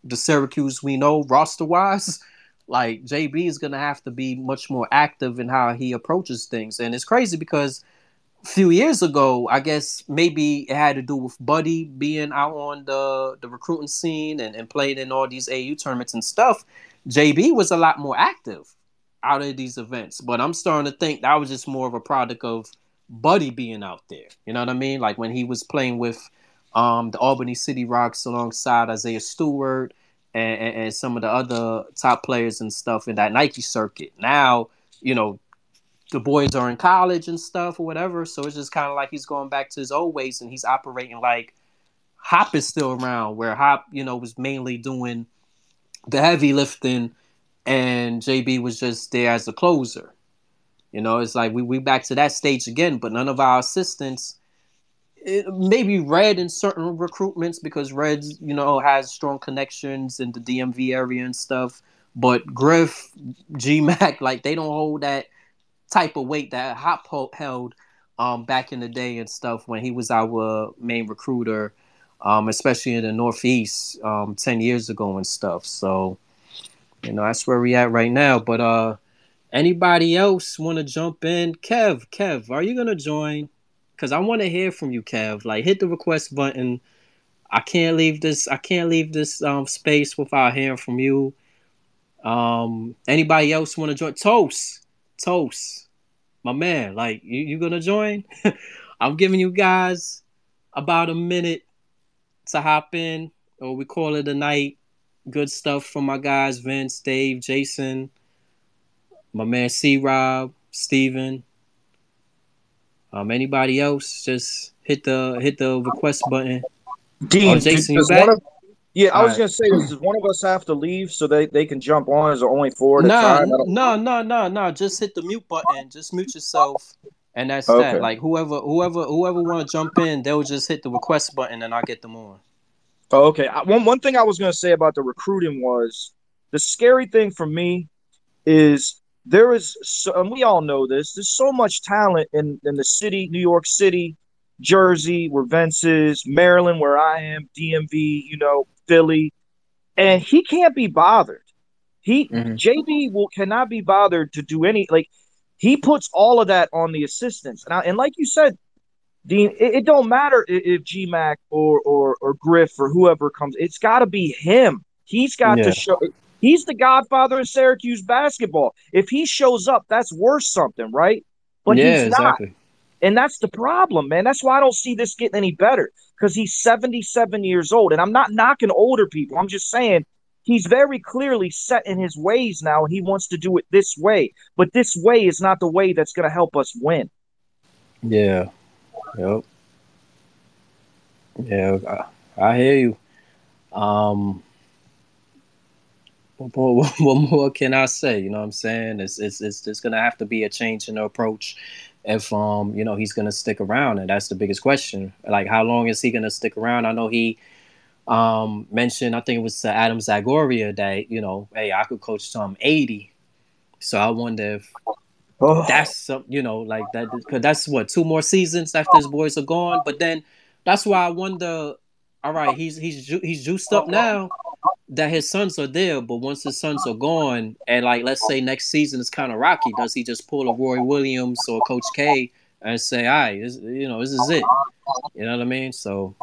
the Syracuse we know roster wise, like JB is gonna have to be much more active in how he approaches things. And it's crazy because a few years ago, I guess maybe it had to do with Buddy being out on the the recruiting scene and, and playing in all these AU tournaments and stuff. JB was a lot more active out of these events. But I'm starting to think that was just more of a product of Buddy being out there. You know what I mean? Like when he was playing with um, the Albany City Rocks alongside Isaiah Stewart and, and, and some of the other top players and stuff in that Nike circuit. Now, you know, the boys are in college and stuff or whatever. So it's just kind of like he's going back to his old ways and he's operating like Hop is still around, where Hop, you know, was mainly doing the heavy lifting and JB was just there as a closer. You know, it's like we we back to that stage again, but none of our assistants. It, maybe Red in certain recruitments because reds you know, has strong connections in the DMV area and stuff. But Griff, G Mac, like they don't hold that type of weight that Hop held um, back in the day and stuff when he was our main recruiter, um, especially in the Northeast um, ten years ago and stuff. So, you know, that's where we at right now. But uh, Anybody else want to jump in? Kev, Kev, are you gonna join? Cause I want to hear from you, Kev. Like, hit the request button. I can't leave this. I can't leave this um space without hearing from you. Um, anybody else want to join? Toast, Toast, my man. Like, you you gonna join? I'm giving you guys about a minute to hop in, or we call it a night. Good stuff from my guys, Vince, Dave, Jason my man C Rob, Steven. Um, anybody else, just hit the hit the request button. Dean, Oh, Jason, you does back? one of, yeah, I was Alright. gonna say, does one of us have to leave so they, they can jump on? Is there only four at a No, time? No, no, no, no. Just hit the mute button. Just mute yourself, and that's Okay. that. Like whoever, whoever, whoever want to jump in, they'll just hit the request button, and I'll get them on. Oh, okay. I, one one thing I was gonna say about the recruiting was the scary thing for me is there is, so, and we all know this. There's so much talent in in the city, New York City, Jersey, where Vince is, Maryland, where I am, DMV, you know, Philly, and he can't be bothered. He Mhm. JB will cannot be bothered to do any like he puts all of that on the assistants. And, I, and like you said, Dean, it, it don't matter i- if GMAC or or or Griff or whoever comes. It's got to be him. He's got Yeah. to show. He's the godfather of Syracuse basketball. If he shows up, that's worth something, right? But yeah, he's not. exactly. And that's the problem, man. That's why I don't see this getting any better because he's 77 years old. And I'm not knocking older people. I'm just saying he's very clearly set in his ways now and he wants to do it this way. But this way is not the way that's going to help us win. Yeah. Yep. Yeah, I, I hear you. Um, what more, what more can I say? You know what I'm saying? It's it's it's just gonna have to be a change in the approach if um you know he's gonna stick around, and that's the biggest question. Like, how long is he gonna stick around? I know he um mentioned, I think it was to Adam Zagoria that you know, hey, I could coach till I'm 80. So I wonder if Oh, that's some, you know, like that because that's what two more seasons after his boys are gone. But then that's why I wonder. All right, he's he's ju- he's juiced up now that his sons are there, but once his sons are gone, and like let's say next season is kind of rocky, does he just pull a Roy Williams or Coach K and say, "All right, this, you know, this is it." You know what I mean? So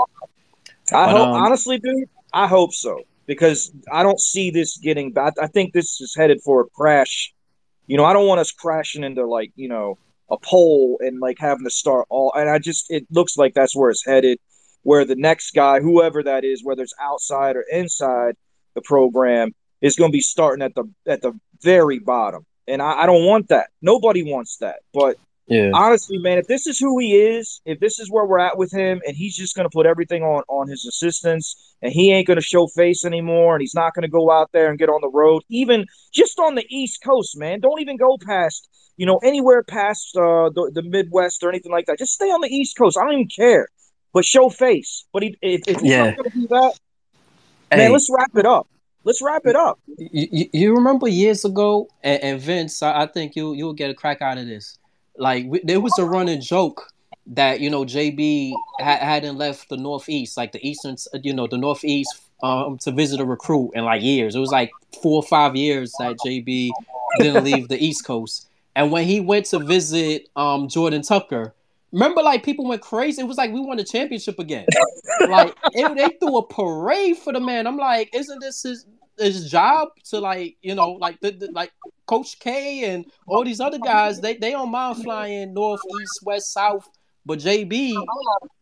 I But, hope, um, honestly, dude, I hope so because I don't see this getting bad. I think this is headed for a crash. You know, I don't want us crashing into like you know a pole and like having to start all. And I just it looks like that's where it's headed. Where the next guy, whoever that is, whether it's outside or inside the program, is going to be starting at the at the very bottom. And I, I don't want that. Nobody wants that. But yeah, honestly, man, if this is who he is, if this is where we're at with him, and he's just going to put everything on on his assistants, and he ain't going to show face anymore, and he's not going to go out there and get on the road, even just on the East Coast, man. Don't even go past, you know, anywhere past uh, the the Midwest or anything like that. Just stay on the East Coast. I don't even care, but show face. But he, if, if he's Yeah. not going to do that, Hey, man, let's wrap it up. Let's wrap it up. you, you, remember years ago, and, and Vince, I, I think you you'll get a crack out of this. Like we, there was a running joke that you know JB ha- hadn't left the Northeast, like the Eastern, you know, the Northeast, um, to visit a recruit in like years. It was like four or five years that JB didn't leave the East Coast. And when he went to visit um Jordan Tucker, remember like people went crazy. It was like we won the championship again. like it, they threw a parade for the man. I'm like, isn't this his his job to like you know like the, the like Coach K and all these other guys? They they don't mind flying north, east, west, south. But JB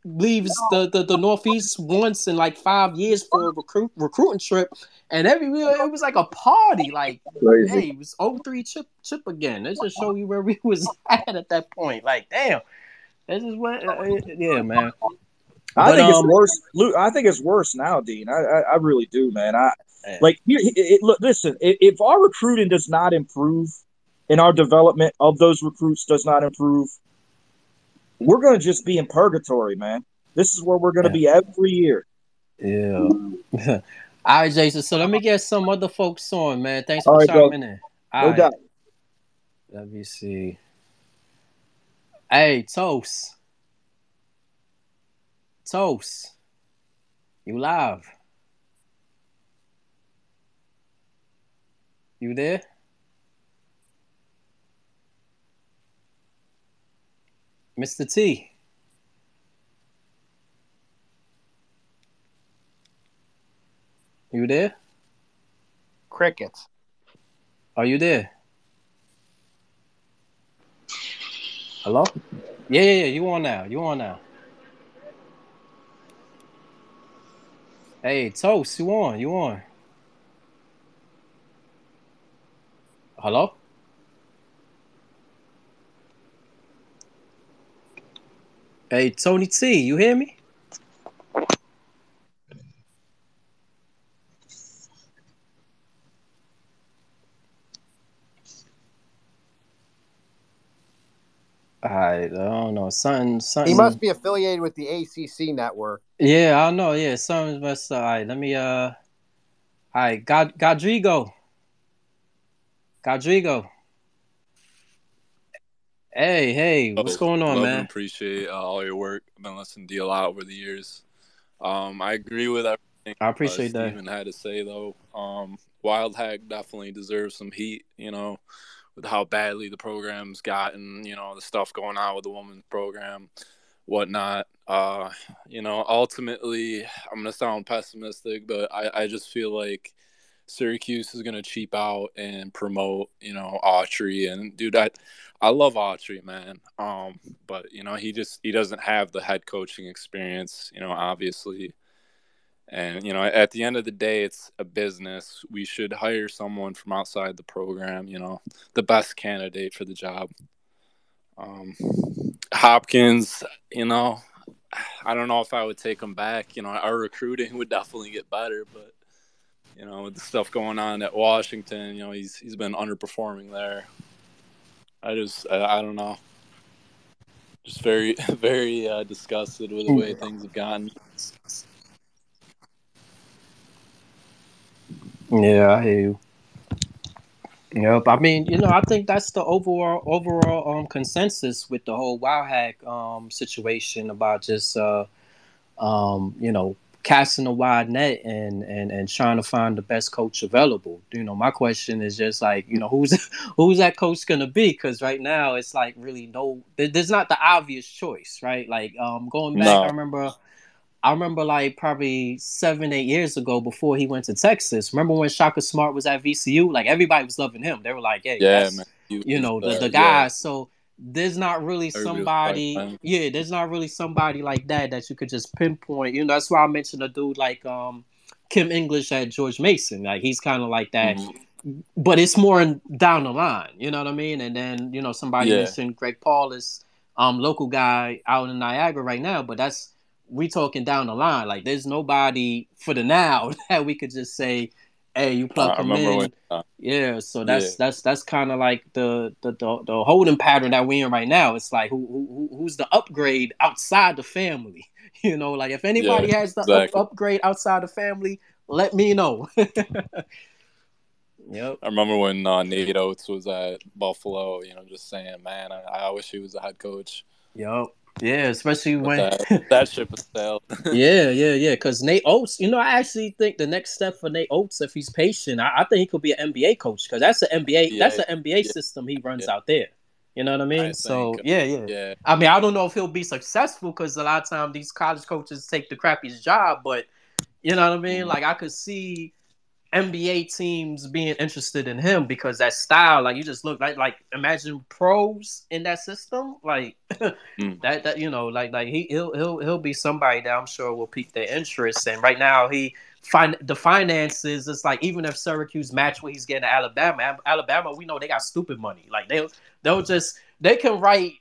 leaves the, the, the Northeast once in like five years for a recruit recruiting trip, and every it was like a party. Like, hey, it was 03 chip chip again. Let's just show you where we was at at that point. Like, damn, this is what. Uh, yeah, man. I But, think um, it's worse. Luke, I think it's worse now, Dean. I, I, I really do, man. I Yeah. like here. It, it, look, listen. If, if our recruiting does not improve, and our development of those recruits does not improve, we're gonna just be in purgatory, man. This is where we're gonna be every year. Yeah. All right, Jason. So let me get some other folks on, man. Thanks All for right, bro. in. All No right. doubt. Let me see. Hey, Toast. Toast. You live. You there? Mr. T. You there? Crickets. Are you there? Hello? Yeah, yeah, yeah. You on now? You on now? Hey, Toast, you on? You on? Hello? Hey, Tony T, you hear me? I don't know. Something, something. He must be affiliated with the ACC network. Yeah, I don't know. Yeah, something's messed up. All right, let me. Uh, all right, God, Godrigo. Godrigo. Hey, hey, what's Oh, going on, love man? and appreciate uh, all your work. I've been listening to you a lot over the years. Um, I agree with everything I uh, appreciate that. Steven had to say, though. Um, Wildhack definitely deserves some heat, you know, with how badly the program's gotten, you know, the stuff going on with the women's program, whatnot. Uh, you know, ultimately, I'm going to sound pessimistic, but I, I just feel like Syracuse is going to cheap out and promote, you know, Autry. And, dude, I, I love Autry, man. Um, but you know, he just he doesn't have the head coaching experience, you know, obviously. And you know, at the end of the day, it's a business. We should hire someone from outside the program, you know, the best candidate for the job. Um, Hopkins, you know, I don't know if I would take him back. You know, our recruiting would definitely get better, but you know, with the stuff going on at Washington, you know, he's he's been underperforming there. I just I, I don't know. Just very very uh, disgusted with the way things have gone. Yeah, I hear you. Yep. I mean, you know, I think that's the overall overall um consensus with the whole Wildhack um situation about just uh um you know casting a wide net and and and trying to find the best coach available. You know, my question is just like you know who's who's that coach gonna be? Because right now it's like really no, there's not the obvious choice, right? Like um going back, I remember. I remember like probably seven, eight years ago before he went to Texas. Remember when Shaka Smart was at VCU? Like everybody was loving him. They were like, "Hey, Yeah, man. He you know the the yeah, guy." So there's not really somebody. Yeah, there's not really somebody like that that you could just pinpoint. You know, that's why I mentioned a dude like um Kim English at George Mason. Like he's kind of like that, Mhm. but it's more in, down the line. You know what I mean? And then you know somebody Yeah, mentioned Greg Paulus, um local guy out in Niagara right now, but that's we talking down the line. Like there's nobody for the now that we could just say, "Hey, you plug I him remember when. in." Uh, Yeah, so yeah, that's that's that's kind of like the, the the the holding pattern that we're in right now. It's like who, who who's the upgrade outside the family? You know, like if yeah, anybody has the up, upgrade outside the family, let me know. Yep. I remember when uh, Nate Oats was at Buffalo. You know, just saying, man, I, I wish he was the head coach. Yep. Yeah, especially when that that ship has sailed. Yeah, yeah, yeah. Because Nate Oats, you know, I actually think the next step for Nate Oats, if he's patient, I, I think he could be an NBA coach because that's an NBA, yeah, that's an NBA yeah, system he runs yeah. out there. You know what I mean? I So think, yeah, yeah. yeah, I mean, I don't know if he'll be successful because a lot of times these college coaches take the crappiest job, but you know what I mean? mhm, Like I could see NBA teams being interested in him because that style, like you just look like like imagine pros in that system, like mm, that that you know, like like he he'll he'll he'll be somebody that I'm sure will pique their interest. And right now he find the finances. It's like even if Syracuse match what he's getting to Alabama, Alabama, we know they got stupid money. Like they'll they'll just they can write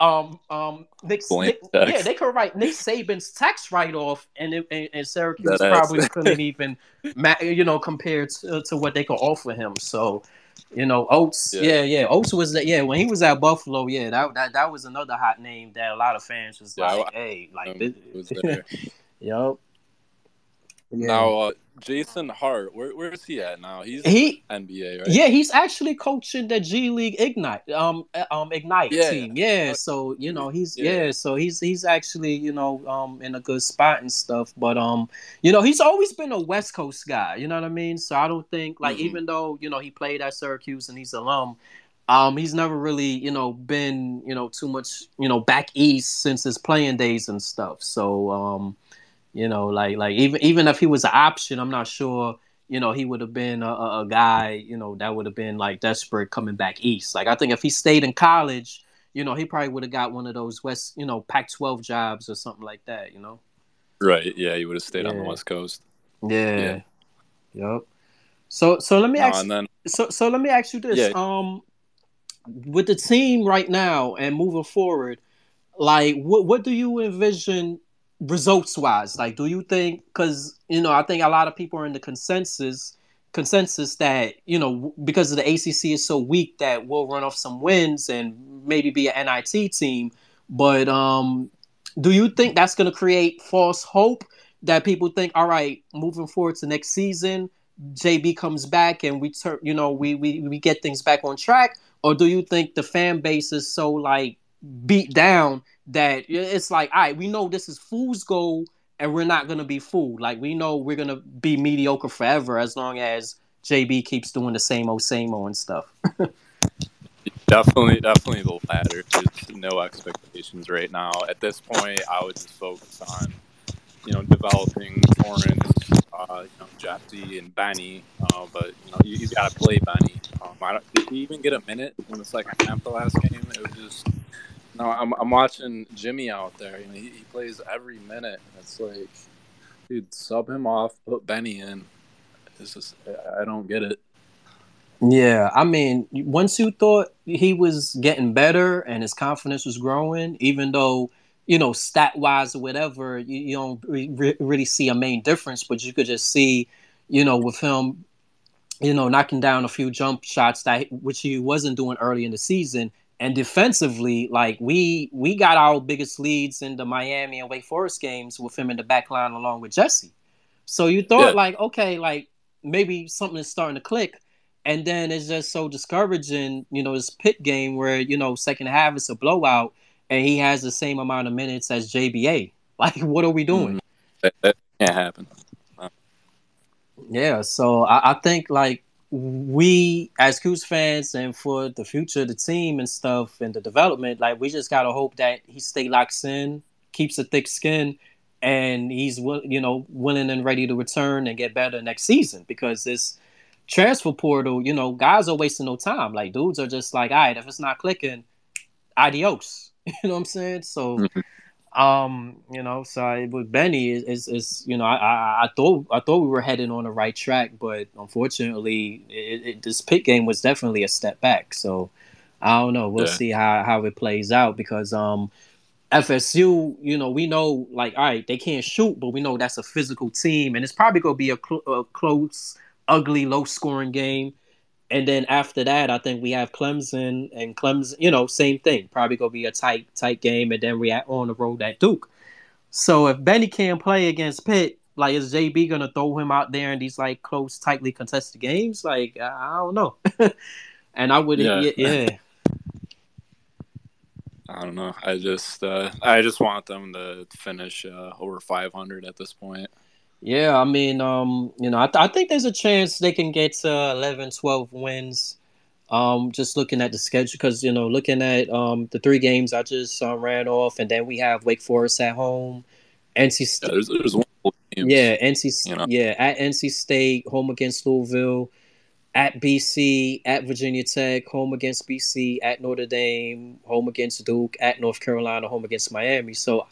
um um Nick, Nick yeah they could write Nick Saban's tax write off and, and and Syracuse That probably couldn't even ma- you know compare to, to what they could offer him. So you know Oats yeah, yeah yeah Oats was that yeah when he was at Buffalo yeah that, that that was another hot name that a lot of fans was yeah. I, like hey like I this yup yeah Now, uh, Jason Hart, where where is he at now? He's he NBA, right? Yeah, he's actually coaching the G League Ignite, um, uh, um, Ignite Yeah, team. Yeah, so you know he's Yeah. yeah, so he's he's actually you know um in a good spot and stuff. But um, you know he's always been a West Coast guy. You know what I mean? So I don't think like hmm even though you know he played at Syracuse and he's alum, um, he's never really you know been you know too much you know back east since his playing days and stuff. So um, you know, like like even even if he was an option, I'm not sure. You know, he would have been a, a, guy. You know, that would have been like desperate coming back east. Like I think if he stayed in college, you know, he probably would have got one of those West, you know, Pac-12 jobs or something like that. You know. Right. Yeah, he would have stayed on the West Coast. Yeah. Yeah. Yep. So so let me No, ask. then So so let me ask you this. yeah, Um, with the team right now and moving forward, like what what do you envision results wise? Like, do you think because you know I think a lot of people are in the consensus consensus that you know because the ACC is so weak that we'll run off some wins and maybe be an NIT team. But um, do you think that's going to create false hope that people think, all right, moving forward to next season, JB comes back and we turn, you know, we, we we get things back on track, or do you think the fan base is so like beat down that it's like, all right, we know this is fool's gold, and we're not gonna be fooled. Like we know we're gonna be mediocre forever as long as JB keeps doing the same old, same old and stuff. definitely, definitely the latter. There's no expectations right now. At this point, I would just focus on, you know, developing Torrence, uh, you know, Jesse and Benny. Uh, but you know, you, you got to play Benny. Um, I don't, did he even get a minute in the second half the last game? It was just. No, I'm, I'm watching Jimmy out there. You know, he, he plays every minute. It's like, dude, sub him off, put Benny in. It's just, I don't get it. Yeah, I mean, once you thought he was getting better and his confidence was growing, even though you know stat wise or whatever, you, you don't re- really see a main difference, but you could just see, you know, with him, you know, knocking down a few jump shots that which he wasn't doing early in the season, and defensively, like we we got our biggest leads in the Miami and Wake Forest games with him in the back line along with Jesse. So you thought yeah. like, okay, like maybe something is starting to click and then it's just so discouraging, you know, this Pitt game where, you know, second half is a blowout and he has the same amount of minutes as JBA. Like, what are we doing? Mm, that, that, can't happen. Yeah, so I, I, think like we as Cuse fans and for the future of the team and stuff and the development, like we just gotta hope that he stay locked in, keeps a thick skin, and he's you know willing and ready to return and get better next season because this transfer portal, you know, guys are wasting no time. Like dudes are just like, all right, if it's not clicking, adios. You know what I'm saying? So, mm-hmm. Um, you know, so with Benny is, is, you know, I, I, I thought I thought we were heading on the right track, but unfortunately, it, it, this Pitt game was definitely a step back. So, I don't know. We'll yeah. see how how it plays out because um. FSU, you know, we know like, all right, they can't shoot, but we know that's a physical team, and it's probably gonna be a, cl- a close ugly, low scoring game. And then after that, I think we have Clemson and Clemson, you know, same thing. Probably gonna be a tight, tight game, and then we are on the road at Duke. So if Benny can't play against Pitt, like is JB gonna throw him out there in these like close, tightly contested games? Like I don't know. and I would, yeah. yeah, yeah. I don't know. I just, uh, I just want them to finish uh, over 500 at this point. Yeah, I mean, um, you know, I, th- I think there's a chance they can get to 11, 12 wins. Um, just looking at the schedule, because you know, looking at um the three games I just uh, ran off, and then we have Wake Forest at home, NC State. Yeah, there's, there's one yeah, NC. You know? Yeah, at NC State, home against Louisville, at BC, at Virginia Tech, home against BC, at Notre Dame, home against Duke, at North Carolina, home against Miami. So,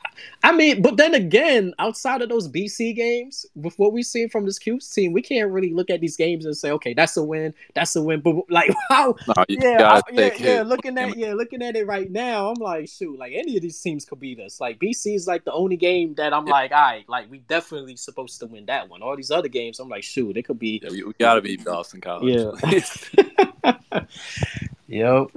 I mean, but then again, outside of those BC games, with what we've seen from this Cuse team, we can't really look at these games and say, okay, that's a win, that's a win. But like, wow, no, yeah, I, yeah, yeah, looking at yeah, looking at it right now, I'm like, shoot, like any of these teams could beat us. Like BC is like the only game that I'm yeah. like, all right, like we definitely supposed to win that one. All these other games, I'm like, shoot, it could be. Yeah, we, we gotta beat Boston College. Yeah. yep.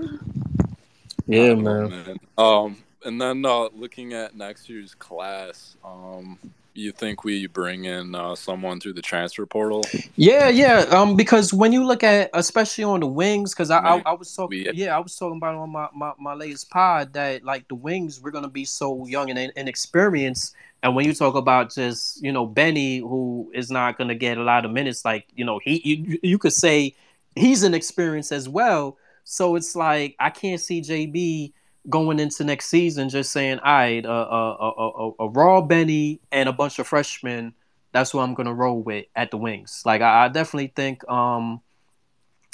Yeah, man. man. Um, and then uh, looking at next year's class, um, you think we bring in uh, someone through the transfer portal? Yeah, yeah. Um, because when you look at, especially on the wings, because I, I, I, was talking, yeah, I was talking about on my, my, my latest pod that like the wings, we're gonna be so young and inexperienced and when you talk about just you know Benny, who is not going to get a lot of minutes, like you know he you, you could say he's an experience as well. So it's like I can't see JB going into next season just saying, "All right, a a, a, a raw Benny and a bunch of freshmen." That's who I'm gonna roll with at the wings. Like I, I definitely think um,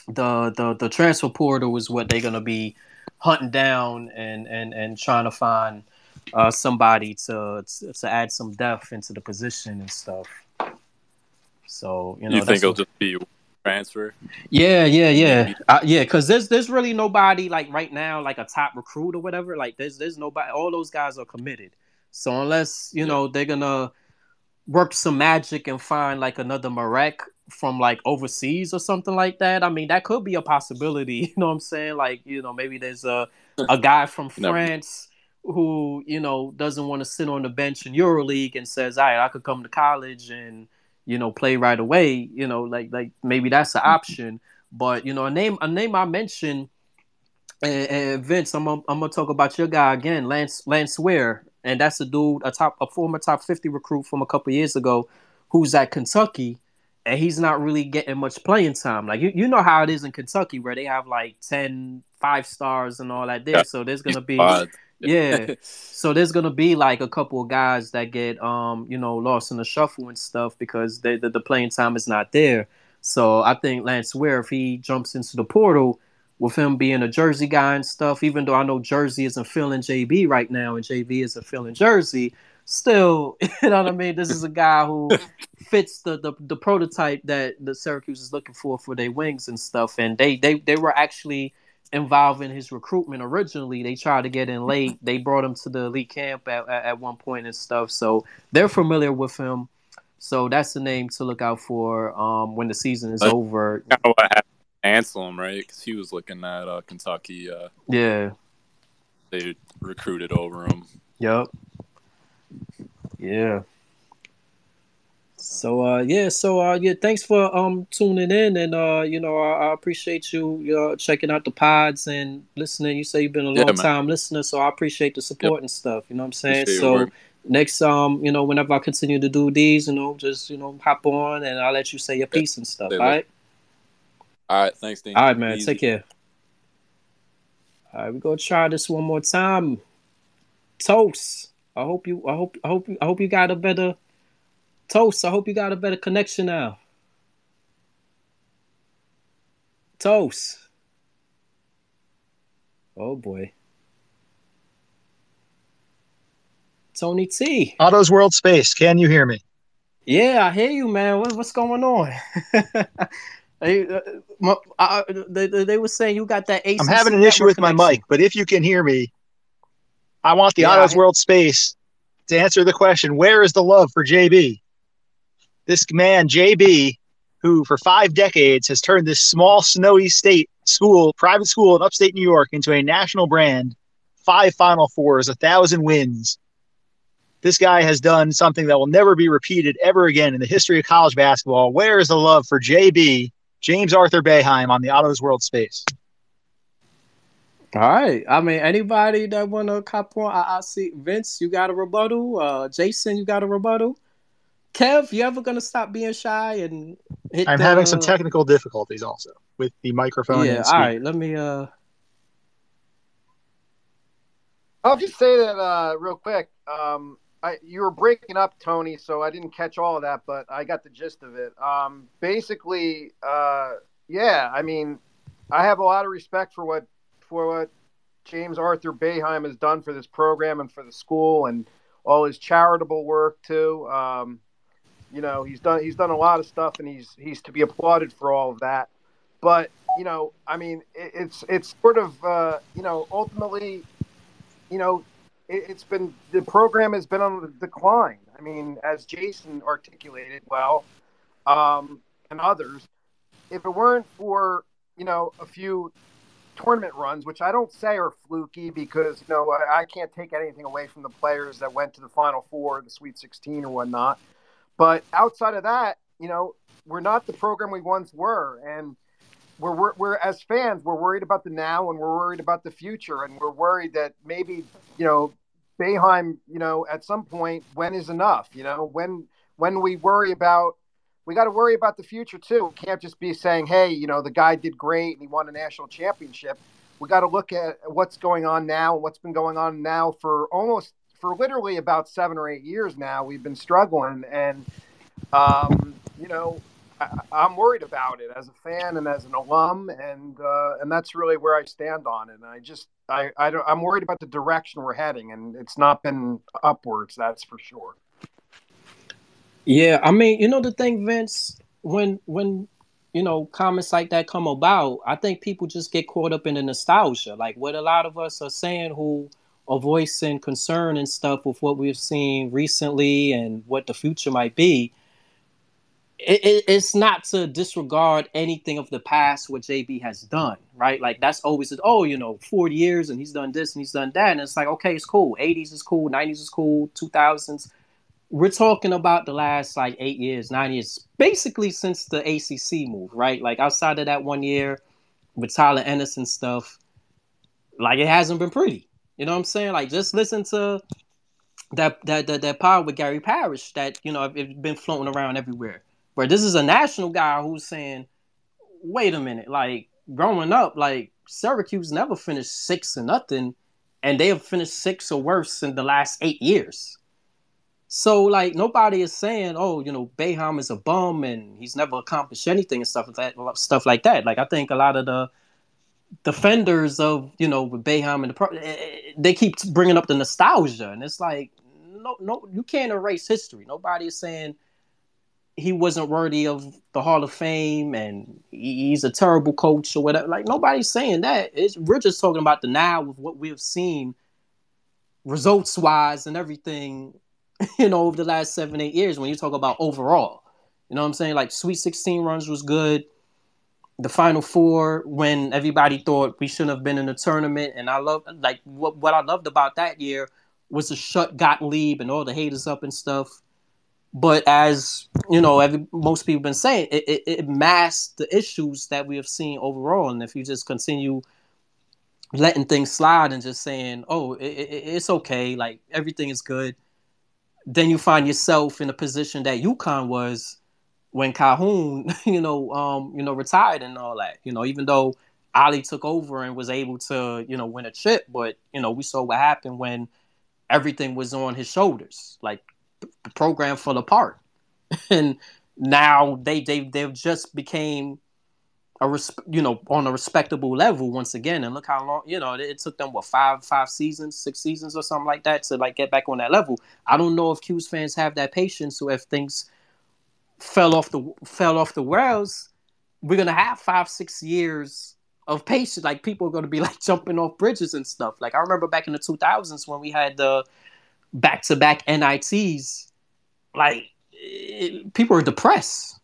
the the the transfer portal is what they're gonna be hunting down and and and trying to find uh, somebody to, to, to add some depth into the position and stuff. So you know, you think it'll just be transfer? Yeah, yeah, yeah, uh, yeah. Because there's there's really nobody like right now like a top recruit or whatever. Like there's there's nobody. All those guys are committed. So unless you yeah. know they're gonna work some magic and find like another Marek from like overseas or something like that. I mean, that could be a possibility. You know what I'm saying? Like, you know, maybe there's a a guy from France who you know doesn't want to sit on the bench in EuroLeague and says, "All right, I could come to college and you know play right away." You know, like like maybe that's an mm-hmm. option. But you know, a name a name I mentioned And, and Vince, I'm gonna, I'm gonna talk about your guy again, Lance Lance Ware, and that's a dude, a top, a former top 50 recruit from a couple years ago, who's at Kentucky, and he's not really getting much playing time. Like you, you know how it is in Kentucky, where they have like 10 five stars and all that there. So there's gonna be yeah. so there's gonna be like a couple of guys that get um, you know, lost in the shuffle and stuff because they, the, the playing time is not there. So I think Lance Ware, if he jumps into the portal, with him being a Jersey guy and stuff, even though I know Jersey isn't feeling JB right now and JB isn't feeling Jersey, still, you know what I mean? This is a guy who fits the, the, the prototype that the Syracuse is looking for for their wings and stuff. And they they they were actually involved in his recruitment originally. They tried to get in late. They brought him to the elite camp at, at, one point and stuff. So they're familiar with him. So that's the name to look out for um, when the season is over. Anselem, right? Because he was looking at uh, Kentucky. Uh, yeah, they recruited over him. Yep. Yeah. So uh yeah, so uh yeah, thanks for um tuning in and uh you know I, I appreciate you uh, checking out the pods and listening. You say you've been a long time listener, so I appreciate the support yep. and stuff. You know what I'm saying? Appreciate so next um you know whenever I continue to do these, you know, just you know hop on and I'll let you say your piece and stuff. All right. All right, thanks, Dean. All right, man. Easy. Take care. All right, we gonna try this one more time. Toast. I hope you. I hope. I hope. I hope you got a better toast. I hope you got a better connection now. Toast. Oh boy. Tony T. Otto's World Space. Can you hear me? Yeah, I hear you, man. What, what's going on? They, uh, uh, they, they were saying you got that ACC I'm having an issue with connection. my mic, but if you can hear me, I want the yeah, Otto's World Space to answer the question: Where is the love for JB? This man, JB, who for five decades has turned this small, snowy state school, private school in upstate New York, into a national brand. Five Final Fours, a thousand wins. This guy has done something that will never be repeated ever again in the history of college basketball. Where is the love for JB? James Arthur Boeheim on the Otto's World Space. All right. I mean, anybody that want to cop on, I, I, see Vince, you got a rebuttal. Uh, Jason, you got a rebuttal. Kev, you ever gonna stop being shy and I'm the, having some technical difficulties also with the microphone. Yeah. all right. Let me. uh I'll just say that uh, real quick. Um, I, you were breaking up, Tony, so I didn't catch all of that, but I got the gist of it. Um, basically, uh, yeah, I mean, I have a lot of respect for what for what James Arthur Boeheim has done for this program and for the school and all his charitable work too. Um, you know, he's done he's done a lot of stuff, and he's he's to be applauded for all of that. But you know, I mean, it, it's it's sort of uh, you know ultimately, you know, it, has been the program has been on the decline. I mean, as Jason articulated well, um, and others, if it weren't for you know a few tournament runs, which I don't say are fluky because you know I, I can't take anything away from the players that went to the Final Four, the Sweet 16, or whatnot. But outside of that, you know, we're not the program we once were, and we're, we're, we're as fans we're worried about the now and we're worried about the future. And we're worried that maybe you know Boeheim you know at some point when is enough? You know when when we worry about we got to worry about the future too. We can't just be saying hey you know the guy did great and he won a national championship. We got to look at what's going on now and what's been going on now for almost for literally about seven or eight years now we've been struggling and um, you know I, am worried about it as a fan and as an alum, and uh, and that's really where I stand on it. And I just I, I don't, I'm worried about the direction we're heading, and it's not been upwards. That's for sure. Yeah, I mean, you know the thing, Vince, when when you know comments like that come about, I think people just get caught up in the nostalgia, like what a lot of us are saying who are voicing concern and stuff with what we've seen recently and what the future might be it, it, it's not to disregard anything of the past what JB has done, right? Like that's always oh, you know, 40 years and he's done this and he's done that, and it's like okay, it's cool. 80s is cool, 90s is cool, 2000s. We're talking about the last like eight years, nine years, basically since the ACC move, right? Like outside of that one year with Tyler Ennis and stuff, like it hasn't been pretty. You know what I'm saying? Like just listen to that that that, that pod with Gary Parrish that you know it's been floating around everywhere. Where this is a national guy who's saying, "Wait a minute, like growing up, like Syracuse never finished six or nothing, and they have finished six or worse in the last eight years." So like nobody is saying, "Oh, you know, Boeheim is a bum and he's never accomplished anything and stuff like that." Stuff like that. Like I think a lot of the defenders of you know Boeheim and the pro, eh, eh, they keep bringing up the nostalgia, and it's like no, no, you can't erase history. Nobody is saying he wasn't worthy of the Hall of Fame and he's a terrible coach or whatever. Like nobody's saying that. It's, we're just talking about the now with what we've seen, results wise and everything. You know, over the last seven, eight years, when you talk about overall, you know what I'm saying? Like Sweet 16 runs was good the final four when everybody thought we shouldn't have been in the tournament. And I love like what what I loved about that year was the shut Gottlieb and all the haters up and stuff. But as you know, every, most people have been saying, it, it, it masked the issues that we have seen overall. And if you just continue letting things slide and just saying, "Oh, it, it's okay," like everything is good, then you find yourself in a position that UConn was when Calhoun, you know, um, you know, retired and all that. You know, even though Ollie took over and was able to, you know, win a chip, but you know, we saw what happened when everything was on his shoulders. Like the program fell apart, and now they they they've just became a res- you know on a respectable level once again. And look how long you know it, it took them what five five seasons, six seasons or something like that to like get back on that level. I don't know if 'Cuse fans have that patience, or if things fell off the fell off the rails, we're gonna have five six years of patience. Like people are gonna be like jumping off bridges and stuff. Like I remember back in the two thousands when we had the back to back NITs, like it, people were depressed.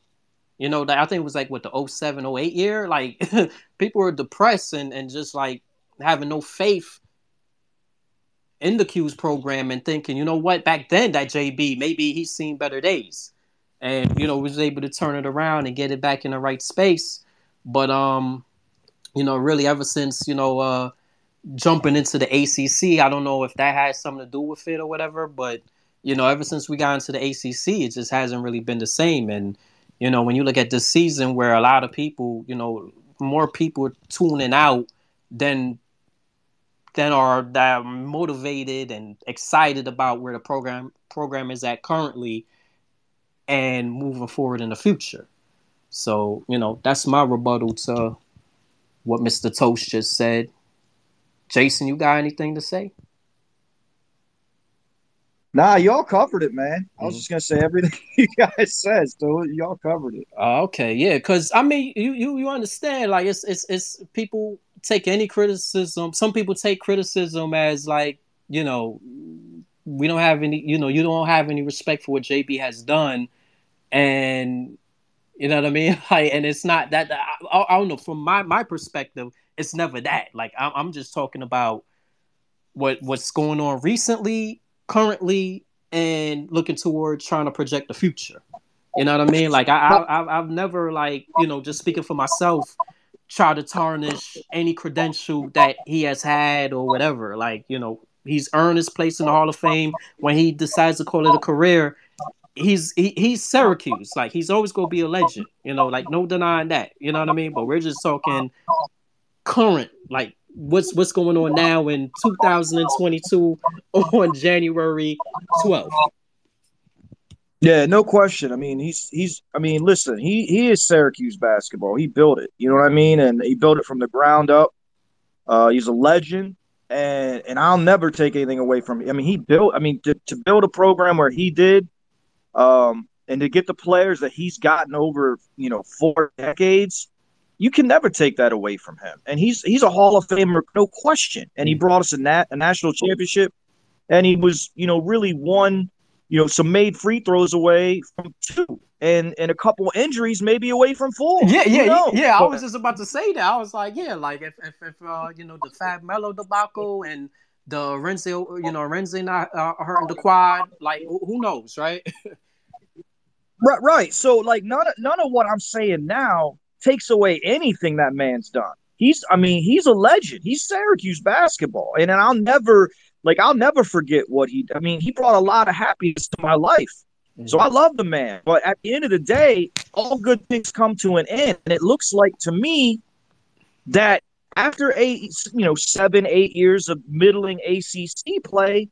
You know, I think it was like what the 07, 08 year. Like people were depressed and, and just like having no faith in the 'Cuse program and thinking, you know what, back then that JB, maybe he's seen better days and you know was able to turn it around and get it back in the right space. But um, you know, really ever since you know uh, jumping into the ACC, I don't know if that has something to do with it or whatever, but you know, ever since we got into the ACC, it just hasn't really been the same. And you know, when you look at this season, where a lot of people, you know, more people tuning out than than are that are motivated and excited about where the program program is at currently and moving forward in the future. So, you know, that's my rebuttal to what Mr. Toast just said. Jason, you got anything to say? Nah, y'all covered it, man. I was mm-hmm. just gonna say everything you guys said, so y'all covered it. Uh, okay, yeah, because I mean, you you you understand, like it's it's it's people take any criticism. Some people take criticism as like you know we don't have any, you know, you don't have any respect for what JB has done, and you know what I mean. Like, and it's not that I, I don't know. From my my perspective, it's never that. Like, I'm, I'm just talking about what what's going on recently, currently, and looking towards trying to project the future. You know what I mean? Like, I, I I've never like you know just speaking for myself try to tarnish any credential that he has had or whatever. Like, you know, He's earned his place in the Hall of Fame. When he decides to call it a career, he's he, he's Syracuse. Like he's always gonna be a legend. You know, like no denying that. You know what I mean? But we're just talking current, like what's what's going on now in 2022 on January 12th. Yeah, no question. I mean, he's he's. I mean, listen, he he is Syracuse basketball. He built it. You know what I mean? And he built it from the ground up. Uh, he's a legend and and I'll never take anything away from him. I mean, he built. I mean, to, to build a program where he did, um, and to get the players that he's gotten over, you know, four decades, you can never take that away from him. And he's he's a Hall of Famer, no question. And he brought us a, nat, a national championship, and he was, you know, really one, you know, some made free throws away from two and and a couple injuries maybe away from four. Yeah, yeah, yeah. I was just about to say that. I was like, yeah, like if if, if uh, you know the Fab Melo debacle and the Arinze, you know, Arinze not uh, hurting the quad, like who knows, right? right, right. So like none of, none of what I'm saying now takes away anything that man's done. he's I mean, he's a legend. He's Syracuse basketball. And, and I'll never like I'll never forget what he I mean, he brought a lot of happiness to my life. So I love the man. But at the end of the day, all good things come to an end. And it looks like to me that after eight, you know, seven, eight years of middling ACC play,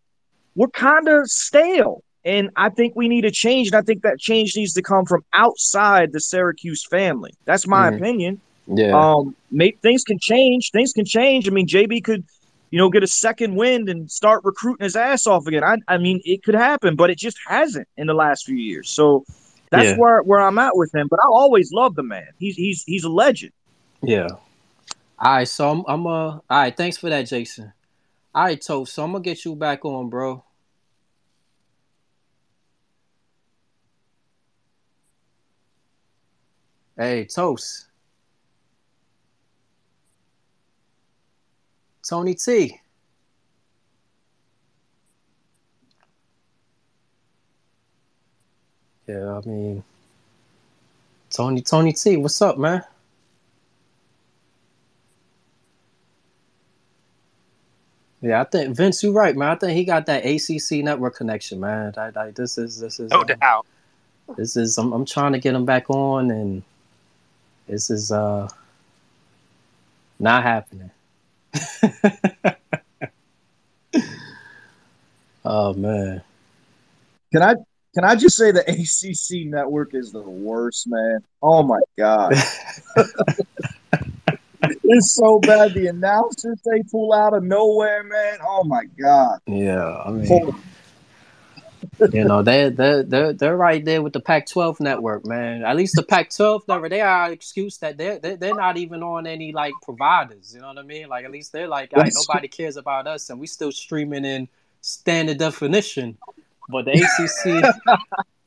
we're kind of stale. And I think we need a change. And I think that change needs to come from outside the Syracuse family. That's my Mhm. opinion. Yeah. Um, may, things can change. Things can change. I mean, JB could, you know, get a second wind and start recruiting his ass off again. I, I mean, it could happen, but it just hasn't in the last few years. So that's Yeah. where where I'm at with him. But I always love the man. He's he's he's a legend. Yeah. All right, so I'm, I'm uh all right, thanks for that, Jason. All right, Toast. So I'm gonna get you back on, bro. Hey, Toast. Tony T. Yeah, I mean Tony Tony T, what's up, man? Yeah, I think Vince, you're right, man. I think he got that ACC network connection, man. I, I, this is this is No um, doubt. this is I'm, I'm trying to get him back on, and this is uh not happening. oh man, Can I can I just say the ACC network is the worst, man? Oh my god, it's so bad. The announcers they pull out of nowhere, man. Oh my god. yeah. I mean, Hold you know they they they're they're right there with the Pac-12 network, man. At least the Pac-12 network, they are an excuse that they're they're, they're not even on any like providers. You know what I mean? Like at least they're like, all right, nobody cares about us, and we still streaming in standard definition. But the ACC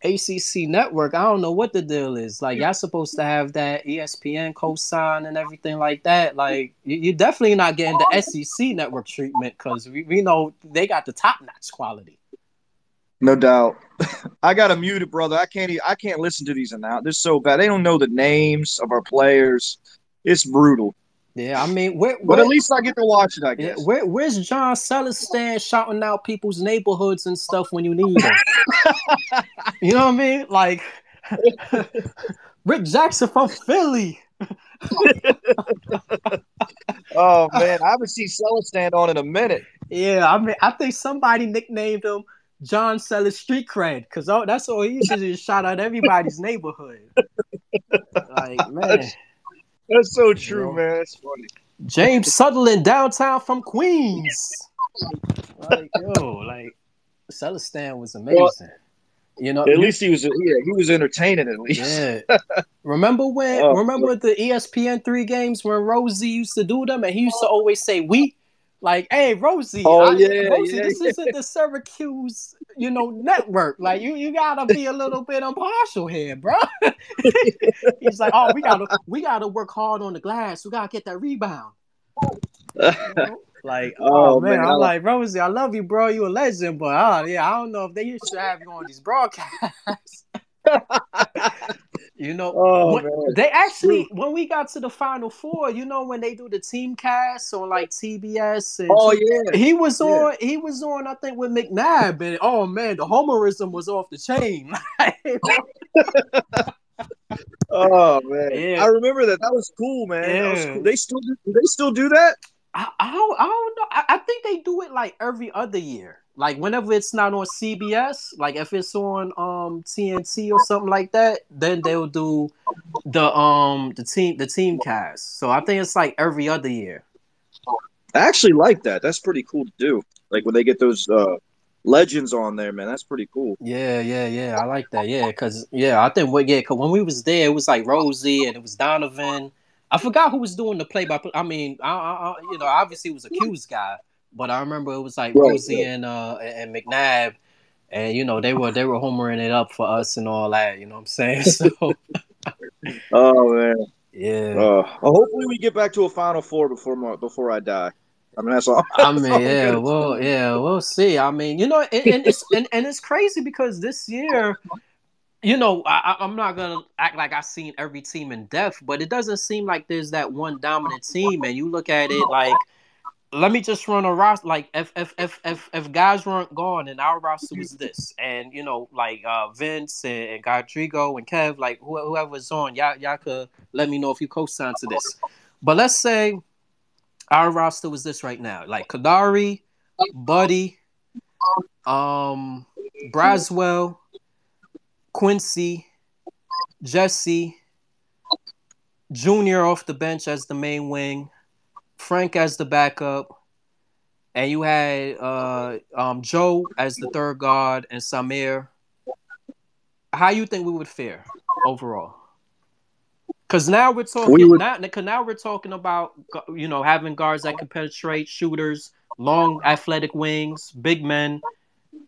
ACC network, I don't know what the deal is. Like y'all supposed to have that ESPN cosign and everything like that. Like you, you're definitely not getting the SEC network treatment because we, we know they got the top notch quality. No doubt. I got to mute it, brother. I can't. Even, I can't listen to these announcements. They're so bad. They don't know the names of our players. It's brutal. Yeah, I mean, where, But at least I get to watch it. I yeah, guess. where where's John Celestan shouting out people's neighborhoods and stuff when you need him? you know what I mean? Like Rick Jackson from Philly. Oh man, I haven't seen Celestan on in a minute. Yeah, I mean, I think somebody nicknamed him John Sellers Street Cred because that's all he used to is shout out everybody's neighborhood. Like man, That's so true, know? man. That's funny. James Southerland downtown from Queens. Like yo, like Celestan was amazing. you know, At least he was. Yeah, he was entertaining. At least. Yeah. remember when? Oh, remember the E ESPN three games when Rosie used to do them, and he used to always say "we." Like, hey, Rosie, Oh, I- yeah, Rosie, yeah, this isn't the Syracuse, you know, network. Like, you you gotta be a little bit impartial here, bro. He's like, oh, we gotta we gotta work hard on the glass. We gotta get that rebound. You know? Like, oh, Oh, man, man, I'm like Rosie, I love you, bro. You a legend, but oh yeah, I don't know if they used to have you on these broadcasts. you know, Oh, when- they actually when we got to the final four, you know, when they do the team cast on like TBS and Oh yeah. he was Yeah. on he was on I think with McNabb and oh man, the homerism was off the chain. Oh man. Yeah. I remember that. That was cool, man. That was cool. They still do. do They still do that. I, I don't I don't know. I, I think they do it like every other year. Like whenever it's not on CBS, like if it's on um TNT or something like that, then they'll do the um the team the team cast. So I think it's like every other year. I actually like that. That's pretty cool to do. Like when they get those uh legends on there, man. That's pretty cool. Yeah, yeah, yeah. I like that. Yeah, because yeah, I think what yeah, cause when we was there, it was like Rosie and it was Donovan. I forgot who was doing the play by play. I mean, I, I, I you know, obviously it was a 'Cuse guy, but I remember it was like Right, Rosie and uh and McNabb, and you know they were they were homering it up for us and all that. You know what I'm saying? So Oh man. yeah. Uh, hopefully we get back to a final four before my, before I die. I mean that's all. I that's mean, all I'm yeah, gonna well, say. yeah, we'll see. I mean, you know, and, and it's and, and it's crazy because this year you know, I, I'm not gonna act like I've seen every team in depth, but it doesn't seem like there's that one dominant team. And you look at it like, let me just run a roster. Like if if if if, if guys weren't gone and our roster was this, and you know, like uh, Vince and, and Godrigo and Kev, like wh- whoever's on, y'all y'all could let me know if you co-sign to this. But let's say our roster was this right now, like Kadary, Buddy, um, Braswell. Quincy, Jesse, Junior off the bench as the main wing, Frank as the backup, and you had uh, um, Joe as the third guard and Symir. How you think we would fare overall? Because now we're talking We would- now, now we're talking about you know having guards that can penetrate, shooters, long athletic wings, big men,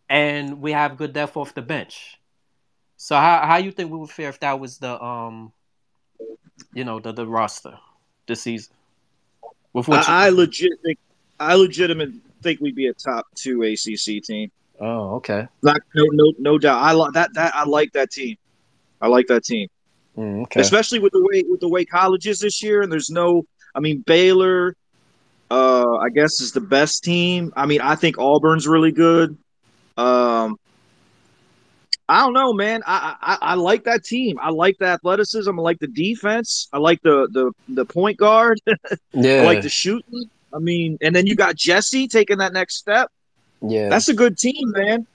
and we have good depth off the bench. So how how you think we would fare if that was the um, you know the the roster this season? With what I, I legit think I legitimate think we'd be a top two ACC team. oh okay Not, no, no, no doubt. I like that. That I like that team. I like that team, Mm, okay especially with the way with the way college is this year. And there's no, I mean, Baylor, uh, I guess is the best team. I mean, I think Auburn's really good. Um, I don't know, man. I, I I like that team. I like the athleticism. I like the defense. I like the the the point guard. yeah I like the shooting. I mean, and then you got Jesse taking that next step. yeah That's a good team, man.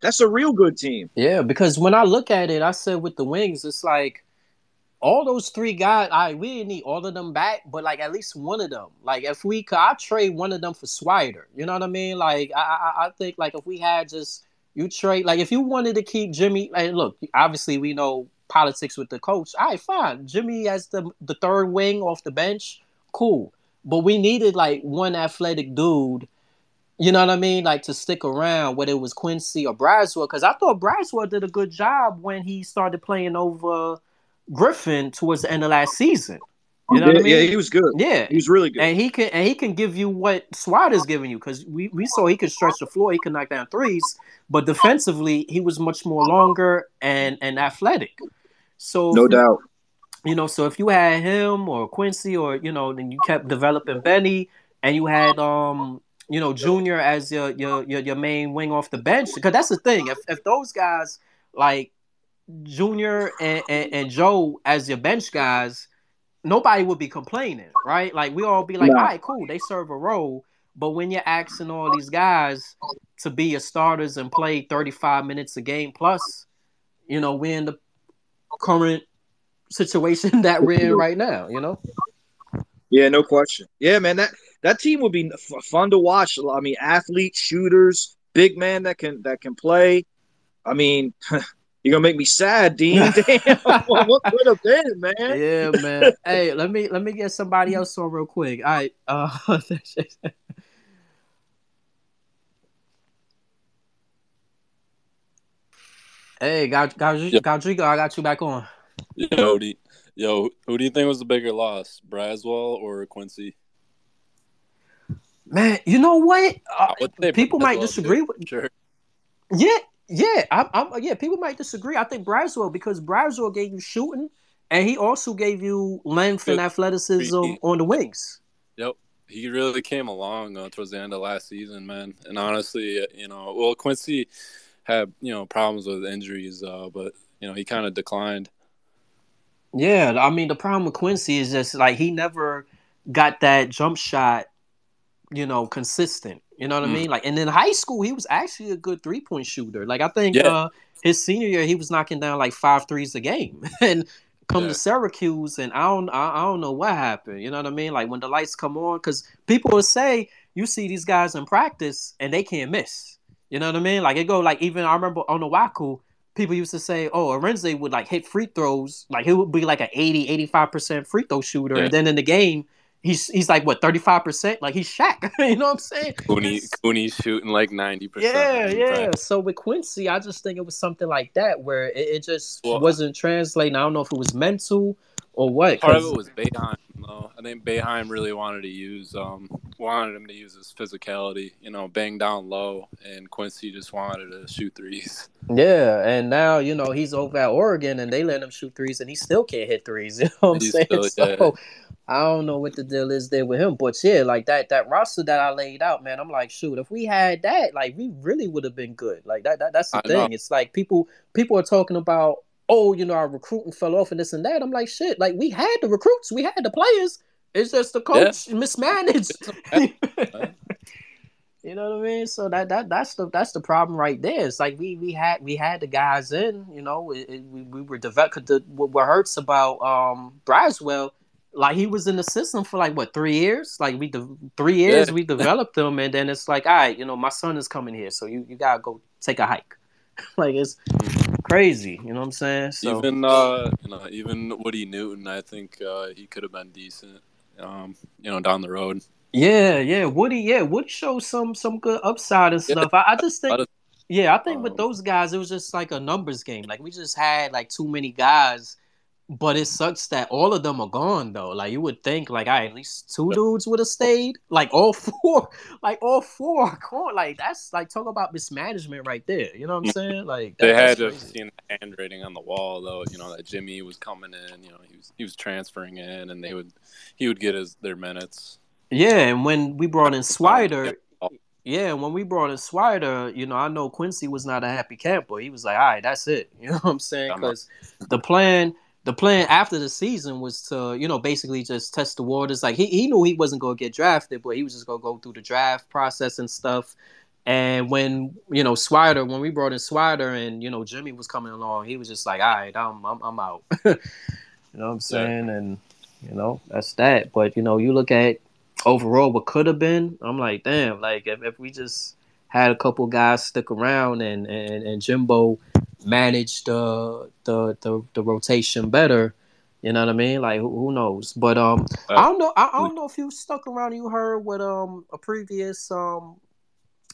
That's a real good team. yeah because when I look at it, I said with the wings, it's like all those three guys. I we didn't need all of them back, but like at least one of them. Like if we could, I trade one of them for Swider. You know what I mean? Like I I, I think like if we had just you trade like if you wanted to keep Jimmy. And look, obviously we know politics with the coach. All right, fine. Jimmy as the the third wing off the bench, cool. But we needed like one athletic dude. You know what I mean? Like to stick around, whether it was Quincy or Braswell, because I thought Braswell did a good job when he started playing over Griffin towards the end of last season. You know yeah, what I mean? yeah, he was good. Yeah, He was really good. and he can and he can give you what Swat is giving you because we, we saw he could stretch the floor, he could knock down threes, but defensively he was much more longer and and athletic. So no doubt. you know, so if you had him or Quincy or you know, then you kept developing Benny and you had um you know Junior as your your your, your main wing off the bench because that's the thing if if those guys like Junior and, and, and Joe as your bench guys, nobody would be complaining, right? Like we all be like, No. all right, cool, they serve a role. But when you're asking all these guys to be your starters and play 35 minutes a game plus, you know, we're in the current situation that we're in right now, you know? Yeah, no question. Yeah, man, that that team would be f- fun to watch. I mean, athletes, shooters, big man that can that can play. I mean, you're gonna make me sad, Dean. Damn, what could have been, man? Yeah, man. hey, let me let me get somebody else on real quick. All right. Uh Hey, God, God, Yep. Godrigo, I got you back on. Yo, do you, yo, who do you think was the bigger loss, Braswell or Quincy? Man, you know what? Uh, I would people might Braswell, disagree too, with Sure. Yeah, yeah, I'm, I'm, yeah. People might disagree. I think Braswell because Braswell gave you shooting, and he also gave you length and athleticism on the wings. Yep. He really came along uh, towards the end of last season, man. And honestly, uh, you know, well, Quincy had you know problems with injuries, uh, but you know he kind of declined. Yeah, I mean the problem with Quincy is just like he never got that jump shot, you know, consistent. You know what I Mm. mean? Like, and in high school, he was actually a good three point shooter. Like, I think Yeah. uh, his senior year, he was knocking down like five threes a game. and come Yeah. to Syracuse, and I don't, I, I don't know what happened. You know what I mean? Like when the lights come on, because people will say you see these guys in practice and they can't miss. You know what I mean? Like it go like even I remember on the Waku, people used to say, oh, Arinze would like hit free throws, like he would be like an 80, 85% free throw shooter. Yeah. And then in the game, he's he's like what thirty five percent, like he's Shaq. you know what I'm saying? Cooney Cooney's shooting like ninety percent. Yeah, yeah. So with Quincy, I just think it was something like that where it, it just Well, wasn't translating. I don't know if it was mental or what. Part of it was Boeheim, though. I think Boeheim really wanted to use um wanted him to use his physicality, you know, bang down low, and Quincy just wanted to shoot threes. Yeah, and now you know he's over at Oregon, and they let him shoot threes, and he still can't hit threes. You know what I'm He's saying? still- so I don't know what the deal is there with him, but yeah, like that that roster that I laid out, man, I'm like, shoot, if we had that, like we really would have been good. Like that, that that's the I know. thing. It's like people people are talking about, oh, you know, our recruiting fell off and this and that. I'm like, shit, like we had the recruits, we had the players. It's just the coach mismanaged. You know what I mean? So that that that's the that's the problem right there. It's like we we had we had the guys in. You know, it, it- we we were developed. What, what hurts about um Braswell, like he was in the system for like what three years? Like we de- three years Yeah. we developed him, and then it's like, all right, you know, my son is coming here, so you you gotta go take a hike. like it's crazy. You know what I'm saying? So Even uh, you know, even Woody Newton, I think uh, he could have been decent. Um, you know, down the road. Yeah, yeah, Woody. Yeah, Woody shows some some good upside and Yeah. stuff. I, I just think, yeah, I think with um, those guys, it was just like a numbers game. Like we just had like too many guys, but it sucks that all of them are gone though. Like you would think, like, I at least two dudes would have stayed. Like all four, like all four are gone. Like that's like talk about mismanagement right there. You know what I'm mm-hmm. saying? Like that, They had to have seen the handwriting on the wall, though. You know that Jimmy was coming in. You know he was he was transferring in, and they would he would get his their minutes. Yeah, and when we brought in Swider, Yeah. yeah, when we brought in Swider, you know, I know Quincy was not a happy camper. He was like, "All right, that's it." You know what I'm saying? Because the plan, the plan after the season was to, you know, basically just test the waters. Like he, he knew he wasn't going to get drafted, but he was just going to go through the draft process and stuff. And when you know Swider, when we brought in Swider, and you know Jimmy was coming along, he was just like, "All right, I'm I'm, I'm out." you know what I'm saying? And you know that's that. But you know, you look at overall what could have been. I'm like, damn, like if, if we just had a couple guys stick around and and, and Jimbo managed the, the the the rotation better. You know what I mean? Like who, who knows? But um, I don't know. I, I don't know if you stuck around. You heard what um a previous um,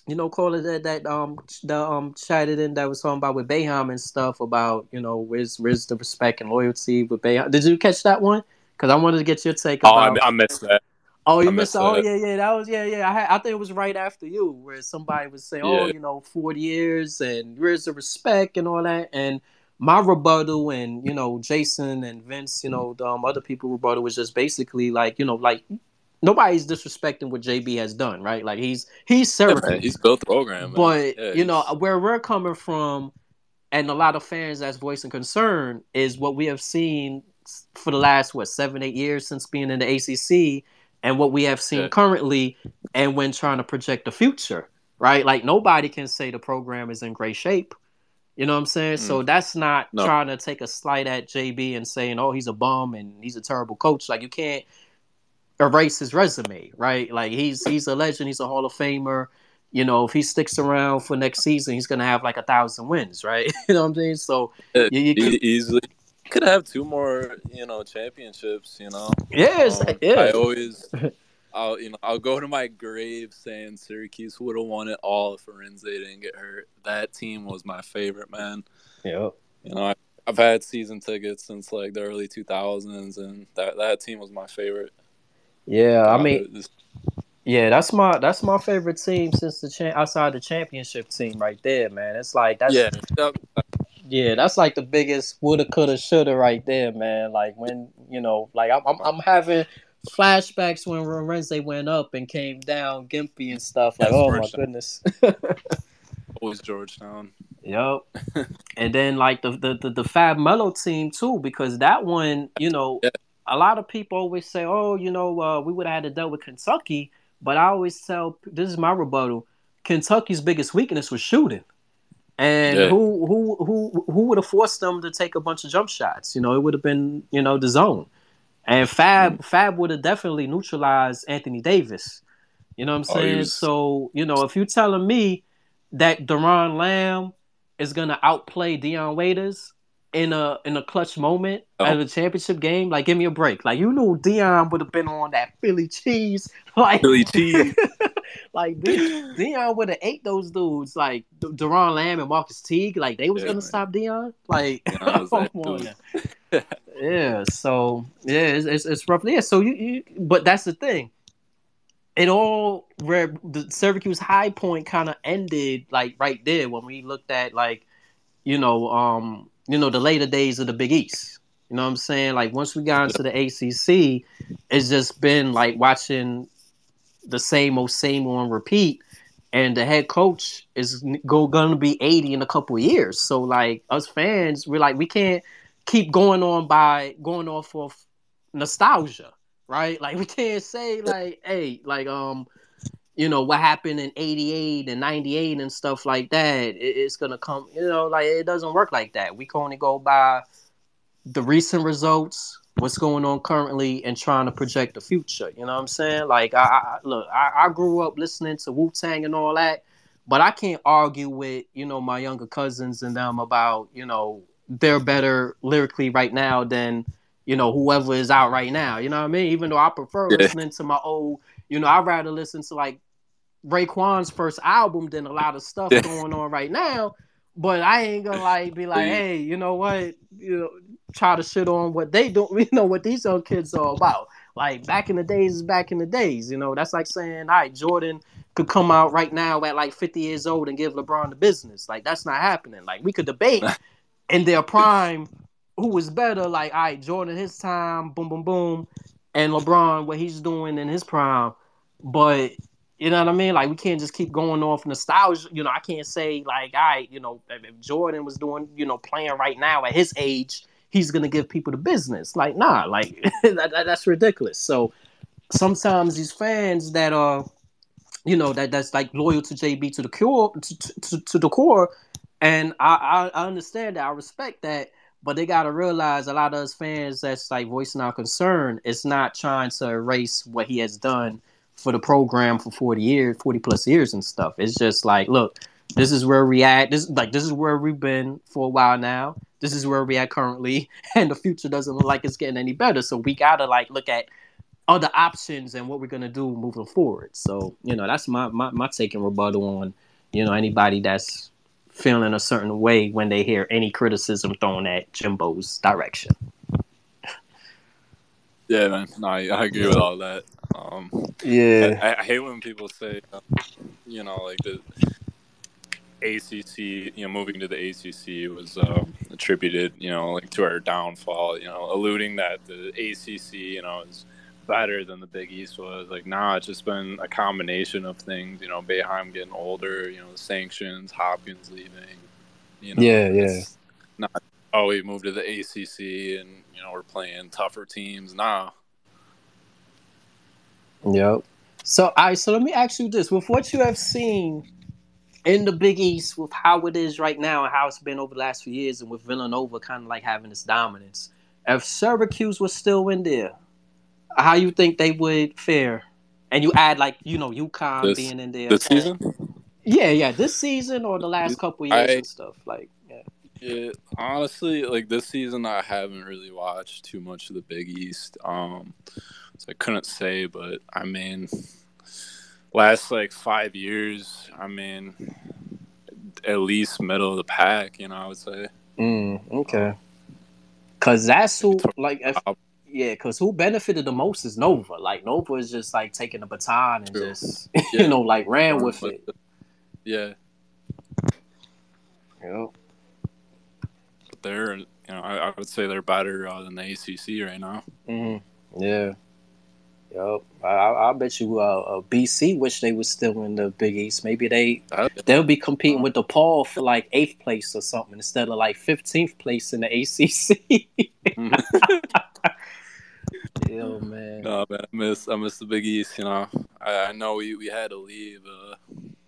you know, caller that that um the um chatted in that was talking about with Boeheim and stuff about you know where's where's the respect and loyalty with Boeheim. Did you catch that one? Because I wanted to get your take Oh, about. I, I missed that. Oh, you I missed. Oh, yeah, yeah. That was yeah, yeah. I had, I think it was right after you, where somebody was saying, "Oh, Yeah. you know, forty years and where's the respect and all that." And my rebuttal and you know Jason and Vince, you know, the um, other people rebuttal was just basically like, you know, like nobody's disrespecting what JB has done, right? Like he's he's Yeah, he's built the program. Man. but Yeah, you know where we're coming from, and a lot of fans that's voicing concern is what we have seen for the last what seven eight years since being in the ACC, and what we have seen Yeah. currently, and when trying to project the future, right? Like nobody can say the program is in great shape. You know what I'm saying? So that's not Mm. No. trying to take a slight at JB and saying, "Oh, he's a bum and he's a terrible coach." Like you can't erase his resume, right? Like he's he's a legend, he's a Hall of Famer. You know, if he sticks around for next season, he's gonna have like a thousand wins, right? you know what I'm saying? So you, you e- easily could have two more, you know, championships. You know, yes, Um, yeah. I always, I'll you know, I'll go to my grave saying Syracuse would have won it all if Arinze didn't get hurt. That team was my favorite, man. yeah. You know, I, I've had season tickets since like the early 2000s, and that that team was my favorite. Yeah, I mean, this- yeah, that's my that's my favorite team since the cha- outside the championship team right there, man. It's like that's yeah, Yeah, that's like the biggest woulda, coulda, shoulda right there, man. Like when you know, like I'm, I'm, I'm having flashbacks when Renze went up and came down, Gimpy and stuff. Like, That's oh my goodness. always Georgetown. Yep. and then like the, the the the Fab Melo team too, because that one, you know, Yeah. a lot of people always say, "Oh, you know, uh, we would have had to deal with Kentucky," but I always tell this is my rebuttal: Kentucky's biggest weakness was shooting, and Yeah. who who who who would have forced them to take a bunch of jump shots? You know, it would have been you know the zone, and Fab mm. Fab would have definitely neutralized Anthony Davis. You know what I'm Oh, saying? was- So you know, if you're telling me that Doron Lamb is gonna outplay Dion Waiters in a in a clutch moment oh. at a championship game. Like, give me a break. Like, you knew Dion would have been on that Philly cheese. Like Philly cheese. like Dion would have ate those dudes. Like Doron Lamb and Marcus Teague. Like they was yeah, gonna man. stop Dion. Like, yeah. So yeah, it's, it's, it's rough. Yeah. So you, you, but that's the thing. It all where the Syracuse high point kind of ended like right there when we looked at like, you know, um, you know, the later days of the Big East. You know what I'm saying? Like once we got into the ACC, it's just been like watching the same old same on repeat. And the head coach is go gonna be 80 in a couple years. So like us fans, we're like we can't keep going on by going off of nostalgia, right? Like we can't say like, hey, like um, you know what happened in 88 and 98 and stuff like that it, it's gonna come you know like it doesn't work like that we can only go by the recent results what's going on currently and trying to project the future you know what i'm saying like i, I look I, I, grew up listening to wu-tang and all that but i can't argue with you know my younger cousins and them about you know they're better lyrically right now than you know whoever is out right now you know what i mean even though i prefer yeah. listening to my old you know, I'd rather listen to like Raekwon's first album than a lot of stuff going on right now. But I ain't gonna like be like, hey, you know what? You know, try to shit on what they don't. You know what these young kids are about. Like back in the days is back in the days. You know, that's like saying, all right, Jordan could come out right now at like 50 years old and give LeBron the business. Like that's not happening. Like we could debate in their prime who was better. Like, all right, Jordan his time, boom, boom, boom, and LeBron what he's doing in his prime. But you know what I mean? Like we can't just keep going off nostalgia. You know, I can't say like, all right, you know, if Jordan was doing, you know, playing right now at his age, he's gonna give people the business. Like, nah, like that, that, that's ridiculous. So sometimes these fans that are, you know, that that's like loyal to JB to the core, to, to, to the core, and I, I I understand that, I respect that, but they gotta realize a lot of us fans that's like voicing our concern is not trying to erase what he has done for the program for 40 years, 40 plus years and stuff. It's just like, look, this is where we at. This like this is where we've been for a while now. This is where we at currently, and the future doesn't look like it's getting any better. So we gotta like look at other options and what we're gonna do moving forward. So you know, that's my my, my take and rebuttal on you know anybody that's feeling a certain way when they hear any criticism thrown at Jimbo's direction. Yeah, man. No, I, I agree with all that. Um, yeah, I, I, hate when people say, you know, like the ACC, you know, moving to the ACC was uh, attributed, you know, like to our downfall. You know, alluding that the ACC, you know, is better than the Big East was. Like, nah, it's just been a combination of things. You know, Boeheim getting older. You know, the sanctions, Hopkins leaving. You know, yeah, yeah. Not oh, we moved to the ACC and you know we're playing tougher teams. Nah, Yep. So I so let me ask you this: with what you have seen in the Big East, with how it is right now and how it's been over the last few years, and with Villanova kind of like having this dominance, if Syracuse was still in there, how you think they would fare? And you add like you know UConn this, being in there this season. Yeah, yeah, this season or the last couple years I, and stuff like. Yeah. Yeah, honestly, like this season, I haven't really watched too much of the Big East. Um, so I couldn't say, but I mean, last like five years, I mean, at least middle of the pack, you know, I would say. Mm, okay. Cause that's who, like, if, yeah, cause who benefited the most is Nova. Like Nova is just like taking the baton and True. just, yeah. you know, like ran with it. Yeah. Yep. But they're, you know, I, I would say they're better uh, than the ACC right now. Mm-hmm. Yeah. Yep, I, I bet you uh, uh, BC wish they was still in the Big East. Maybe they they'll be competing with DePaul for like eighth place or something instead of like fifteenth place in the ACC. Yo man, no man, I miss I miss the Big East. You know, I, I know we, we had to leave, uh,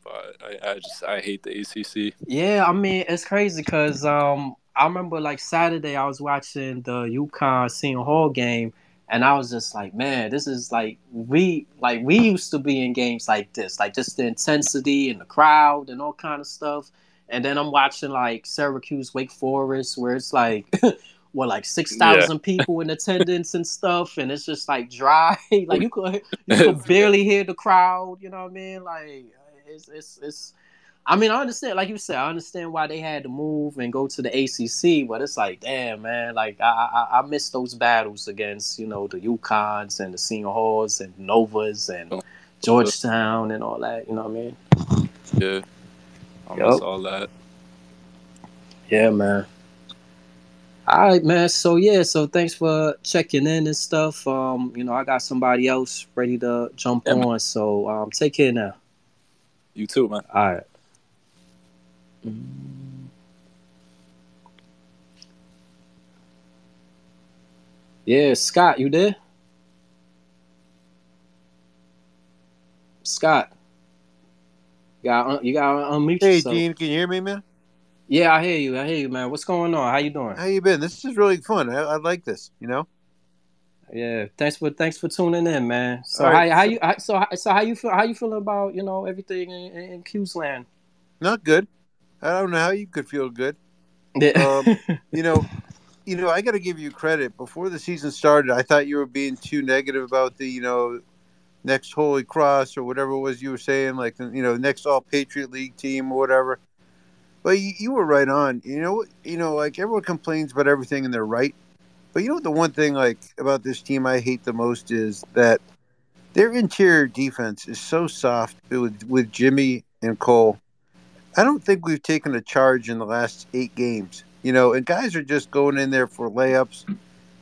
but I, I just I hate the ACC. Yeah, I mean it's crazy because um I remember like Saturday I was watching the UConn Seton Hall game and I was just like, man, this is like we like we used to be in games like this, like just the intensity and the crowd and all kind of stuff. and then I'm watching like Syracuse, Wake Forest, where it's like. what like six thousand yeah. people in attendance and stuff, and it's just like dry. like you could you could barely hear the crowd. You know what I mean? Like it's it's it's. I mean, I understand, like you said, I understand why they had to move and go to the ACC, but it's like, damn, man, like I I, I miss those battles against you know the UConns and the Seton Halls and Novas and oh. Georgetown and all that. You know what I mean? Yeah, I yep. all that. Yeah, man. All right, man. So yeah, so thanks for checking in and stuff. Um, you know, I got somebody else ready to jump yeah, on. Man. So um, take care now. You too, man. All right. Mm. Yeah, Scott, you there? Scott, you got you got unmute Hey, yourself. Gene, can you hear me, man? Yeah, I hear you. I hear you, man. What's going on? How you doing? How you been? This is really fun. I, I like this. You know. Yeah, thanks for thanks for tuning in, man. So right. how you so so how you feel how you feeling about you know everything in, in 'Cuse land? Not good. I don't know how you could feel good. Um, you know, you know, I got to give you credit. Before the season started, I thought you were being too negative about the you know next Holy Cross or whatever it was you were saying, like you know next All Patriot League team or whatever. But you, you were right on. You know, you know, like everyone complains about everything and they're right. But you know the one thing like about this team I hate the most is that their interior defense is so soft with with Jimmy and Cole. I don't think we've taken a charge in the last eight games. You know, and guys are just going in there for layups.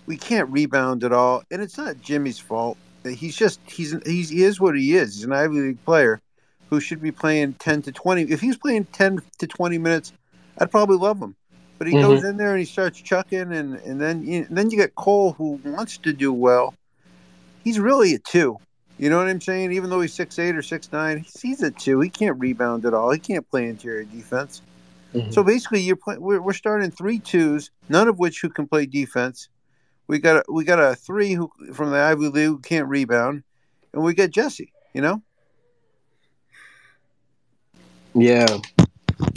We can't rebound at all, and it's not Jimmy's fault. He's just he's he's he is what he is. He's an Ivy League player, who should be playing 10 to 20. If he's playing 10 to 20 minutes, I'd probably love him. But he mm-hmm. goes in there and he starts chucking, and, and then you, and then you get Cole who wants to do well. He's really a two. You know what I'm saying? Even though he's six eight or six nine, he's, a two. He can't rebound at all. He can't play interior defense. Mm-hmm. So basically, you're play, we're, we're starting three twos, none of which who can play defense. We got a, we got a three who from the Ivy League who can't rebound, and we got Jesse. You know. Yeah,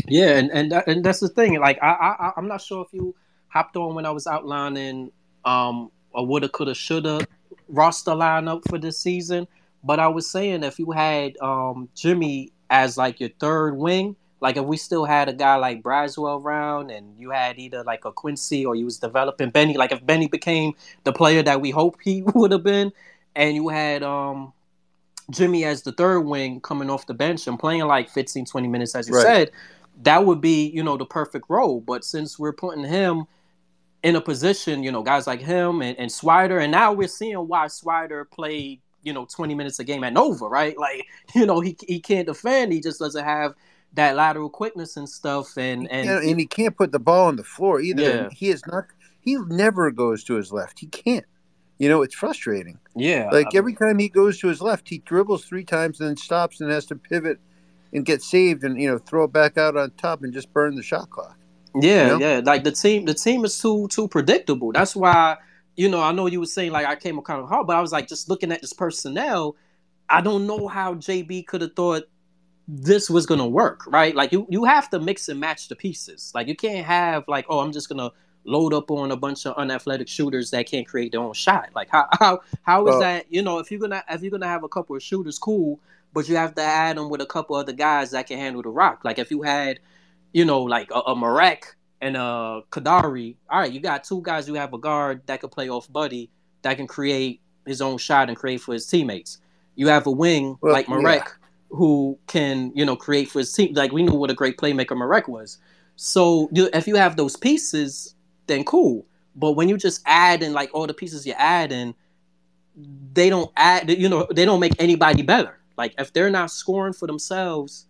yeah, and and that, and that's the thing. Like I I I'm not sure if you hopped on when I was outlining um a woulda coulda shoulda roster lineup for this season, but I was saying if you had um Jimmy as like your third wing, like if we still had a guy like Braswell around and you had either like a Quincy or you was developing Benny, like if Benny became the player that we hope he would have been, and you had um Jimmy as the third wing coming off the bench and playing like 15, 20 minutes, as you right. said, that would be, you know, the perfect role. But since we're putting him in a position, you know, guys like him and, and Swider, and now we're seeing why Swider played, you know, 20 minutes a game at Nova, right? Like, you know, he, he can't defend. He just doesn't have that lateral quickness and stuff. And, and, and he can't put the ball on the floor either. Yeah. He is not, he never goes to his left. He can't. You know, it's frustrating. Yeah. Like every time he goes to his left, he dribbles three times and then stops and has to pivot and get saved and you know throw it back out on top and just burn the shot clock. Yeah, you know? yeah. Like the team, the team is too too predictable. That's why you know I know you were saying like I came up kind of hard, but I was like just looking at this personnel. I don't know how JB could have thought this was gonna work, right? Like you you have to mix and match the pieces. Like you can't have like oh I'm just gonna load up on a bunch of unathletic shooters that can't create their own shot. Like how how how is that? You know, if you're gonna if you're gonna have a couple of shooters, cool, but you have to add them with a couple other guys that can handle the rock. Like if you had, you know, like a, a Marek and a Kadary. all right, you got two guys who have a guard that can play off Buddy that can create his own shot and create for his teammates. You have a wing well, like Marek yeah. who can, you know, create for his team. Like we knew what a great playmaker Marek was. So if you have those pieces, then cool. But when you just add in like all the pieces you add in, they don't add. You know, they don't make anybody better. Like if they're not scoring for themselves,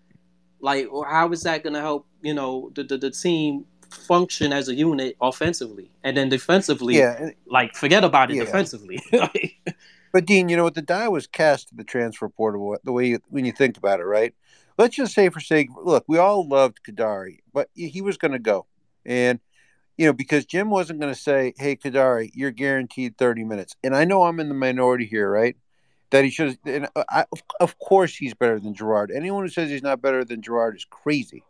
like how is that going to help? You know, the, the the team function as a unit offensively, and then defensively, yeah, like forget about it yeah. defensively. but Dean, you know what? The die was cast to the transfer portal. The way you, when you think about it, right? Let's just say, for sake, look, we all loved Kadary, but he was going to go, and you know, because Jim wasn't going to say, "Hey, Kadary, you're guaranteed 30 minutes." And I know I'm in the minority here, right? That he should. And uh, I, of course, he's better than Girard. Anyone who says he's not better than Girard is crazy.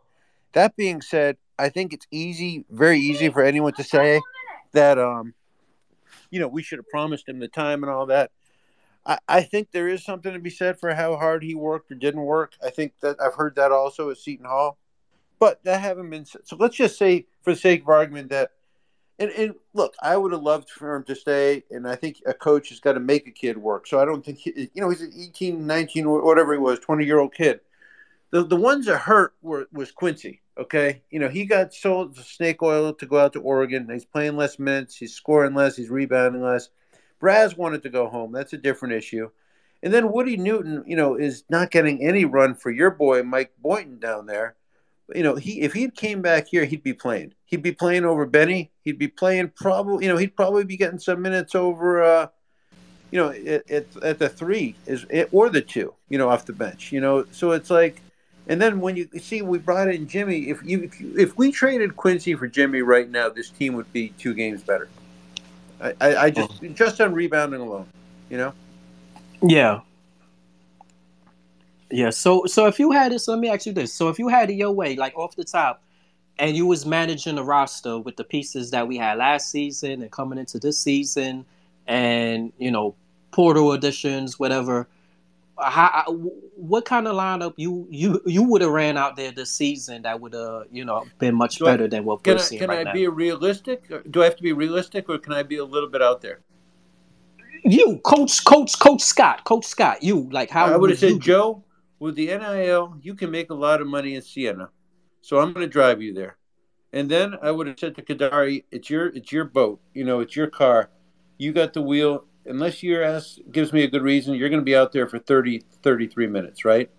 That being said, I think it's easy, very easy for anyone to say that, um, you know, we should have promised him the time and all that. I, I think there is something to be said for how hard he worked or didn't work. I think that I've heard that also at Seton Hall, but that haven't been so. Let's just say, for the sake of argument, that and, and look, I would have loved for him to stay, and I think a coach has got to make a kid work. So I don't think he, you know he's an 18, 19, whatever he was, twenty year old kid. The the ones that hurt were was Quincy. Okay, you know he got sold to snake oil to go out to Oregon. He's playing less minutes. He's scoring less. He's rebounding less. Braz wanted to go home. That's a different issue. And then Woody Newton, you know, is not getting any run for your boy Mike Boynton down there. You know, he if he came back here, he'd be playing. He'd be playing over Benny. He'd be playing probably, you know, he'd probably be getting some minutes over, uh, you know, at, at, at the three is or the two, you know, off the bench. You know, so it's like, and then when you see we brought in Jimmy, if you if, you, if we traded Quincy for Jimmy right now, this team would be two games better. I, I, I just oh. just on rebounding alone, you know. Yeah. Yeah. So so if you had this, let me ask you this. So if you had it your way, like off the top, and you was managing the roster with the pieces that we had last season and coming into this season, and you know portal additions, whatever. How, what kind of lineup you you you would have ran out there this season that would have you know been much do better I, than what we're I, seeing can right I be realistic? Do I have to be realistic, or can I be a little bit out there? You, coach, coach, coach Scott, coach Scott. You like how I would have said, Joe, with the NIL, you can make a lot of money in Siena, so I'm going to drive you there. And then I would have said to Kadary, it's your it's your boat, you know, it's your car. You got the wheel unless your ass gives me a good reason, you're going to be out there for 30, 33 minutes, right?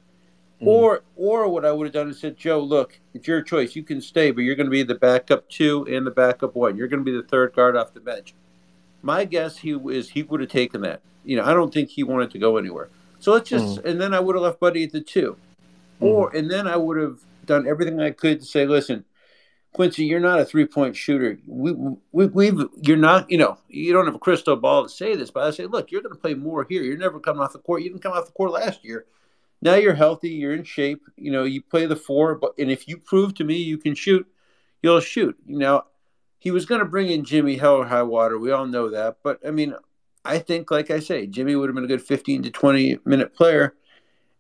Mm. Or, or what I would have done is said, Joe, look, it's your choice. You can stay, but you're going to be the backup two and the backup one. You're going to be the third guard off the bench. My guess he is he would have taken that. You know, I don't think he wanted to go anywhere. So let's just, mm. and then I would have left Buddy at the two, mm. or and then I would have done everything I could to say, listen, Quincy, you're not a three point shooter. We, we, we've, you're not, you know, you don't have a crystal ball to say this, but I say, look, you're going to play more here. You're never coming off the court. You didn't come off the court last year. Now you're healthy. You're in shape. You know, you play the four, but, and if you prove to me you can shoot, you'll shoot. You know, he was going to bring in Jimmy hell or high water. We all know that. But I mean, I think, like I say, Jimmy would have been a good 15 to 20 minute player.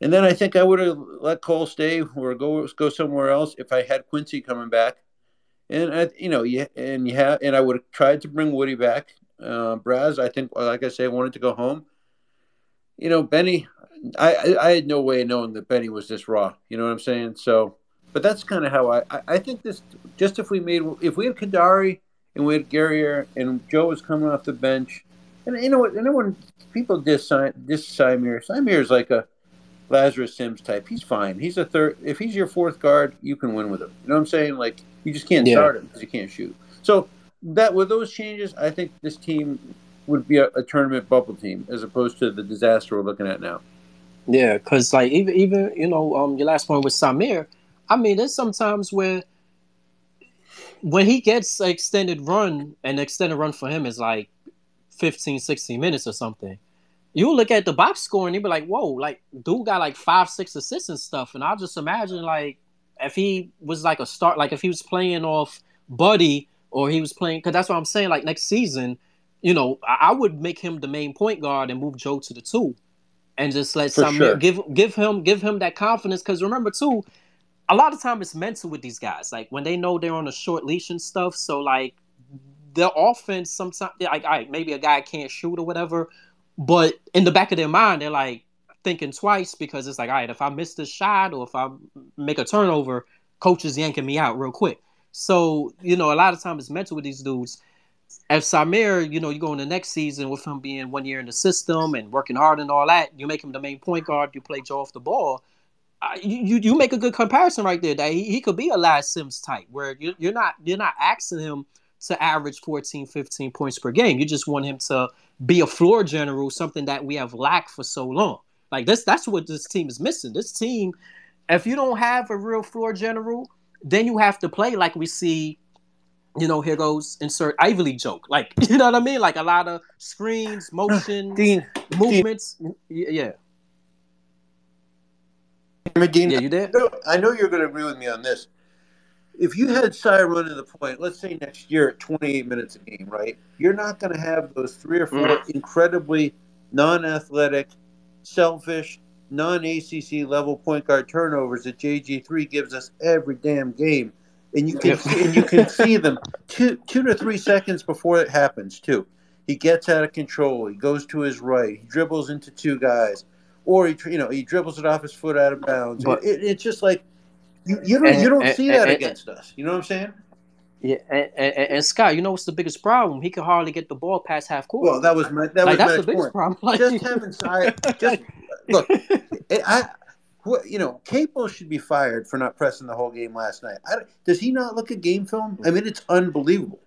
And then I think I would have let Cole stay or go go somewhere else if I had Quincy coming back and I, you know, you and you have, and I would have tried to bring Woody back. Uh, Braz, I think, like I say, wanted to go home. You know, Benny, I, I, had no way of knowing that Benny was this raw. You know what I'm saying? So, but that's kind of how I, I, I think this. Just if we made, if we had Kadary and we had Guerrier and Joe was coming off the bench, and you know what? And when people diss diss Symir, Symir is like a Lazarus Sims type. He's fine. He's a third. If he's your fourth guard, you can win with him. You know what I'm saying? Like you just can't yeah. start him because you can't shoot. So that with those changes, I think this team would be a, a tournament bubble team as opposed to the disaster we're looking at now. Yeah, because like even even you know um your last point with Symir, I mean there's sometimes where when he gets an extended run, an extended run for him is like 15, 16 minutes or something you look at the box score and you'd be like, whoa, like dude got like five, six assists and stuff. And I'll just imagine like if he was like a start, like if he was playing off Buddy or he was playing, because that's what I'm saying. Like next season, you know, I, I, would make him the main point guard and move Joe to the two, and just let some sure. give give him give him that confidence. Because remember too, a lot of time it's mental with these guys. Like when they know they're on a short leash and stuff. So like the offense sometimes like all right, maybe a guy can't shoot or whatever but in the back of their mind, they're like thinking twice because it's like, all right, if I miss this shot or if I make a turnover, coach is yanking me out real quick. So, you know, a lot of times it's mental with these dudes. If Symir, you know, you go in the next season with him being one year in the system and working hard and all that, you make him the main point guard, you play Joe off the ball. Uh, you, you make a good comparison right there that he, he could be a Laz Sims type where you, you're not you're not asking him to average 14 15 points per game you just want him to be a floor general, something that we have lacked for so long. Like this, that's what this team is missing. This team, if you don't have a real floor general, then you have to play like we see. You know, here goes insert Ivy League joke. Like, you know what I mean? Like a lot of screens, motions, Dean, movements. Dean. Yeah. Dean, yeah, you did. I know, I know you're going to agree with me on this. if you had Cy running the point, let's say next year at 28 minutes a game, right? You're not going to have those three or 4 mm. incredibly non-athletic, selfish, non-ACC level point guard turnovers that JG3 gives us every damn game, and you can see, and you can see them two two to three seconds before it happens too. He gets out of control. He goes to his right. He dribbles into two guys, or he you know he dribbles it off his foot out of bounds. But, it, it, it's just like you, you don't and, you don't and, see that and, against us. You know what I'm saying? Yeah, and, and, and, Scott, you know what's the biggest problem? He could hardly get the ball past half court. Well, that was my that like, was that's the biggest point. problem. Like, just having side, just look, I, you know, Capel should be fired for not pressing the whole game last night. I, does he not look at game film? I mean, it's unbelievable.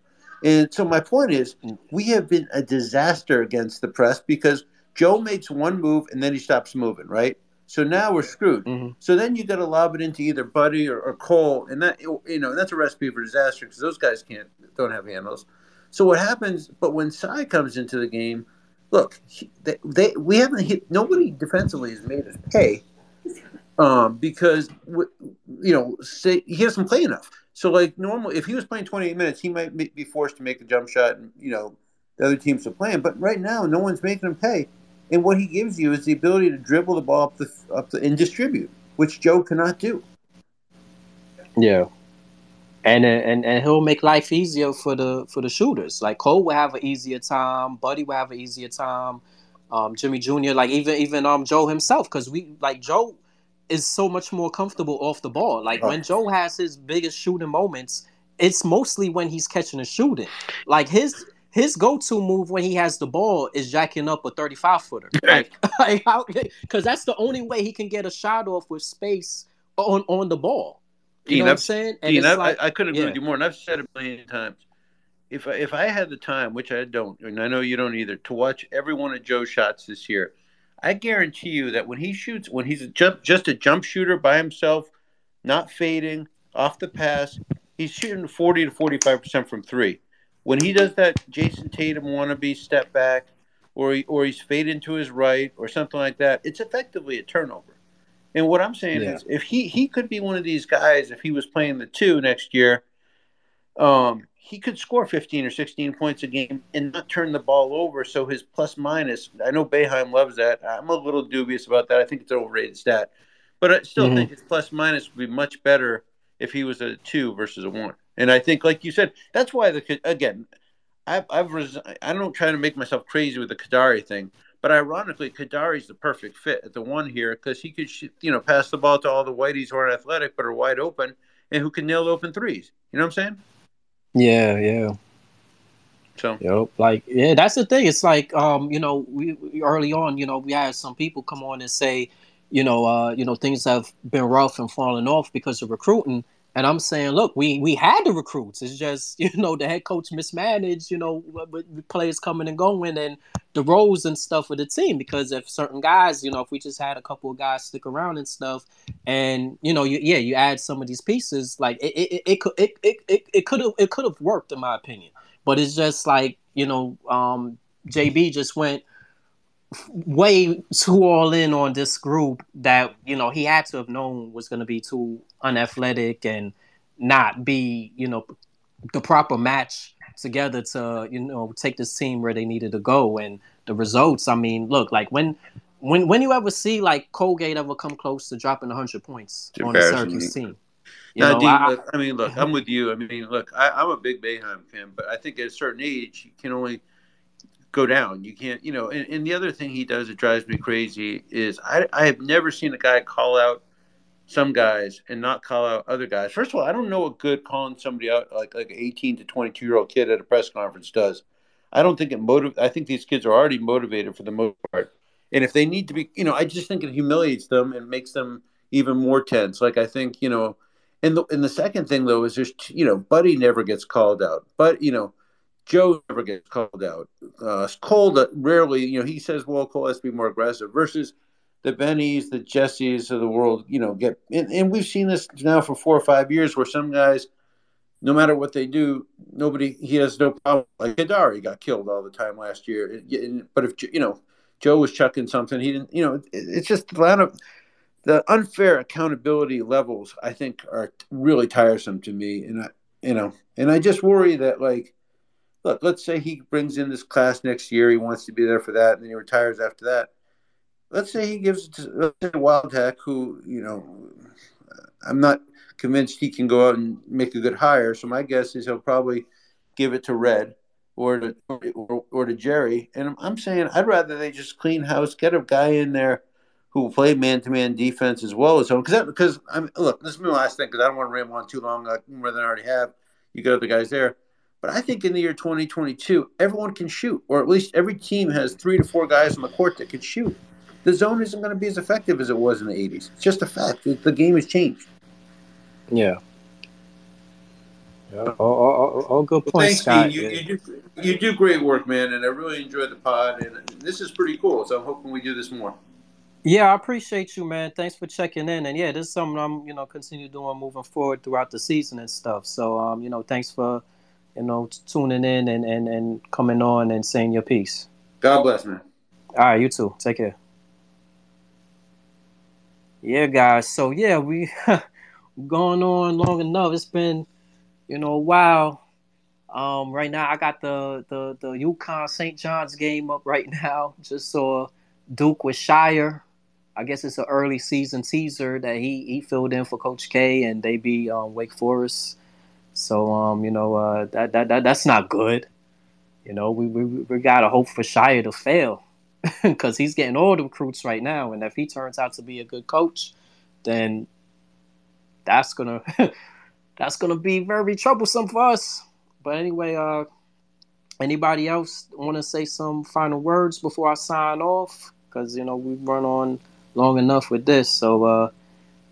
And so my point is, we have been a disaster against the press because Joe makes one move and then he stops moving, right? So now we're screwed. Mm-hmm. So then you got to lob it into either Buddy or, or, Cole, and that you know that's a recipe for disaster because those guys can't don't have handles. So what happens? But when Cy comes into the game, look, they, they we haven't hit nobody defensively has made us pay um, because you know say he doesn't play enough. So like normal, if he was playing 28 minutes, he might be forced to make a jump shot, and you know the other teams are playing. But right now, no one's making him pay. And what he gives you is the ability to dribble the ball up the up the and distribute, which Joe cannot do. Yeah. And, and and he'll make life easier for the for the shooters. Like Cole will have an easier time, Buddy will have an easier time, um, Jimmy Jr. Like even even um Joe himself, because we like Joe is so much more comfortable off the ball. Like oh. when Joe has his biggest shooting moments, it's mostly when he's catching and shooting. Like his his go-to move when he has the ball is jacking up a 35 footer. Like, because that's the only way he can get a shot off with space on on the ball. You Dean, know what i'm saying? And Dean, like, I, I, couldn't agree yeah. with you more and i've said it a million times if I, if I had the time which i don't and i know you don't either to watch every one of joe's shots this year i guarantee you that when he shoots when he's a jump, just a jump shooter by himself not fading off the pass he's shooting 40 to 45 percent from three when he does that Jayson Tatum wannabe step back, or he, or he's fading to his right, or something like that, it's effectively a turnover. And what I'm saying yeah. is, if he he could be one of these guys, if he was playing the two next year, um, he could score 15 or 16 points a game and not turn the ball over. So his plus minus, I know Boeheim loves that. I'm a little dubious about that. I think it's an overrated stat, but I still mm-hmm. think his plus minus would be much better if he was a two versus a one. And I think, like you said, that's why the again, I've, I've res- I don't try to make myself crazy with the Kadary thing, but ironically, Kadary's the perfect fit at the one here because he could, you know, pass the ball to all the whiteys who aren't athletic but are wide open and who can nail open threes. You know what I'm saying? Yeah, yeah. So, yep. like, yeah, that's the thing. It's like, um, you know, we, we early on, you know, we had some people come on and say, you know, uh, you know, things have been rough and falling off because of recruiting. And I'm saying, look, we we had the recruits. It's just you know the head coach mismanaged. You know, with players coming and going, and the roles and stuff of the team. Because if certain guys, you know, if we just had a couple of guys stick around and stuff, and you know, you, yeah, you add some of these pieces, like it it, it could it it it could have it could have worked in my opinion. But it's just like you know, um, JB just went way too all in on this group that you know he had to have known was going to be too unathletic and not be you know the proper match together to you know take this team where they needed to go and the results i mean look like when when when you ever see like colgate ever come close to dropping 100 points on the syracuse team you know, Dean, I, look, I, mean, look, I'm with you. I mean, look, I, am a big Boeheim fan, but I think at a certain age, you can only – go down. You can't, you know. And, and, the other thing he does that drives me crazy is I, I have never seen a guy call out some guys and not call out other guys. First of all, I don't know what good calling somebody out like like an 18 to 22 year old kid at a press conference does. I don't think it motiv. I think these kids are already motivated for the most part, and if they need to be, you know, I just think it humiliates them and makes them even more tense. Like I think, you know, and the and the second thing though is just you know, Buddy never gets called out, but you know Joe never gets called out. Uh, Cole rarely, you know, he says, well, Cole has to be more aggressive versus the Bennies, the Jessies of the world, you know, get, and, and we've seen this now for four or five years where some guys, no matter what they do, nobody, he has no problem. Like Kadary got killed all the time last year. But if, you know, Joe was chucking something, he didn't, you know, it, it's just a lot of, the unfair accountability levels I think are really tiresome to me, and I you know, and I just worry that like, look, let's say he brings in this class next year, he wants to be there for that, and then he retires after that. Let's say he gives it to let's say Wildhack, who you know, I'm not convinced he can go out and make a good hire. So my guess is he'll probably give it to Red or to or, or to Gerry. And I'm saying I'd rather they just clean house, get a guy in there who will play man-to-man defense as well as home. Because because I'm look, this is my last thing because I don't want to ramble on too long, like more than I already have. You got other guys there. But I think in the year 2022, everyone can shoot, or at least every team has three to four guys on the court that can shoot. The zone isn't going to be as effective as it was in the 80s. It's just a fact. The game has changed. Yeah. Yeah. All, all, all good points, well, thanks, Scott. You, you, do, you do great work, man, and I really enjoy the pod. And this is pretty cool. So I'm hoping we do this more. Yeah, I appreciate you, man. Thanks for checking in. And yeah, this is something I'm, you know, continue doing moving forward throughout the season and stuff. So, um, you know, thanks for, you know, tuning in and, and, and coming on and saying your piece. God bless, man. All right, you too. Take care. Yeah, guys. So yeah, we going on long enough. It's been, you know, a while. Um, right now I got the the the UConn St. John's game up right now. Just saw Duke with Scheyer. I guess it's an early season teaser that he he filled in for Coach K, and they be um, Wake Forest. So um, you know uh, that, that that that's not good. You know we we, we gotta hope for Scheyer to fail because he's getting all the recruits right now, and if he turns out to be a good coach, then that's gonna that's gonna be very troublesome for us. But anyway, uh, anybody else want to say some final words before I sign off? Because you know we've run on long enough with this. So uh,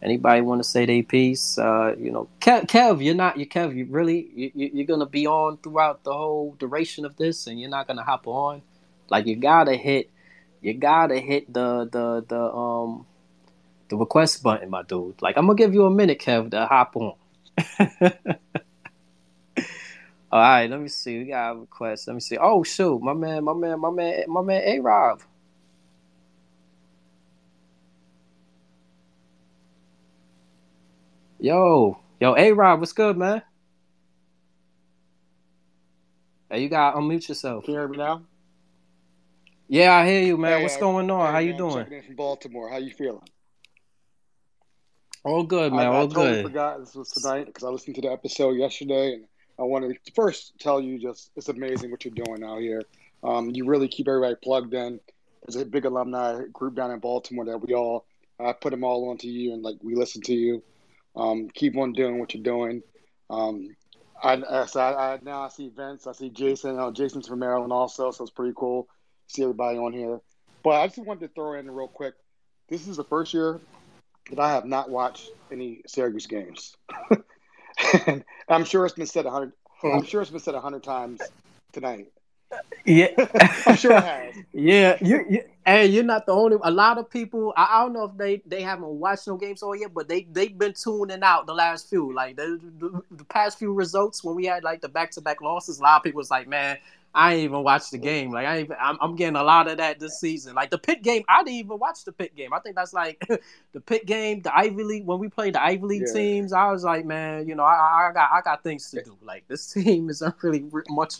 anybody want to say their piece? Uh, you know, Kev, Kev, you're not you Kev. You really you, you're gonna be on throughout the whole duration of this, and you're not gonna hop on. Like you gotta hit, you gotta hit the the the um the request button, my dude. Like I'm gonna give you a minute, Kev, to hop on. All right, let me see. We got a request. Let me see. Oh shoot, my man, my man, my man, my man, A Rob. Yo, yo, A Rob, what's good, man? Hey, you gotta unmute yourself. Can you hear me now? Yeah, I hear you, man. Hey, what's going on? Hey, How you doing? Checking in from Baltimore. How you feeling? All good, man. I, All I totally good. forgot this was tonight because I listened to the episode yesterday, and I wanted to first tell you just it's amazing what you're doing out here. Um, you really keep everybody plugged in. There's a big alumni group down in Baltimore that we all I put them all onto you, and like we listen to you. Um, keep on doing what you're doing. Um, I, I, I, now I see Vince, I see Jason. Oh, Jason's from Maryland also, so it's pretty cool. See everybody on here. But I just wanted to throw in real quick. This is the first year that I have not watched any Syracuse games, and I'm sure it's been said a hundred. I'm sure it's been said a hundred times tonight. Yeah, I'm sure it has. Yeah, you, you, hey, you're not the only. A lot of people. I, I, don't know if they they haven't watched no games all yet, but they they've been tuning out the last few. Like the, the, the past few results when we had like the back to back losses, a lot of people was like, man. I ain't even watched the game. Like I, even, I'm, I'm getting a lot of that this season. Like the Pitt game, I didn't even watch the Pitt game. I think that's like the Pitt game, the Ivy League. When we played the Ivy League yeah. teams, I was like, man, you know, I, I got I got things to do. Like this team isn't really much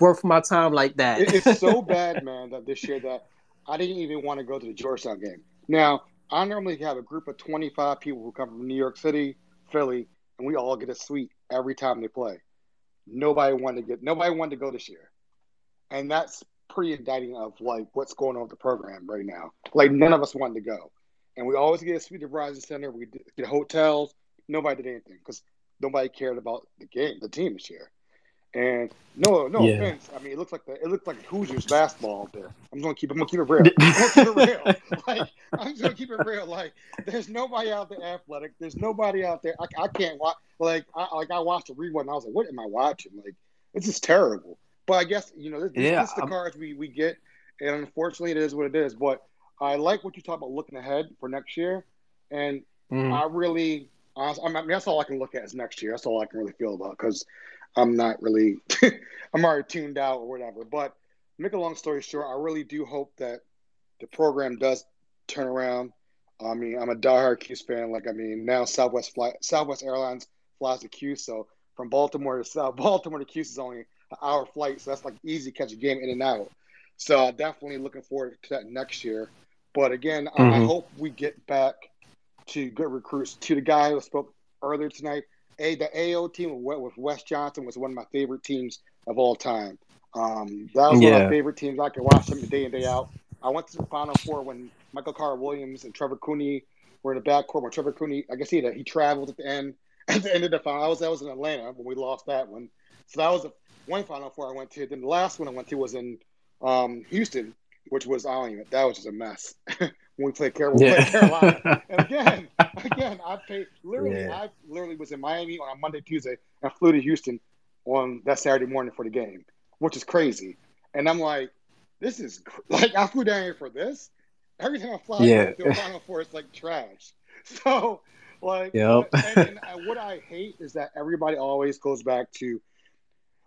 worth my time like that. it's so bad, man, that this year that I didn't even want to go to the Georgetown game. Now, I normally have a group of 25 people who come from New York City, Philly, and we all get a suite every time they play. Nobody wanted to get nobody wanted to go this year. And that's pretty indicting of like what's going on with the program right now. Like none of us wanted to go. And we always get a suite at Verizon Center. We get hotels. Nobody did anything because nobody cared about the game, the team this year. And no, no yeah. offense. I mean, it looks like the it looks like Hoosiers basketball out there. I'm gonna keep. I'm gonna keep it real. I'm gonna keep it real. Like I'm just gonna keep it real. Like there's nobody out there athletic. There's nobody out there. I, I can't watch. Like I like I watched a rewind. and I was like, what am I watching? Like this is terrible. But I guess you know this, yeah, this is the I'm... cards we we get, and unfortunately, it is what it is. But I like what you talk about looking ahead for next year, and mm. I really. I mean, that's all I can look at is next year. That's all I can really feel about because I'm not really, I'm already tuned out or whatever. But make a long story short, I really do hope that the program does turn around. I mean, I'm a diehard 'Cuse fan. Like, I mean, now Southwest fly, Southwest Airlines flies to 'Cuse, so from Baltimore to South Baltimore to Q is only an hour flight, so that's like easy to catch a game in and out. So definitely looking forward to that next year. But again, mm-hmm. I, I hope we get back to good recruits. To the guy who spoke earlier tonight, a the AO team with Wes Johnson was one of my favorite teams of all time. Um, that was yeah. one of my favorite teams. I could watch them day in day out. I went to the Final Four when Michael Carter Williams and Trevor Cooney were in the backcourt. When Trevor Cooney, I guess he he traveled at the end at the end of the final. I was that was in Atlanta when we lost that one. So that was the one Final Four I went to. Then the last one I went to was in um, Houston, which was I don't even that was just a mess. when we play Carolina, yeah. played Carolina, and again, again, I paid literally. Yeah. I literally was in Miami on a Monday, Tuesday, and flew to Houston on that Saturday morning for the game, which is crazy. And I'm like, this is like I flew down here for this. Every time I fly yeah. to the Final Four, it's like trash. So, like, yep. and, and uh, what I hate is that everybody always goes back to,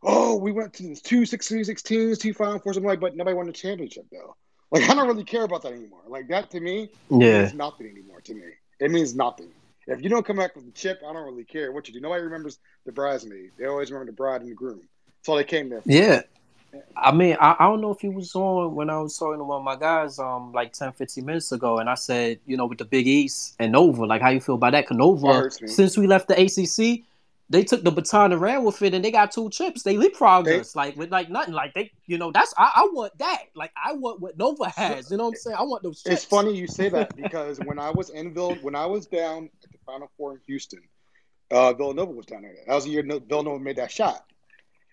oh, we went to two sixteen, sixteens, two Final Fours. I'm like, but nobody won the championship though. Like, I don't really care about that anymore. Like that to me, yeah. means nothing anymore. To me, it means nothing. If you don't come back with the chip, I don't really care what you do. Nobody remembers the bridesmaid. They always remember the bride and the groom. That's all they came there for. Yeah. I mean, I, I don't know if he was on when I was talking to one of my guys um like 10, 15 minutes ago, and I said, you know, with the Big East and Nova, like how you feel about that? Cause Nova, since we left the ACC, they took the baton and ran with it, and they got two chips. They leapfrogged they, us like with like nothing. Like they, you know, that's I, I, want that. Like I want what Nova has. You know what I'm saying? I want those. Chips. It's funny you say that because when I was in Vill, when I was down at the Final Four in Houston, uh, Villanova was down there. That was the year Villanova made that shot.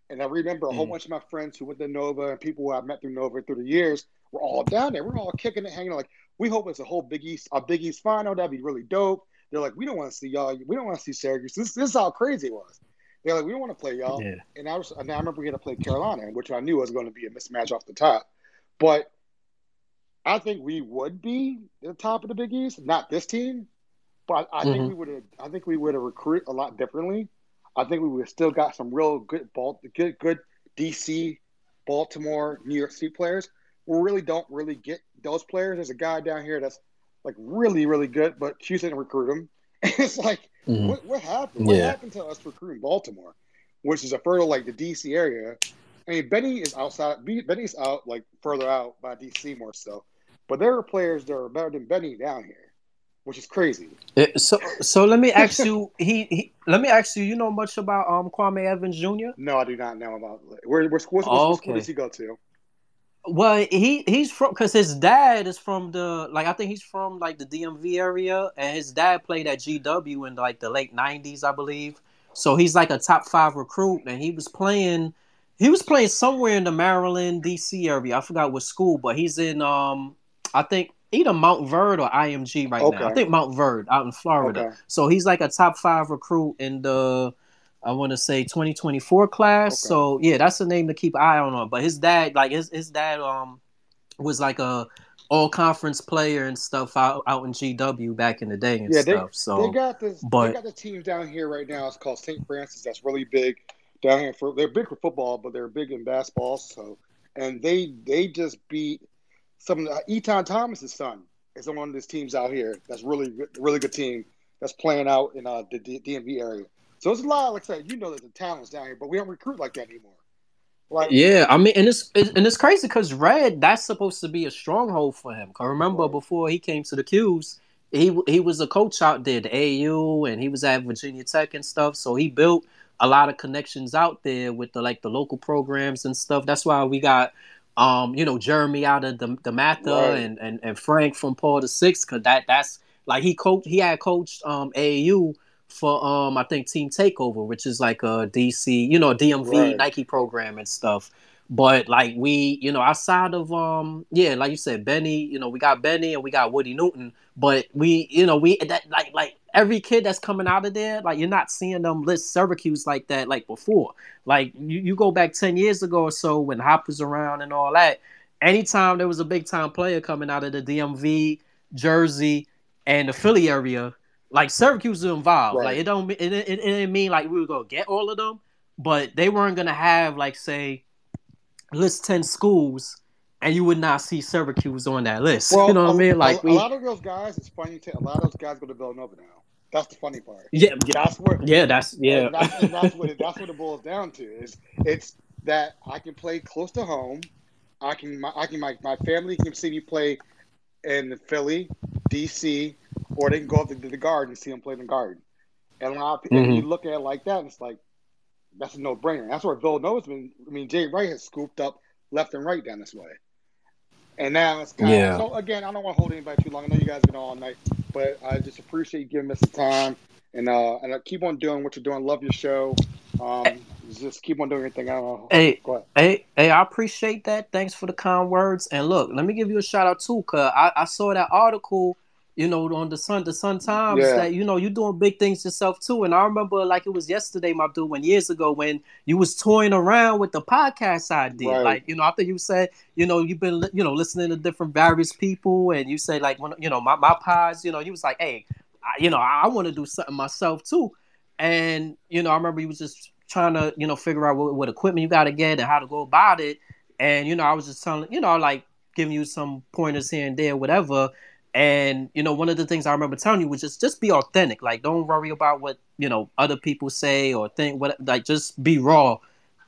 And I remember a whole mm. bunch of my friends who went to Nova and people who I met through Nova through the years were all down there. We're all kicking it, hanging like we hope it's a whole Big East, a Big East final. That'd be really dope. They're like, we don't want to see y'all. We don't want to see Syracuse. This, this is how crazy it was. They're like, we don't want to play y'all. Yeah. And I was, and I remember we had to play Carolina, which I knew was going to be a mismatch off the top. But I think we would be the top of the Big East. Not this team, but I mm-hmm. think we would have. I think we would have recruited a lot differently. I think we would still got some real good ball, good, good DC, Baltimore, New York City players. We really don't really get those players. There's a guy down here that's like really, really good, but Houston didn't recruit him. And it's like, mm-hmm. what, what, happened? What happened to us recruiting Baltimore, which is a fertile like the DC area? I mean, Benny is outside. Benny's out like further out by DC more so, but there are players that are better than Benny down here which is crazy. So, so let me ask you. He, he, let me ask you. You know much about um Kwame Evans Jr. No, I do not know about. Where, where, where, oh, okay. where does he go to? Well, he he's from because his dad is from the like I think he's from like the DMV area, and his dad played at GW in like the late '90s, I believe. So he's like a top five recruit, and he was playing. He was playing somewhere in the Maryland, DC area. I forgot what school, but he's in um I think either Montverde or IMG right okay. now. I think Montverde out in Florida. Okay. So he's like a top five recruit in the I want to say 2024 class. Okay. So yeah, that's the name to keep an eye on. But his dad, like his his dad, um, was like a all conference player and stuff out, out in GW back in the day and yeah, stuff. They, so they got this. But, they got the team down here right now. It's called St. Frances. That's really big down here. For they're big for football, but they're big in basketball. So and they they just beat some uh, Etan Thomas's son is on one of these teams out here. That's really really good team that's playing out in uh, the D- DMV area. So it's a lot. Like I said, you know, there's the talents down here, but we don't recruit like that anymore. Like, yeah, I mean, and it's and it's crazy because Red that's supposed to be a stronghold for him. Cause remember right. before he came to the 'Cuse, he he was a coach out there, the AU, and he was at Virginia Tech and stuff. So he built a lot of connections out there with the like the local programs and stuff. That's why we got um, you know, Jerami out of the DeMatha right. and, and and Frank from Paul the Six, cause that that's like he coached he had coached um AAU for um I think Team Takeover, which is like a DC, you know, DMV right. Nike program and stuff. But like we, you know, outside of um, yeah, like you said, Benny, you know, we got Benny and we got Woody Newton, but we, you know, we that like like every kid that's coming out of there, like you're not seeing them list Syracuse like that like before. Like you, you go back 10 years ago or so when Hop was around and all that, anytime there was a big time player coming out of the DMV, Jersey, and the Philly area, like Syracuse was involved. Right. Like it don't it, it, it didn't mean like we were gonna get all of them, but they weren't gonna have like say list 10 schools and you would not see Syracuse on that list. Well, you know what I mean? Like a, we, a, lot of those guys, it's funny. To, a lot of those guys go to Villanova now. That's the funny part. Yeah, that's where. Yeah, that's yeah. That's, that's what it, that's what it boils down to. Is it's that I can play close to home. I can my, I can my, my family can see me play in Philly, DC, or they can go up to the Garden and see him play in the Garden. And a lot of people, mm-hmm. you look at it like that, and it's like that's a no brainer. That's where Villanova's been. I mean, Jay Wright has scooped up left and right down this way. And now it's kind yeah. of so again. I don't want to hold anybody too long. I know you guys have been all night, but I just appreciate you giving us the time and uh and I keep on doing what you're doing. Love your show. Um, just keep on doing your thing. I don't know. Hey, hey, hey! I appreciate that. Thanks for the kind words. And look, let me give you a shout out too, cause I, I saw that article you know, on the Sun, the Sun Times, yeah. that you know, you're doing big things yourself too. And I remember like it was yesterday, my dude, when years ago when you was toying around with the podcast idea. Right. Like, you know, after you said, you know, you've been you know, listening to different various people and you say like when you know, my, my pods, you know, you was like, hey, I, you know, I, I want to do something myself too. And, you know, I remember you was just trying to, you know, figure out what, what equipment you gotta get and how to go about it. And, you know, I was just telling, you know, like giving you some pointers here and there, whatever and you know, one of the things I remember telling you was just just be authentic. Like, don't worry about what you know other people say or think. What like just be raw.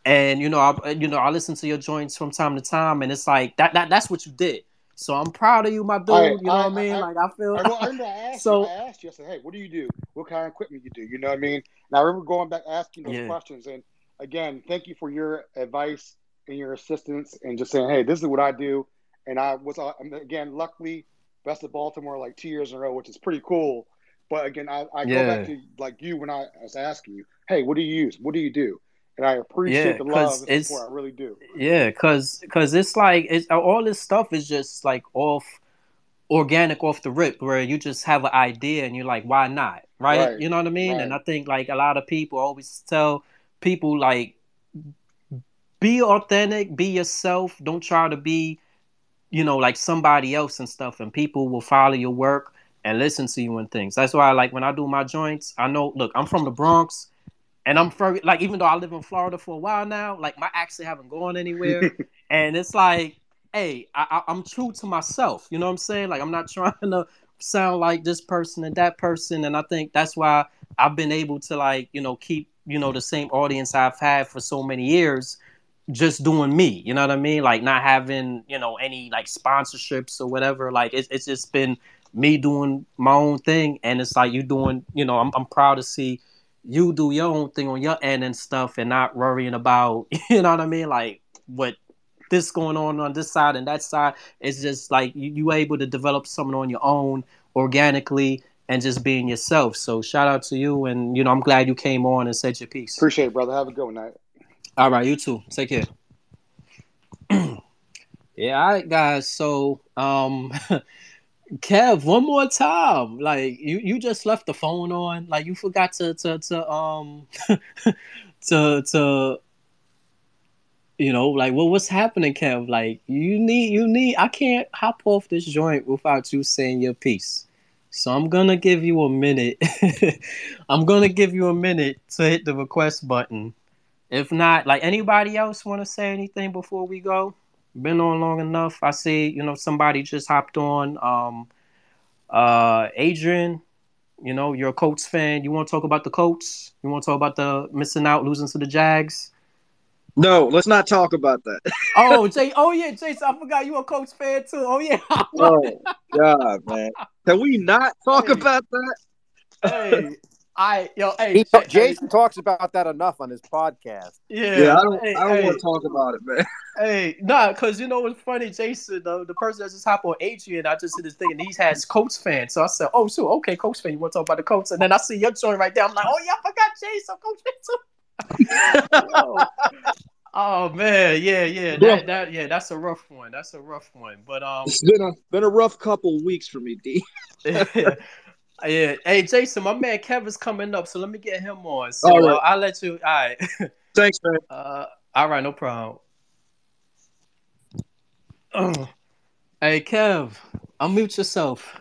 And you know, I you know I listen to your joints from time to time, and it's like that that that's what you did. So I'm proud of you, my dude. I, you know I, what I mean? I, like I feel. I, I, asked so you, I asked you. I said, "Hey, what do you do? What kind of equipment you do?" You know what I mean? And I remember going back asking those yeah. questions. And again, thank you for your advice and your assistance, and just saying, "Hey, this is what I do." And I was uh, again, luckily, best of Baltimore like two years in a row, which is pretty cool. But again, I, I yeah. go back to like you when I was asking you, hey, what do you use? What do you do? And I appreciate yeah, the love and support. I really do. Yeah, because because it's like it's all this stuff is just like off organic off the rip where you just have an idea and you're like why not right, right. you know what i mean right. and i think like a lot of people always tell people like be authentic be yourself don't try to be you know, like somebody else and stuff, and people will follow your work and listen to you and things. That's why, like, when I do my joints, I know. Look, I'm from the Bronx, and I'm from like, even though I live in Florida for a while now, like my accent haven't gone anywhere, and it's like, hey, I, I, I'm true to myself. You know what I'm saying? Like, I'm not trying to sound like this person and that person, and I think that's why I've been able to like, you know, keep you know the same audience I've had for so many years just doing me you know what i mean? Like not having you know any like sponsorships or whatever. Like it's, it's just been me doing my own thing and it's like you doing you know I'm, I'm proud to see you do your own thing on your end and stuff and not worrying about you know what i mean? Like what this going on on this side and that side. It's just like you, you able to develop something on your own organically and just being yourself. So shout out to you and you know i'm glad you came on and said your piece. Appreciate it brother. Have a good night all right, you too. Take care. yeah, all right, guys. So, um, Kev, one more time. Like you, you just left the phone on. Like you forgot to to to um to to you know like what what's happening, Kev? Like you need you need. I can't hop off this joint without you saying your piece. So I'm gonna give you a minute. I'm gonna give you a minute to hit the request button if not, like anybody else want to say anything before we go? Been on long enough. I see, you know, somebody just hopped on. Um, uh, Adrian, you know, you're a Colts fan. You want to talk about the Colts? You want to talk about the missing out, losing to the Jags? No, let's not talk about that. oh, Jay. Oh yeah, Jason. I forgot you a Colts fan too. Oh yeah. oh God, man. Can we not talk hey. about that? hey, I yo, hey, he, hey Jason hey. talks about that enough on his podcast. Yeah, yeah I don't, hey, I don't want to talk about it, man. Hey, nah, because you know what's funny, Jason, the, the person that just hopped on Adrian, I just did this thing and he has Colts fans. So I said, Oh, so okay, Colts fan, you want to talk about the Colts? And then I see your joint right there. I'm like, Oh yeah, I forgot Jason, Coach fan too. oh. oh man, yeah, yeah, that, that yeah, that's a rough one. That's a rough one. But um, it's been a been a rough couple weeks for me, D. Yeah. Hey, Jason, my man Kevin's coming up, so let me get him on. So all right. uh, I'll let you. All right. Thanks, man. Uh, all right, no problem. Oh. Hey, Kev, unmute yourself.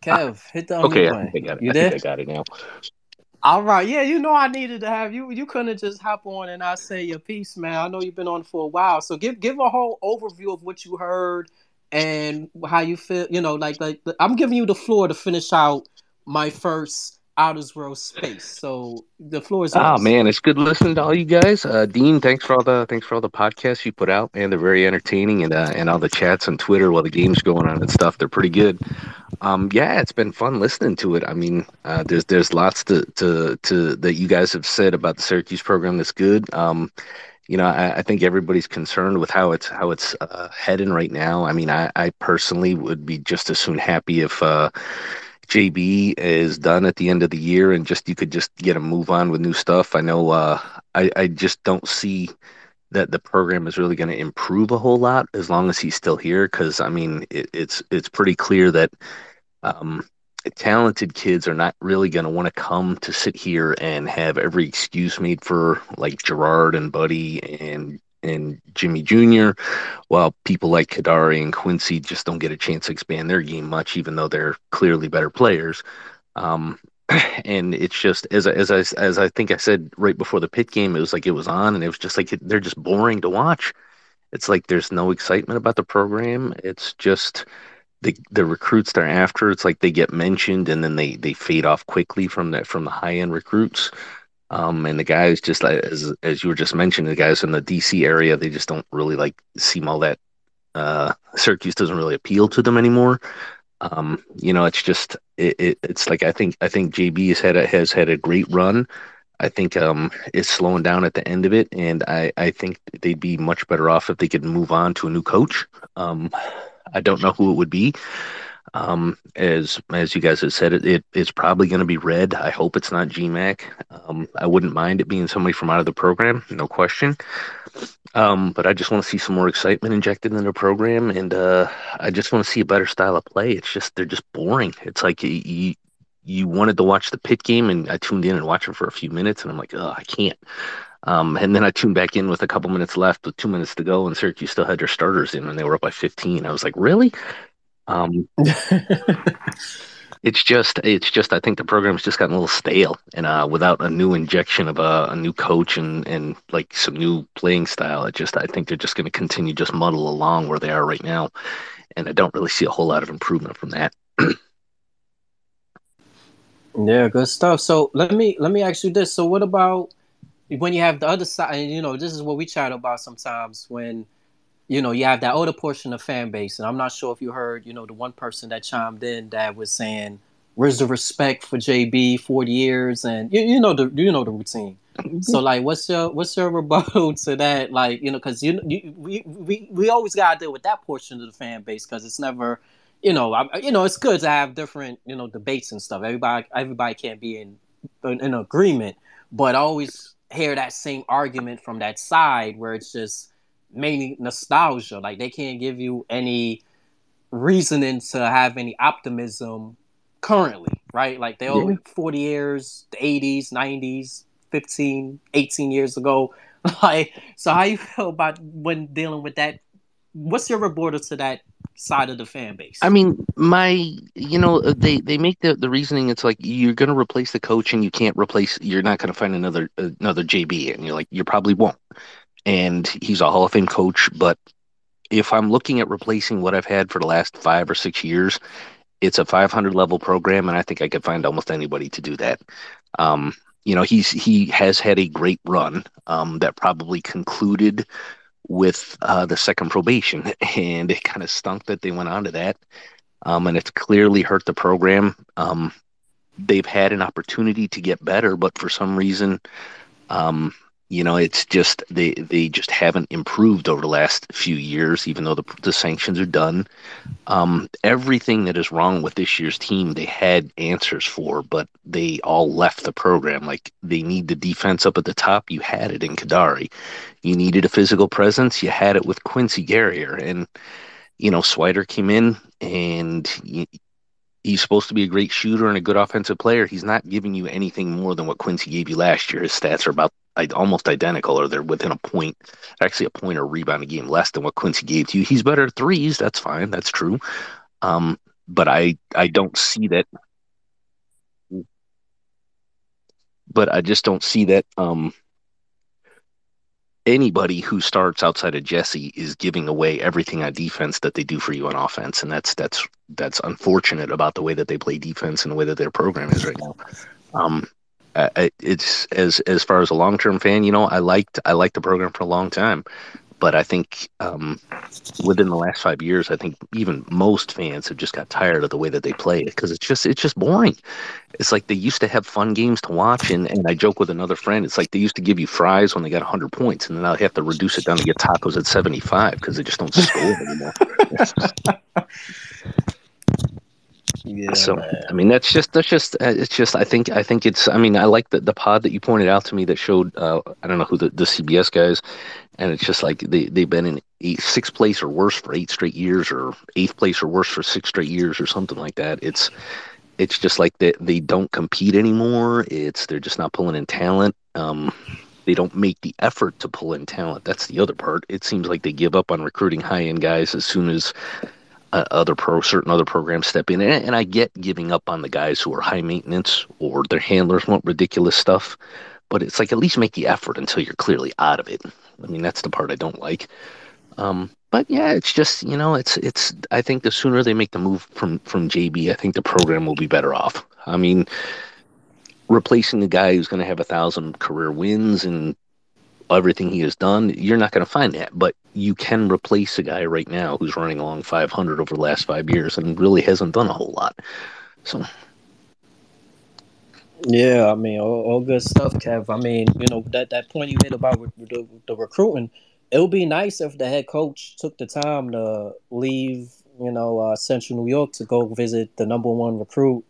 Kev, hit the okay, button. I got it. You I there? I got it now. All right, yeah, you know I needed to have you. You couldn't just hop on and I say your piece, man. I know you've been on for a while, so give give a whole overview of what you heard and how you feel. You know, like like I'm giving you the floor to finish out my first Outers World space. So the floor is. Oh man, it's good listening to all you guys. Uh, Dean, thanks for all the thanks for all the podcasts you put out, and They're very entertaining, and uh, and all the chats on Twitter while the game's going on and stuff. They're pretty good. Um, yeah, it's been fun listening to it. I mean, uh, there's there's lots to to to that you guys have said about the Syracuse program that's good. Um, you know, I, I, think everybody's concerned with how it's how it's uh, heading right now. I mean, I, I personally would be just as soon happy if uh, JB is done at the end of the year and just you could just get a move on with new stuff. I know uh, I, I just don't see that the program is really going to improve a whole lot as long as he's still here. Because I mean, it, it's it's pretty clear that um, talented kids are not really going to want to come to sit here and have every excuse made for like Girard and Buddy and and Jimmy Jr., while people like Kadary and Quincy just don't get a chance to expand their game much, even though they're clearly better players. Um, and it's just as as I as I think I said right before the Pitt game, it was like it was on, and it was just like they're just boring to watch. It's like there's no excitement about the program. It's just the the recruits they're after. It's like they get mentioned and then they they fade off quickly from that from the high end recruits. Um, and the guys just as as you were just mentioning, the guys in the DC area, they just don't really like seem all that. Uh, Syracuse doesn't really appeal to them anymore. Um, you know, it's just it, it, it's like I think I think JB has had a, has had a great run. I think um, it's slowing down at the end of it, and I, I think they'd be much better off if they could move on to a new coach. Um, I don't know who it would be, um, as as you guys have said, it, it it's probably going to be red. I hope it's not GMAC. Um, I wouldn't mind it being somebody from out of the program, no question. Um, but I just want to see some more excitement injected in the program, and uh, I just want to see a better style of play. It's just they're just boring. It's like you you wanted to watch the Pitt game, and I tuned in and watched it for a few minutes, and I'm like, oh, I can't. Um, and then I tuned back in with a couple minutes left, with two minutes to go, and Syracuse still had their starters in, and they were up by 15. I was like, really? Um, it's just, it's just. I think the program's just gotten a little stale, and uh, without a new injection of a, a new coach and and like some new playing style, it just, I think they're just going to continue just muddle along where they are right now, and I don't really see a whole lot of improvement from that. yeah, good stuff. So let me let me ask you this. So what about when you have the other side? And you know, this is what we chat about sometimes when you know, you have that older portion of fan base, and I'm not sure if you heard, you know, the one person that chimed in that was saying, "Where's the respect for JB? Forty years, and you, you know the you know the routine." Mm-hmm. so like, what's your what's your rebuttal to that? Like, you know, because you, you we, we we always gotta deal with that portion of the fan base because it's never, you know, I, you know, it's good to have different you know debates and stuff. Everybody everybody can't be in in, in agreement, but I always hear that same argument from that side where it's just mainly nostalgia. Like they can't give you any reasoning to have any optimism currently, right? Like they're yeah. 40 years, the 80s, 90s, 15, 18 years ago. Like, so how you feel about when dealing with that? What's your rebuttal to that side of the fan base? I mean, my, you know, they they make the the reasoning. It's like you're going to replace the coach, and you can't replace. You're not going to find another another JB, and you're like, you probably won't and he's a Hall of Fame coach. But if I'm looking at replacing what I've had for the last five or six years, it's a 500 level program, and I think I could find almost anybody to do that. Um, you know, he's he has had a great run um, that probably concluded with uh, the second probation, and it kind of stunk that they went on to that, um, and it's clearly hurt the program. Um, they've had an opportunity to get better, but for some reason, um, you know, it's just they they just haven't improved over the last few years, even though the the sanctions are done. Um, everything that is wrong with this year's team, they had answers for, but they all left the program. Like they need the defense up at the top. You had it in Kadary. You needed a physical presence. You had it with Quincy Guerrier and you know Swider came in and he's supposed to be a great shooter and a good offensive player. He's not giving you anything more than what Quincy gave you last year. His stats are about almost identical, or they're within a point, actually a point or rebound a game less than what Quincy gave to you. He's better at threes. That's fine. That's true. Um, but I I don't see that. but I just don't see that um, anybody who starts outside of Jesse is giving away everything on defense that they do for you on offense, and that's that's that's unfortunate about the way that they play defense and the way that their program is right now. Um, it's as as far as a long term fan, you know, I liked I liked the program for a long time, but I think um, within the last five years, I think even most fans have just got tired of the way that they play it because it's just it's just boring. It's like they used to have fun games to watch, and, and I joke with another friend. It's like they used to give you fries when they got hundred points, and then now they have to reduce it down to get tacos at seventy five because they just don't score anymore. Yeah, so man. I mean that's just that's just uh, it's just I think I think it's I mean I like the the pod that you pointed out to me that showed uh, I don't know who the, the CBS guys and it's just like they they've been in eight, sixth place or worse for eight straight years or eighth place or worse for six straight years or something like that. It's it's just like they they don't compete anymore. It's they're just not pulling in talent. Um, they don't make the effort to pull in talent. That's the other part. It seems like they give up on recruiting high end guys as soon as uh, other pro certain other programs step in. And, and, i get giving up on the guys who are high maintenance or their handlers want ridiculous stuff but it's like at least make the effort until you're clearly out of it. I mean that's the part i don't like. Um, but yeah it's just you know it's it's i think the sooner they make the move from from jb i think the program will be better off. I mean replacing the guy who's going to have a thousand career wins and everything he has done, you're not going to find that. But you can replace a guy right now who's running along 500 over the last five years and really hasn't done a whole lot. So. Yeah, I mean, all, all good stuff, Kev. I mean, you know that that point you made about the, the recruiting. It would be nice if the head coach took the time to leave, you know, uh, Central New York to go visit the number one recruit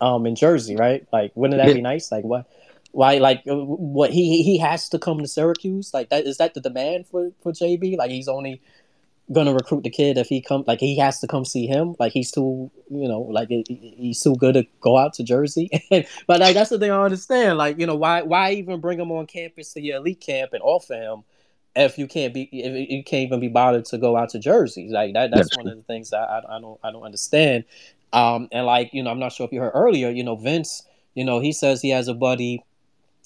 um in Jersey, right? Like, wouldn't that yeah. be nice? Like, what? Why, like, uh, what he he has to come to Syracuse? Like, that is that the demand for for JB? Like, he's only gonna recruit the kid if he come like he has to come see him? Like he's too you know like he's too good to go out to jersey? But like that's the thing i understand. Like you know why why even bring him on campus to your elite camp and offer him if you can't be if you can't even be bothered to go out to jersey? Like that that's, one of the things that I, I don't i don't understand. Um and like you know i'm not sure if you heard earlier you know vince you know he says he has a buddy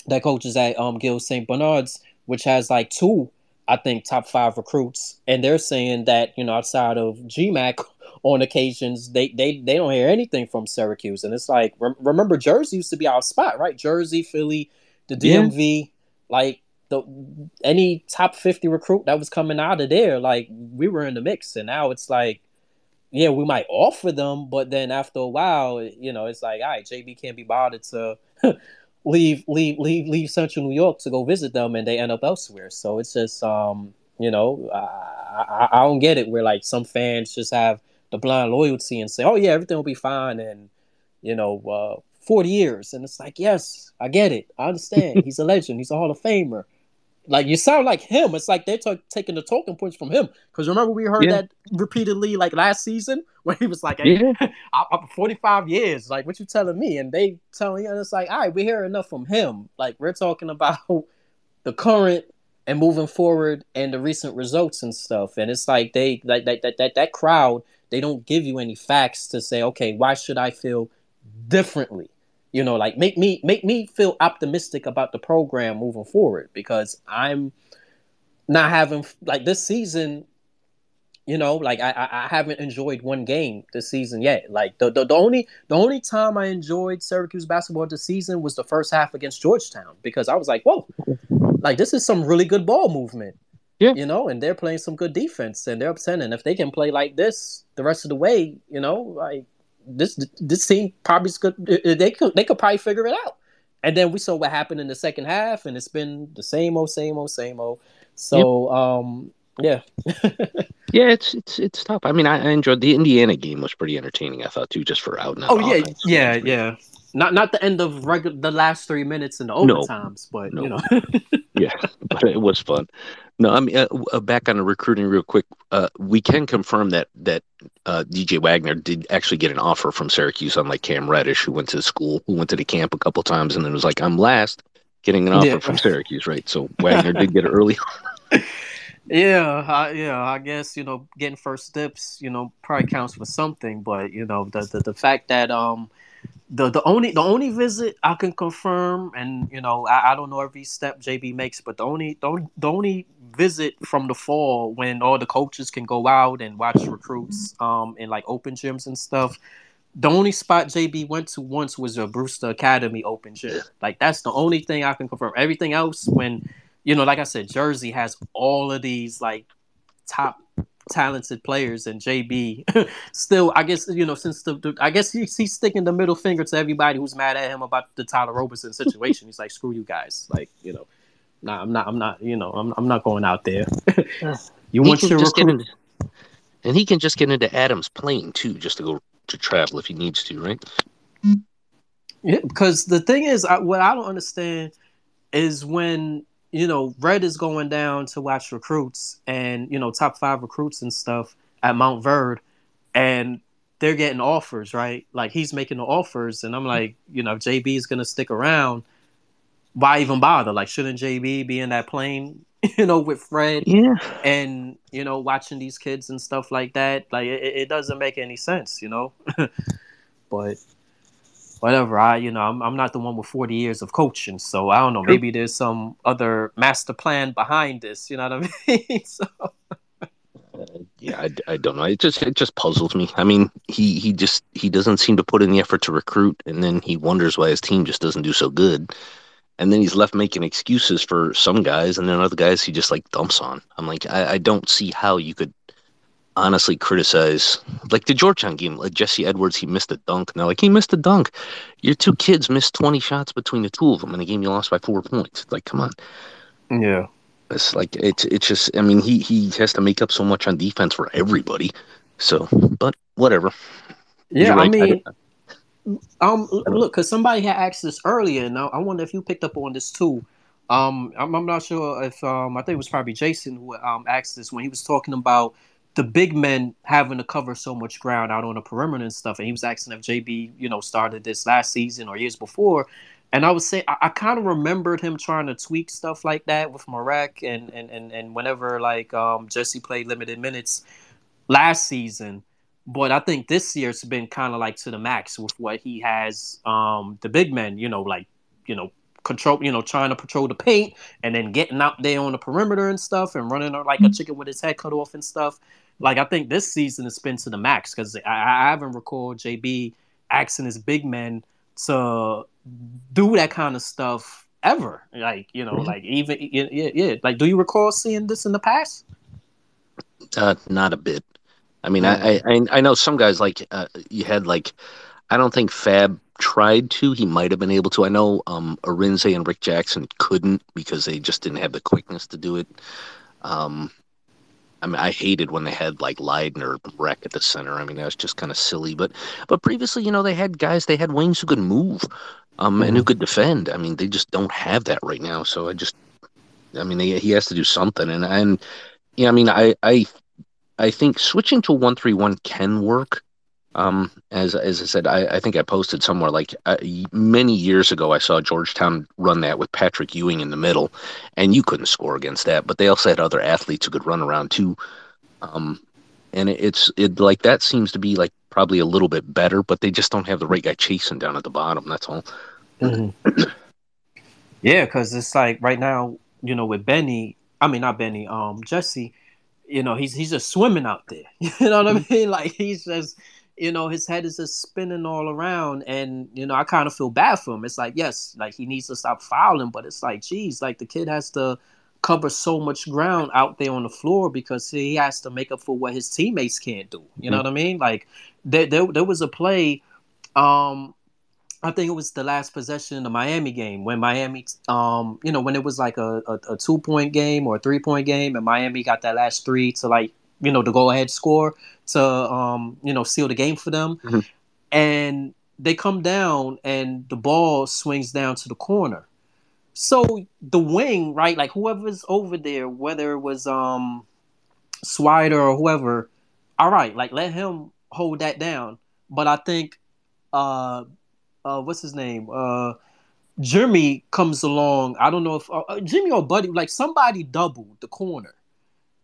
that coaches at um Gill St. Bernard's, which has like two, I think, top five recruits, and they're saying that you know outside of GMAC, on occasions they they they don't hear anything from Syracuse, and it's like re- remember Jersey used to be our spot, right? Jersey, Philly, the DMV, yeah. like the any top fifty recruit that was coming out of there, like we were in the mix, and now it's like. Yeah, we might offer them, but then after a while, you know, it's like, all right, JB can't be bothered to leave leave leave leave Central New York to go visit them, and they end up elsewhere. So it's just um you know I, I, I don't get it where like some fans just have the blind loyalty and say oh yeah everything will be fine and you know uh, 40 years. And it's like yes I get it. I understand. He's a legend. He's a Hall of Famer like you sound like him. It's like they're t- taking the talking points from him. Because remember we heard yeah. that repeatedly, like last season, when he was like, hey, yeah. I, am 45 years. Like, what you telling me?" And they telling you, and it's like, "All right, we hear enough from him. Like, we're talking about the current and moving forward and the recent results and stuff." And it's like they like that that that that crowd. They don't give you any facts to say, "Okay, why should I feel differently?" You know like make me make me feel optimistic about the program moving forward because i'm not having like this season you know like i i haven't enjoyed one game this season yet like the, the, the only the only time i enjoyed syracuse basketball this season was the first half against georgetown because i was like whoa like this is some really good ball movement yeah. You know, and they're playing some good defense and they're upsetting. If they can play like this the rest of the way, you know, like this this team probably could they could they could probably figure it out. And then we saw what happened in the second half, and it's been the same old, same old, same old. So, yep. um, yeah, yeah, it's it's it's tough. I mean, I, I, enjoyed the Indiana game; was pretty entertaining. I thought too, just for out. And oh yeah, yeah, yeah. Not not the end of regular the last three minutes in the overtimes, no, but no. you know. yeah, but it was fun. No, I mean, uh, uh, back on the recruiting real quick. Uh, we can confirm that that uh, DJ Wagner did actually get an offer from Syracuse, unlike Cam Reddish, who went to school, who went to the camp a couple times, and then was like, "I'm last getting an offer yeah. from Syracuse." Right, so Wagner did get it early. yeah, I, yeah. I guess you know, getting first steps, you know, probably counts for something. But you know, the the, the fact that um the the only the only visit I can confirm, and you know I, I don't know every step JB makes, but the only the only, the only visit from the fall when all the coaches can go out and watch recruits um in like open gyms and stuff. The only spot JB went to once was a Brewster Academy open gym. Like that's the only thing I can confirm. Everything else, when you know, like I said, Jersey has all of these like top talented players, and JB still, I guess, you know, since the, the I guess he's, he's sticking the middle finger to everybody who's mad at him about the Tyler Roberson situation. he's like, screw you guys, like you know, nah, I'm not, I'm not, you know, I'm, I'm not going out there. you He want can your recruit? into, and he can just get into Adam's plane too, just to go to travel if he needs to, right? Yeah, because the thing is, I, what I don't understand is when you know Red is going down to watch recruits and you know top five recruits and stuff at Montverde, and they're getting offers, right? Like he's making the offers, and I'm like, you know, if JB is gonna stick around. Why even bother? Like, shouldn't JB be in that plane, you know, with Red Yeah. and you know watching these kids and stuff like that? Like, it, it doesn't make any sense, you know. but whatever. I, you know, I'm, I'm not the one with 40 years of coaching, so I don't know. Maybe there's some other master plan behind this. You know what I mean? so, Yeah, I, I don't know. It just it just puzzles me. I mean, he he just he doesn't seem to put in the effort to recruit, and then he wonders why his team just doesn't do so good. And then he's left making excuses for some guys, and then other guys he just like dumps on. I'm like, I, I don't see how you could honestly criticize like the Georgetown game. Like Jesse Edwards, he missed a dunk. And they're like, he missed a dunk. Your two kids missed 20 shots between the two of them in a game you lost by four points. Like, come on. yeah. It's like it's it's just I mean he he has to make up so much on defense for everybody. So, but whatever. Yeah, You're I right. mean, um, look, because somebody had asked this earlier, and I, wonder if you picked up on this too. Um, I'm, I'm not sure if um, I think it was probably Jason who um asked this when he was talking about the big men having to cover so much ground out on the perimeter and stuff, and he was asking if JB, you know, started this last season or years before. And I would say I, I kind of remembered him trying to tweak stuff like that with Marek and and and, and whenever like um, Jesse played limited minutes last season. But I think this year's been kind of like to the max with what he has. Um, the big men, you know, like you know, control, you know, trying to patrol the paint and then getting out there on the perimeter and stuff and running like a chicken with his head cut off and stuff. Like I think this season has been to the max because I, I haven't recalled JB asking his big men to do that kind of stuff ever. Like you know, like even yeah, yeah, yeah. Like, do you recall seeing this in the past? Uh, not a bit. I mean, I, I I know some guys like uh, you had like I don't think Fab tried to. He might have been able to. I know um Arinze and Rick Jackson couldn't because they just didn't have the quickness to do it. Um, I mean, I hated when they had like Leiden or Wreck at the center. I mean, that was just kind of silly. But but previously, you know, they had guys. They had wings who could move, um, and who could defend. I mean, they just don't have that right now. So I just, I mean, they, he has to do something. And and yeah, I mean, I I I think switching to one three one can work. Um, as as I said, I, I think I posted somewhere like uh, many years ago. I saw Georgetown run that with Patrick Ewing in the middle, and you couldn't score against that. But they also had other athletes who could run around too. Um, and it, it's it like that seems to be like probably a little bit better, but they just don't have the right guy chasing down at the bottom. That's all. Yeah, because it's like right now, you know, with Benny, I mean not Benny, um, Jesse, you know, he's he's just swimming out there. You know what I mean? Like he's just, you know, his head is just spinning all around, and you know, I kind of feel bad for him. It's like, yes, like he needs to stop fouling, but it's like, geez, like the kid has to cover so much ground out there on the floor because he has to make up for what his teammates can't do. You know what I mean? Like there, there, there was a play. Um, I think it was the last possession in the Miami game when Miami, um, you know, when it was like a, a, a two point game or a three point game, and Miami got that last three to like, you know, the go ahead score to, um, you know, seal the game for them. Mhm. And they come down and the ball swings down to the corner. So the wing, right, like whoever's over there, whether it was um Swider or whoever, all right, like let him hold that down. But I think uh uh what's his name? Uh Jimmy comes along. I don't know if uh, uh, Jimmy or Buddy, like somebody doubled the corner.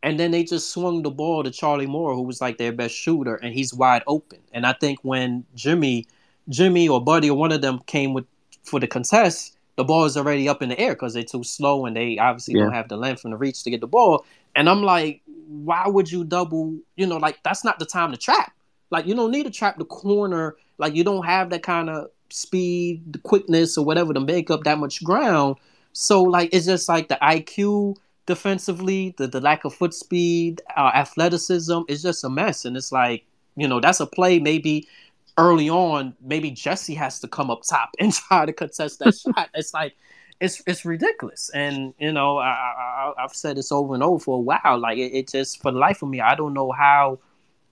And then they just swung the ball to Charlie Moore, who was like their best shooter, and he's wide open. And I think when Jimmy Jimmy or Buddy or one of them came with for the contest, the ball is already up in the air because they're too slow and they obviously yeah. don't have the length and the reach to get the ball. And I'm like, why would you double? You know, like that's not the time to trap. Like you don't need to trap the corner. Like you don't have that kind of speed, the quickness, or whatever to make up that much ground. So like it's just like the IQ defensively, the, the lack of foot speed, uh, athleticism is just a mess. And it's like, you know, that's a play maybe early on, maybe Jesse has to come up top and try to contest that shot. It's like, it's it's ridiculous. And, you know, I, I, have said this over and over for a while. Like, it, it just, for the life of me, I don't know how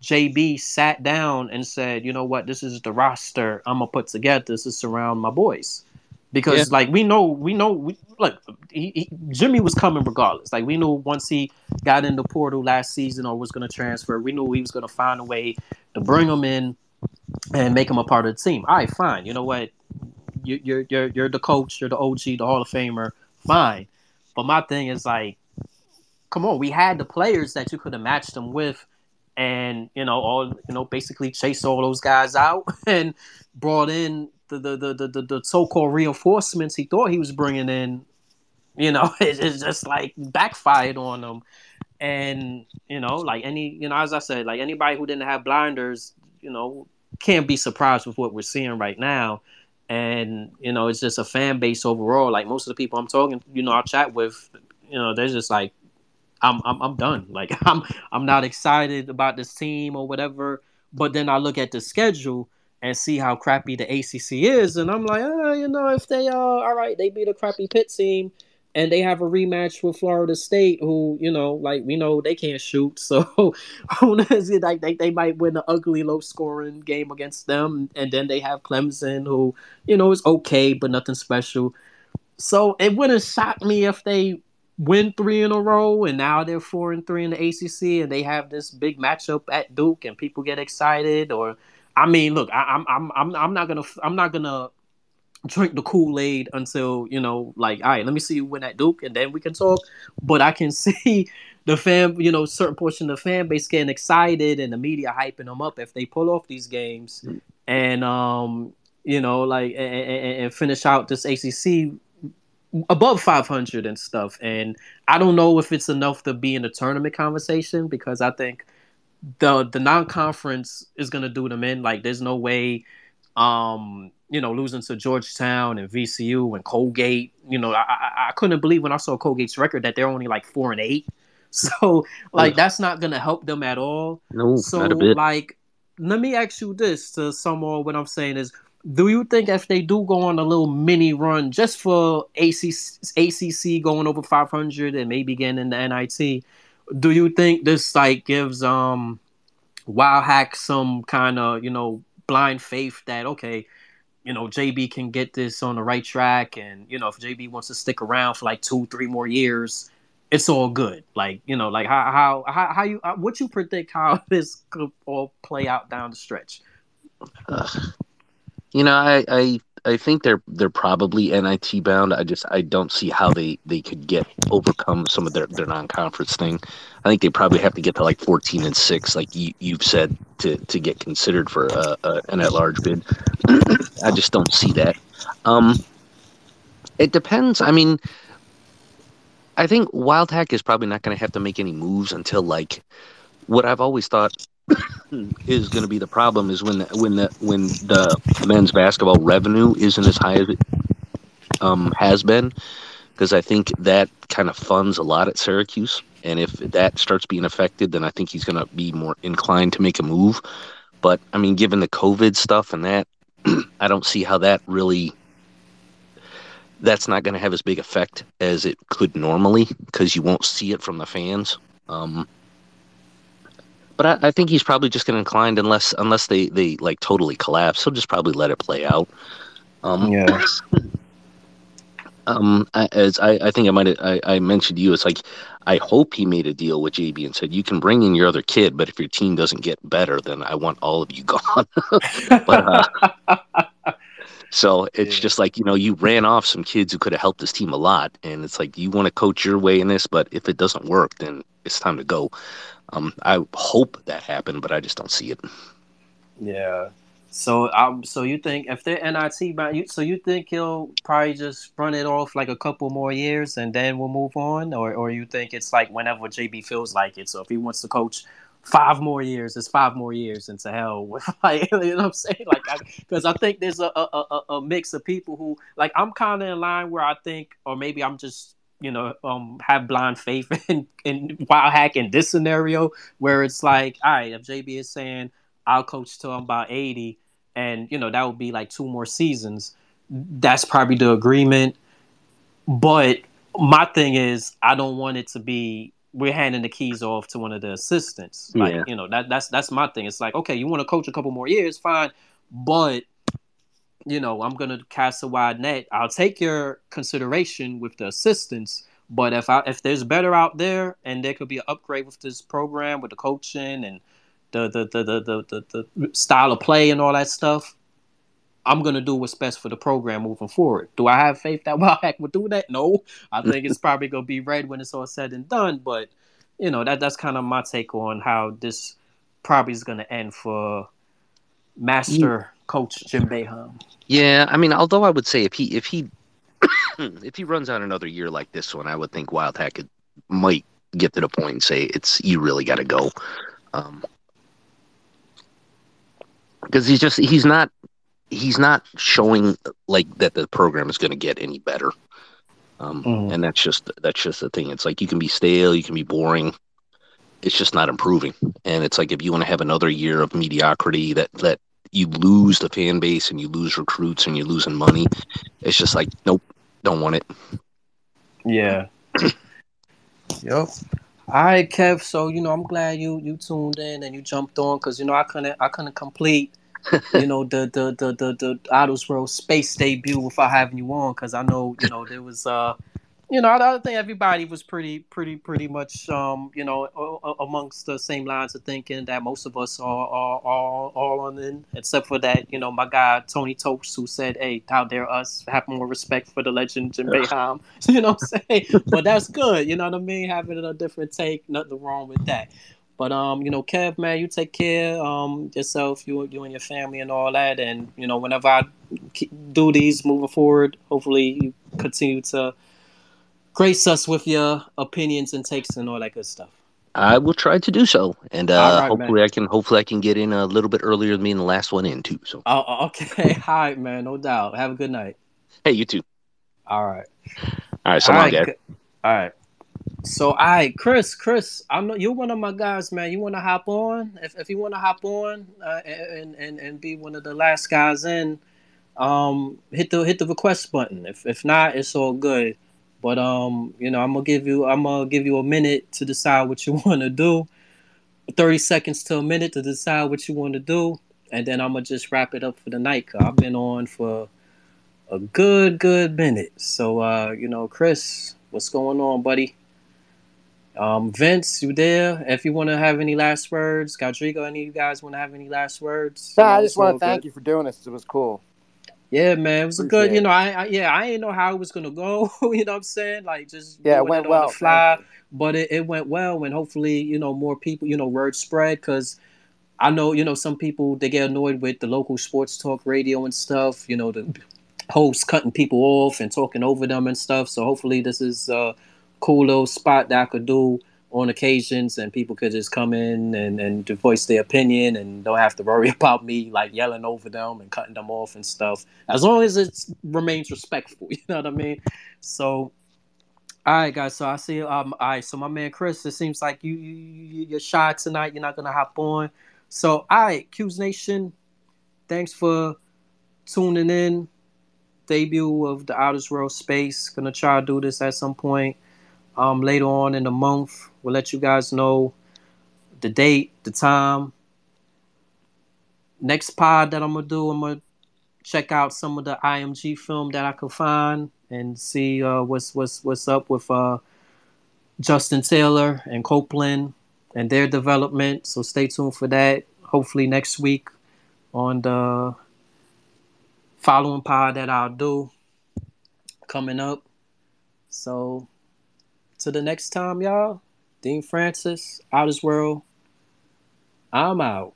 JB sat down and said, you know what, this is the roster I'm going to put together This to surround my boys because yeah. like we know we know we, look he, he, Jimmy was coming regardless. Like we knew once he got in the portal last season or was going to transfer, we knew he was going to find a way to bring him in and make him a part of the team. All right, fine. You know what? You, you're you're you're the coach. You're the OG, the Hall of Famer. Fine. But my thing is like, come on. We had the players that you could have matched them with, and you know all you know basically chase all those guys out and brought in the the the the, the so-called reinforcements he thought he was bringing in, you know, it, it's just like backfired on them And you know, like any, you know, as I said, like anybody who didn't have blinders, you know, can't be surprised with what we're seeing right now. And you know, it's just a fan base overall. Like most of the people I'm talking, you know, I chat with, you know, they're just like, I'm I'm I'm done. Like I'm I'm not excited about this team or whatever. But then I look at the schedule and see how crappy the ACC is, and I'm like, oh, you know, if they uh, all right, they beat a crappy Pitt team, and they have a rematch with Florida State, who you know, like we know they can't shoot, so? Like they, they might win an ugly, low scoring game against them, and then they have Clemson, who you know is okay but nothing special. So it wouldn't shock me if they win three in a row, and now they're four and three in the ACC, and they have this big matchup at Duke, and people get excited, or I mean, look, I, am I'm I'm I'm not gonna I'm not gonna drink the Kool Aid until you know, like, all right, let me see you win at Duke, and then we can talk. But I can see the fan, you know, certain portion of the fan base getting excited, and the media hyping them up if they pull off these games, and um, you know, like, and, and, and finish out this ACC above 500 and stuff. And I don't know if it's enough to be in a tournament conversation because I think the the non-conference is gonna do them in. Like, there's no way, um, you know, losing to Georgetown and VCU and Colgate. You know, I, I, couldn't believe when I saw Colgate's record that they're only like four and eight. So, like, that's not gonna help them at all. No, so, not a bit. like, let me ask you this to some more. What I'm saying is, do you think if they do go on a little mini run just for ACC, ACC going over 500 and maybe getting in the NIT? do you think this like gives um Wildhack some kind of you know blind faith that okay, you know JB can get this on the right track, and you know if JB wants to stick around for like two, three more years, it's all good. Like you know, like how how how, how you uh, what you predict how this could all play out down the stretch. You know, I I I think they're they're probably NIT bound. I just I don't see how they they could get overcome some of their their non conference thing. I think they probably have to get to like fourteen and six, like you you've said, to to get considered for a, a, an at large bid. I just don't see that. Um, it depends. I mean, I think Wildhack is probably not going to have to make any moves until like what I've always thought is going to be the problem is when the, when the when the men's basketball revenue isn't as high as it um, has been because I think that kind of funds a lot at Syracuse. And if that starts being affected then I think he's going to be more inclined to make a move. But I mean given the covid stuff and that I don't see how that really that's not going to have as big effect as it could normally because you won't see it from the fans. Um, but I, I think he's probably just going to incline unless unless they they like totally collapse. He'll just probably let it play out. Um, yeah. um, as I, I think I might I, I mentioned to you, it's like I hope he made a deal with JB and said you can bring in your other kid, but if your team doesn't get better, then I want all of you gone. but uh, so it's yeah. just like you know you ran off some kids who could have helped this team a lot, and it's like you want to coach your way in this, but if it doesn't work, then it's time to go. Um, I hope that happened, but I just don't see it. Yeah. So um, so you think if they're NIT, so you think he'll probably just run it off like a couple more years and then we'll move on, or or you think it's like whenever JB feels like it. So if he wants to coach five more years, it's five more years into hell like you know what I'm saying, like because I, I, think there's a, a a, a mix of people who like I'm kind of in line where I think, or maybe I'm just you know um have blind faith in in Wildhack in this scenario where it's like all right if JB is saying I'll coach till I'm about 80 and you know that would be like two more seasons. That's probably the agreement. But my thing is, I don't want it to be we're handing the keys off to one of the assistants. Like yeah. you know that that's that's my thing. It's like okay, you want to coach a couple more years, fine, but you know I'm gonna cast a wide net. I'll take your consideration with the assistance, But if I if there's better out there and there could be an upgrade with this program with the coaching and the the the the the, the, the style of play and all that stuff, I'm gonna do what's best for the program moving forward. Do I have faith that Wildhack will do that? No, I think it's probably gonna be Red when it's all said and done. But you know that that's kind of my take on how this probably is gonna end for Master mm. Coach Jim Boeheim. Yeah, I mean, although I would say if he if he if he runs out another year like this one, I would think Wildhack could, might get to the point and say it's you really got to go. Um, because he's just he's not he's not showing like that the program is going to get any better. Um, mm. And that's just that's just the thing. It's like you can be stale, you can be boring. It's just not improving. And it's like if you want to have another year of mediocrity, that that you lose the fan base and you lose recruits and you're losing money. It's just like nope, don't want it. Yeah. yep. All right, Kev. So you know, I'm glad you you tuned in and you jumped on because you know I couldn't I couldn't complete you know the the the the the Idols World space debut without having you on because I know you know there was uh you know, I, I think everybody was pretty, pretty, pretty much, um, you know, amongst the same lines of thinking that most of us are, are, are all on in, except for that, you know, my guy Tony Tokes who said, "Hey, how dare us have more respect for the legend Jim Boeheim?" You know what I'm saying? but that's good. You know what I mean? Having a different take, nothing wrong with that. But um, you know, Kev, man, you take care um yourself, you you and your family and all that, and you know, whenever I do these moving forward, hopefully you continue to grace us with your opinions and takes and all that good stuff. I will try to do so, and uh, right, hopefully man. I can. Hopefully I can get in a little bit earlier than me in the last one in too. So. Oh, okay. All right, man. No doubt. Have a good night. Hey, you too. All right. All right. So all long, right. All right. So, right, Chris. Chris, I know you're one of my guys, man. You want to hop on? If if you want to hop on uh, and and and be one of the last guys in, um, hit the hit the request button. If if not, it's all good. But um, you know, I'm gonna give you I'm gonna give you a minute to decide what you want to do. 30 seconds to a minute to decide what you want to do, and then I'm gonna just wrap it up for the night. Cause I've been on for a good good minute. So uh, you know, Chris, what's going on, buddy? Um, Vince, you there? If you want to have any last words, Godrigo, any of you guys want to have any last words? I just want to thank good. you for doing this. It was cool. Yeah, man, it was Appreciate a good. You know, I, I, yeah, I didn't know how it was gonna go. you know what I'm saying? Like just yeah, it went it well. fly, but it, it went well, and hopefully, you know, more people, you know, word spread because. I know, you know, some people they get annoyed with the local sports talk radio and stuff. You know, the hosts cutting people off and talking over them and stuff. So hopefully, this is a cool little spot that I could do on occasions and people could just come in and, and voice their opinion and don't have to worry about me like yelling over them and cutting them off and stuff. As long as it remains respectful you know what i mean? So all right guys so i see um all right so my man chris it seems like you, you you're shy tonight. You're not gonna hop on. So all right 'Cuse nation thanks for tuning in. Debut of the outer world space. Gonna try to do this at some point um, later on in the month. We'll let you guys know the date, the time. Next pod that I'm gonna do, I'm gonna check out some of the IMG film that I could find and see uh, what's what's what's up with uh, Justin Taylor and Copeland and their development. So stay tuned for that. Hopefully next week on the following pod that I'll do coming up. So to the next time, y'all. Dean Francis, Out World. I'm out.